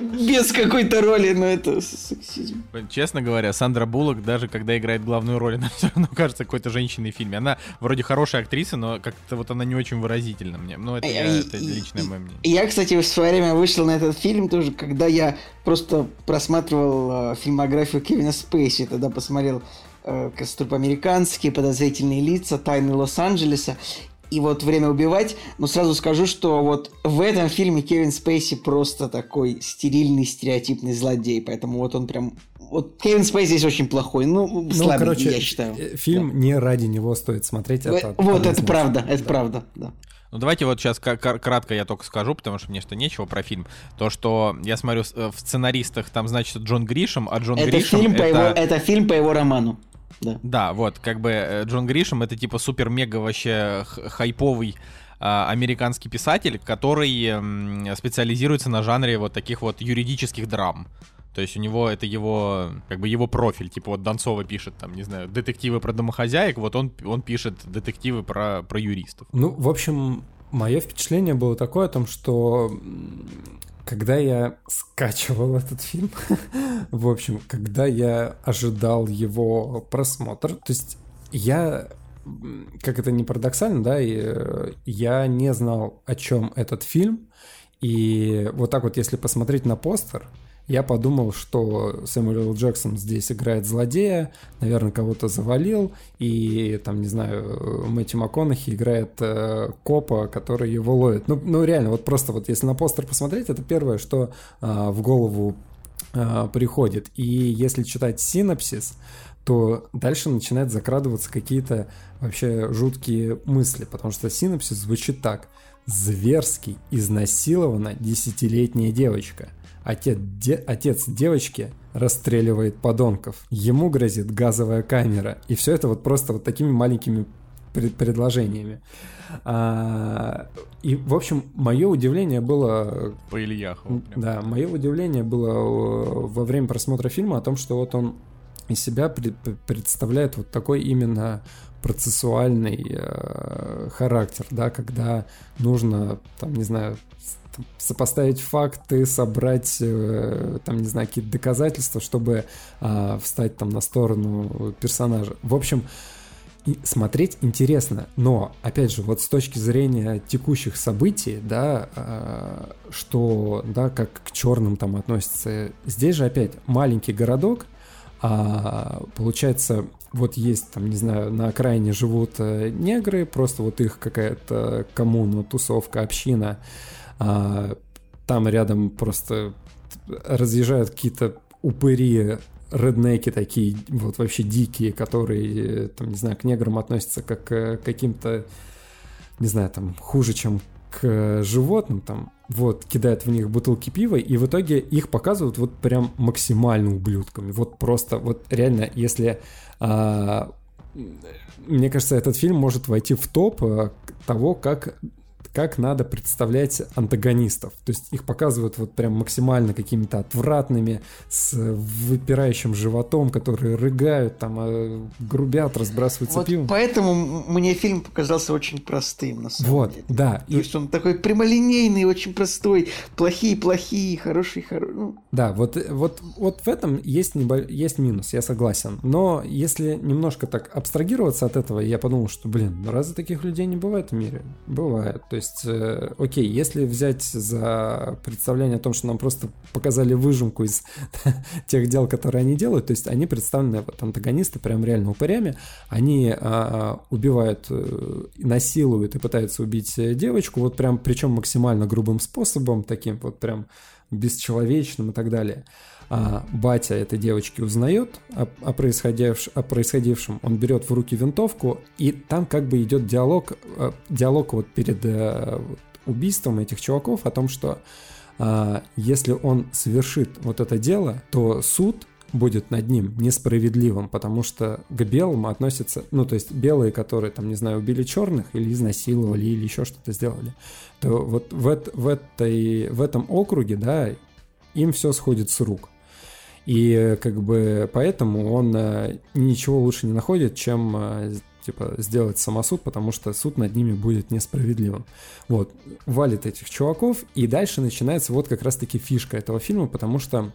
Без какой-то роли, но это сексизм. Честно говоря, Сандра Буллок, даже когда играет главную роль, она все равно кажется какой-то женщиной в фильме. Она вроде хорошая актриса, но как-то вот она не очень выразительна мне. Ну, это, я, это личное мое мнение. Я, кстати, в свое время вышел на этот фильм тоже, когда я просто просматривал э, фильмографию Кевина Спейси. Тогда посмотрел э, американские, подозрительные лица, тайны Лос-Анджелеса и вот «Время убивать», но сразу скажу, что вот в этом фильме Кевин Спейси просто такой стерильный, стереотипный злодей, поэтому вот он прям... Вот Кевин Спейси здесь очень плохой, ну, ну слабый, короче, я считаю. Э, фильм да. не ради него стоит смотреть. Это вот, это правда, это да. правда, да. Ну давайте вот сейчас кратко я только скажу, потому что мне что нечего про фильм. То, что я смотрю э, в сценаристах, там, значит, Джон Гришем, а Джон это Гришем... Фильм это... По его, это фильм по его роману. Да. да, вот, как бы э, Джон Гришем это типа супер-мега вообще хайповый а, американский писатель, который специализируется на жанре вот таких вот юридических драм. То есть у него это его, как бы его профиль, типа вот Донцова пишет там, не знаю, детективы про домохозяек, вот он, он пишет детективы про, про юристов. Ну, в общем, мое впечатление было такое о том, что когда я скачивал этот фильм, в общем, когда я ожидал его просмотр, то есть я, как это не парадоксально, да, э, я не знал, о чем этот фильм, и вот так вот, если посмотреть на постер, я подумал, что Сэмюэл Джексон здесь играет злодея, наверное, кого-то завалил, и там, не знаю, Мэтью МакКонахи играет э, копа, который его ловит. Ну, ну, реально, вот просто вот если на постер посмотреть, это первое, что э, в голову э, приходит. И если читать синапсис, то дальше начинают закрадываться какие-то вообще жуткие мысли, потому что синапсис звучит так. Зверски изнасилована десятилетняя девочка – Отец, де, отец девочки расстреливает подонков. Ему грозит газовая камера. И все это вот просто вот такими маленькими пред, предложениями. А, и, в общем, мое удивление было... По Ильяху. Да, мое удивление было э, во время просмотра фильма о том, что вот он из себя пред, представляет вот такой именно процессуальный э, характер, да, когда нужно, там, не знаю, сопоставить факты, собрать, э, там, не знаю, какие-то доказательства, чтобы а, встать там на сторону персонажа. В общем, смотреть интересно, но, опять же, вот с точки зрения текущих событий, да, а, что, да, как к черным там относится, здесь же опять маленький городок, а получается, вот есть там, не знаю, на окраине живут э, негры, просто вот их какая-то коммуна, тусовка, община, а, там рядом просто разъезжают какие-то упыри, реднеки такие, вот вообще дикие, которые, там, не знаю, к неграм относятся как к каким-то, не знаю, там, хуже, чем к животным, там, вот, кидают в них бутылки пива, и в итоге их показывают вот прям максимально ублюдками. Вот просто, вот реально, если... А, мне кажется, этот фильм может войти в топ а, того, как как надо представлять антагонистов. То есть их показывают вот прям максимально какими-то отвратными, с выпирающим животом, которые рыгают, там, а, грубят, разбрасываются вот пивом. Поэтому мне фильм показался очень простым, на самом вот, деле. да. То и... есть он такой прямолинейный, очень простой, плохие-плохие, хорошие-хорошие. Ну... Да, вот, вот, вот в этом есть, небо... есть минус, я согласен. Но если немножко так абстрагироваться от этого, я подумал, что, блин, ну разве таких людей не бывает в мире? Бывает. То есть, э, окей, если взять за представление о том, что нам просто показали выжимку из тех дел, которые они делают, то есть они представлены, вот антагонисты, прям реально упырями, они а, убивают, э, насилуют и пытаются убить девочку, вот прям, причем максимально грубым способом, таким вот прям бесчеловечным и так далее а, батя этой девочки узнает о, о, происходивш, о происходившем, он берет в руки винтовку, и там как бы идет диалог, э, диалог вот перед э, убийством этих чуваков о том, что а, если он совершит вот это дело, то суд будет над ним несправедливым, потому что к белым относятся, ну, то есть белые, которые, там, не знаю, убили черных или изнасиловали, или еще что-то сделали, то вот в, в, этой, в этом округе, да, им все сходит с рук. И как бы поэтому он э, ничего лучше не находит, чем э, типа, сделать самосуд, потому что суд над ними будет несправедливым. Вот, валит этих чуваков, и дальше начинается вот как раз-таки фишка этого фильма, потому что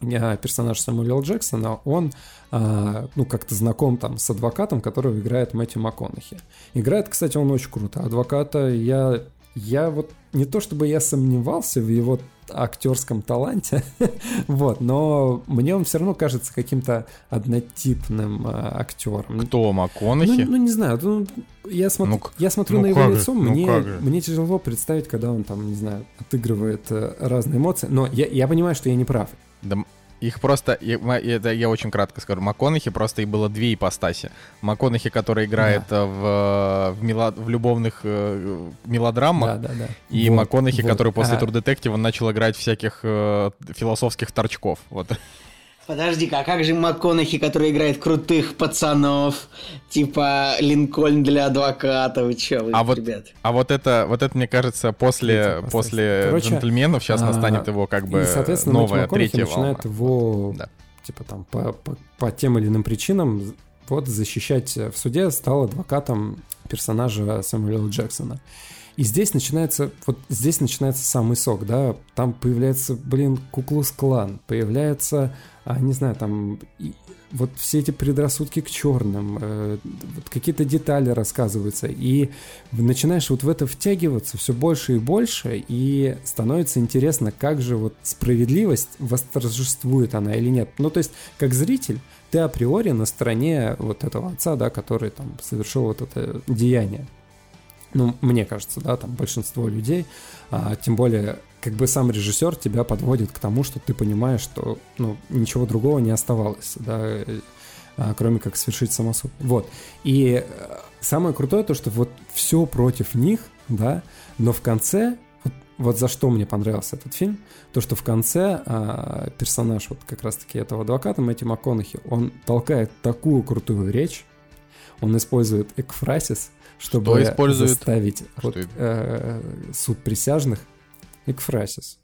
персонаж Самуэла Джексона, он, ну, как-то знаком там с адвокатом, которого играет Мэтью МакКонахи. Играет, кстати, он очень круто. Адвоката я, я вот не то чтобы я сомневался в его актерском таланте, вот, но мне он все равно кажется каким-то однотипным э, актером. Кто, МакКонахи? Ну, ну, не знаю, ну, я, смотр... ну, я смотрю ну, на его лицо, ну, мне, мне тяжело представить, когда он там, не знаю, отыгрывает э, разные эмоции, но я, я понимаю, что я не прав. Да их просто, это я очень кратко скажу, МакКонахи просто и было две ипостаси. МакКонахи, который играет да. в, в, мело, в любовных э, мелодрамах, да, да, да. и вот, МакКонахи, вот. который после а... True Detective начал играть всяких э, философских торчков. Вот. Подожди-ка, а как же МакКонахи, который играет крутых пацанов, типа Линкольн для адвоката, вы чё, вы, а вот, ребят? А вот это, вот это, мне кажется, после, после Короче, джентльменов сейчас а, настанет его как бы и, соответственно, новая третья волна. начинает его, да. типа там, по, по, по тем или иным причинам вот защищать в суде, стал адвокатом персонажа Самуэла Джексона. И здесь начинается, вот здесь начинается самый сок, да, там появляется, блин, Куклус-клан, появляется а, не знаю, там и, вот все эти предрассудки к черным, э, вот какие-то детали рассказываются, и начинаешь вот в это втягиваться все больше и больше, и становится интересно, как же вот справедливость восторжествует она или нет. Ну, то есть, как зритель, ты априори на стороне вот этого отца, да, который там совершил вот это деяние. Ну, мне кажется, да, там большинство людей, а, тем более как бы сам режиссер тебя подводит к тому, что ты понимаешь, что ну, ничего другого не оставалось, да, э, а, кроме как совершить самосуд. Вот. И э, самое крутое то, что вот все против них, да, но в конце вот, за что мне понравился этот фильм, то, что в конце а, персонаж вот как раз-таки этого адвоката Мэтью МакКонахи, он толкает такую крутую речь, он использует экфрасис, чтобы заставить вот, э, суд присяжных Экфрасис.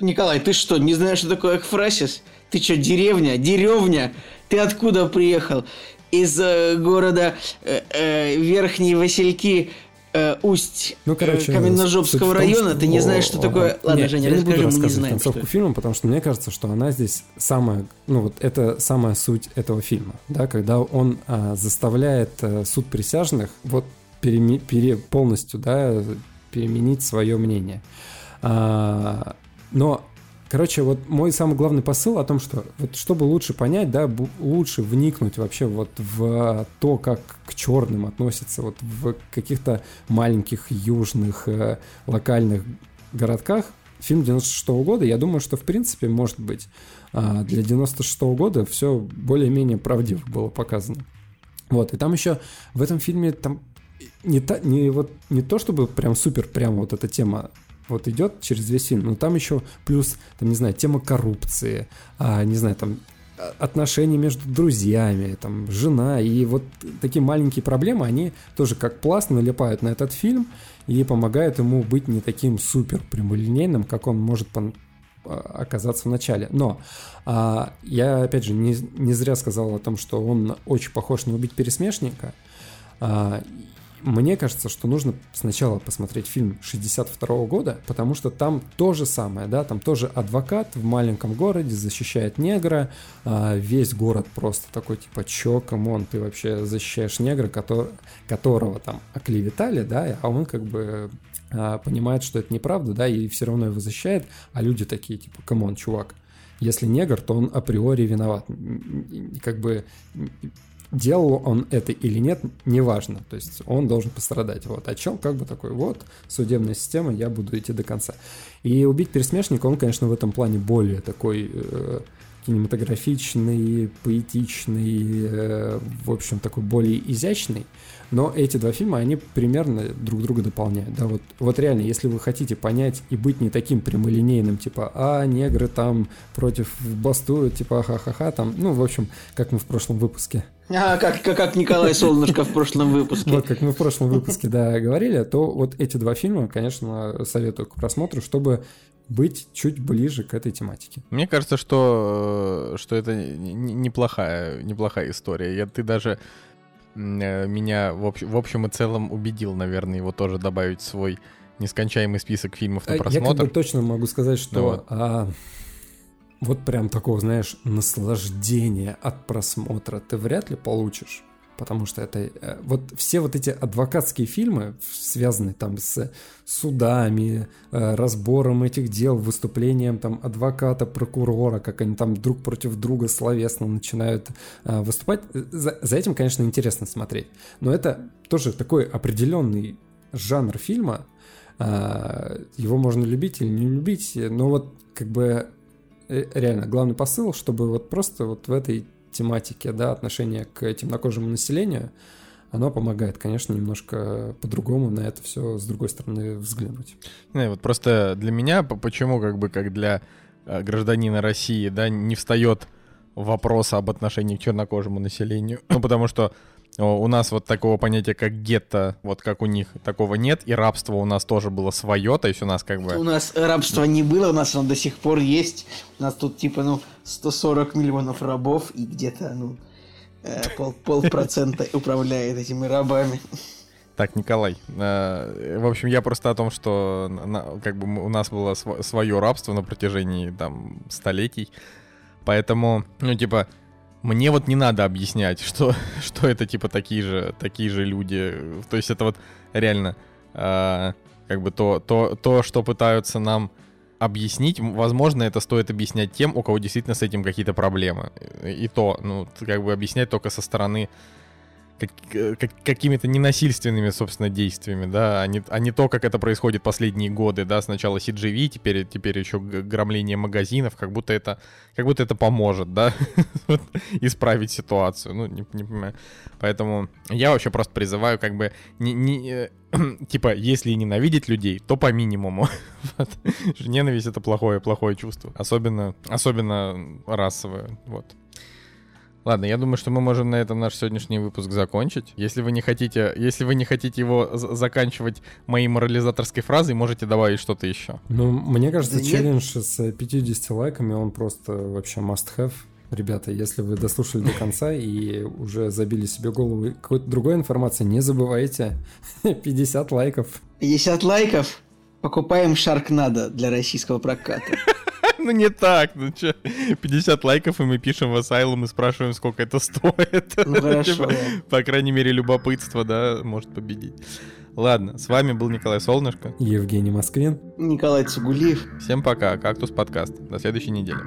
Николай, ты что, не знаешь, что такое Экфрасис? Ты что, деревня? Деревня? Ты откуда приехал? Из э, города э, э, Верхние Васильки, э, Усть ну, короче, Каменножопского района. Что... Ты не знаешь, что такое... Ладно, Нет, Женя, я расскажи, не буду мы не знаем. концовку что... фильма, потому что мне кажется, что она здесь самая... Ну вот это самая суть этого фильма, да, когда он а, заставляет а, суд присяжных вот переми... пере... полностью, да, переменить свое мнение. А, но, короче, вот мой самый главный посыл о том, что вот чтобы лучше понять, да, лучше вникнуть вообще вот в то, как к черным относятся вот в каких-то маленьких южных э, локальных городках, фильм 96 -го года, я думаю, что в принципе, может быть, э, для 96 -го года все более-менее правдиво было показано. Вот, и там еще в этом фильме там не, та, не, вот, не то, чтобы прям супер прям вот эта тема вот идет через весь фильм. Но там еще плюс, там, не знаю, тема коррупции, а, не знаю, там отношения между друзьями, там, жена, и вот такие маленькие проблемы, они тоже как пласт налипают на этот фильм и помогают ему быть не таким супер прямолинейным, как он может а, оказаться в начале. Но а, я, опять же, не, не зря сказал о том, что он очень похож на «Убить пересмешника», а, мне кажется, что нужно сначала посмотреть фильм 62 года, потому что там то же самое, да, там тоже адвокат в маленьком городе защищает негра, а весь город просто такой типа, чё, come on, ты вообще защищаешь негра, который, которого там оклеветали, да, а он как бы а, понимает, что это неправда, да, и все равно его защищает, а люди такие типа, come on, чувак, если негр, то он априори виноват. Как бы делал он это или нет, неважно. То есть он должен пострадать. Вот. А чел как бы такой, вот, судебная система, я буду идти до конца. И «Убить пересмешника», он, конечно, в этом плане более такой э, кинематографичный, поэтичный, э, в общем, такой более изящный. Но эти два фильма, они примерно друг друга дополняют. Да, вот, вот реально, если вы хотите понять и быть не таким прямолинейным, типа, а, негры там против бастуют, типа, ха-ха-ха, там, ну, в общем, как мы в прошлом выпуске. А, как, как, как Николай Солнышко в прошлом выпуске. Вот, как мы в прошлом выпуске, да, говорили, то вот эти два фильма, конечно, советую к просмотру, чтобы быть чуть ближе к этой тематике. Мне кажется, что, что это неплохая, неплохая история. Я, ты даже э, меня в, общ- в общем и целом убедил, наверное, его тоже добавить в свой нескончаемый список фильмов на Э, просмотр. Я как бы точно могу сказать, что Вот. а, вот прям такого, знаешь, наслаждения от просмотра ты вряд ли получишь. Потому что это э, вот все вот эти адвокатские фильмы, связанные там с судами, э, разбором этих дел, выступлением там адвоката, прокурора, как они там друг против друга словесно начинают э, выступать, за, за этим, конечно, интересно смотреть. Но это тоже такой определенный жанр фильма, его можно любить или не любить, но вот как бы реально главный посыл, чтобы вот просто вот в этой тематике, да, отношение к темнокожему населению, оно помогает, конечно, немножко по-другому на это все с другой стороны взглянуть. Не, вот просто для меня, по- почему как бы как для э, гражданина России, да, не встает вопрос об отношении к чернокожему населению. Ну, потому что у нас вот такого понятия, как гетто, вот как у них, такого нет, и рабство у нас тоже было свое, то есть у нас как У бы... нас рабства не было, у нас оно до сих пор есть. У нас тут типа, ну, 140 миллионов рабов и где-то, ну, э, пол, полпроцента управляет этими рабами. Так, Николай, э, в общем, я просто о том, что на- как бы у нас было свое рабство на протяжении там столетий, поэтому, ну, типа, мне вот не надо объяснять, что, что это, типа, такие же, такие же люди. То есть это вот реально, э, как бы то, то, то, что пытаются нам объяснить, возможно, это стоит объяснять тем, у кого действительно с этим какие-то проблемы. И то, ну, как бы объяснять только со стороны как- как- какими-то ненасильственными, собственно, действиями, да, а не, а не то, как это происходит последние годы, да, сначала CGV, теперь, теперь еще громление магазинов, как будто это, как будто это поможет, да, исправить ситуацию, ну, не, не понимаю. Поэтому я вообще просто призываю, как бы, не, не, э, типа, если ненавидеть людей, то по минимуму. Вот. Ненависть — это плохое, плохое чувство, особенно, особенно расовое, вот. Ладно, я думаю, что мы можем на этом наш сегодняшний выпуск закончить. Если вы не хотите, если вы не хотите его заканчивать моей морализаторской фразой, можете добавить что-то еще. Ну, мне кажется, Да нет. челлендж с 50 лайками, он просто вообще must-have. Ребята, если вы дослушали до конца и уже забили себе голову какой-то другой информации, не забывайте 50 лайков. 50 лайков, покупаем Шаркнадо для российского проката. Ну не так, ну чё, 50 лайков, и мы пишем в Asylum и спрашиваем, сколько это стоит. Ну хорошо, Типа. По крайней мере, любопытство, да, может победить. Ладно, с вами был Николай Солнышко. Евгений Москвин. Николай Цугулиев. Всем пока, Кактус подкаст. До следующей недели.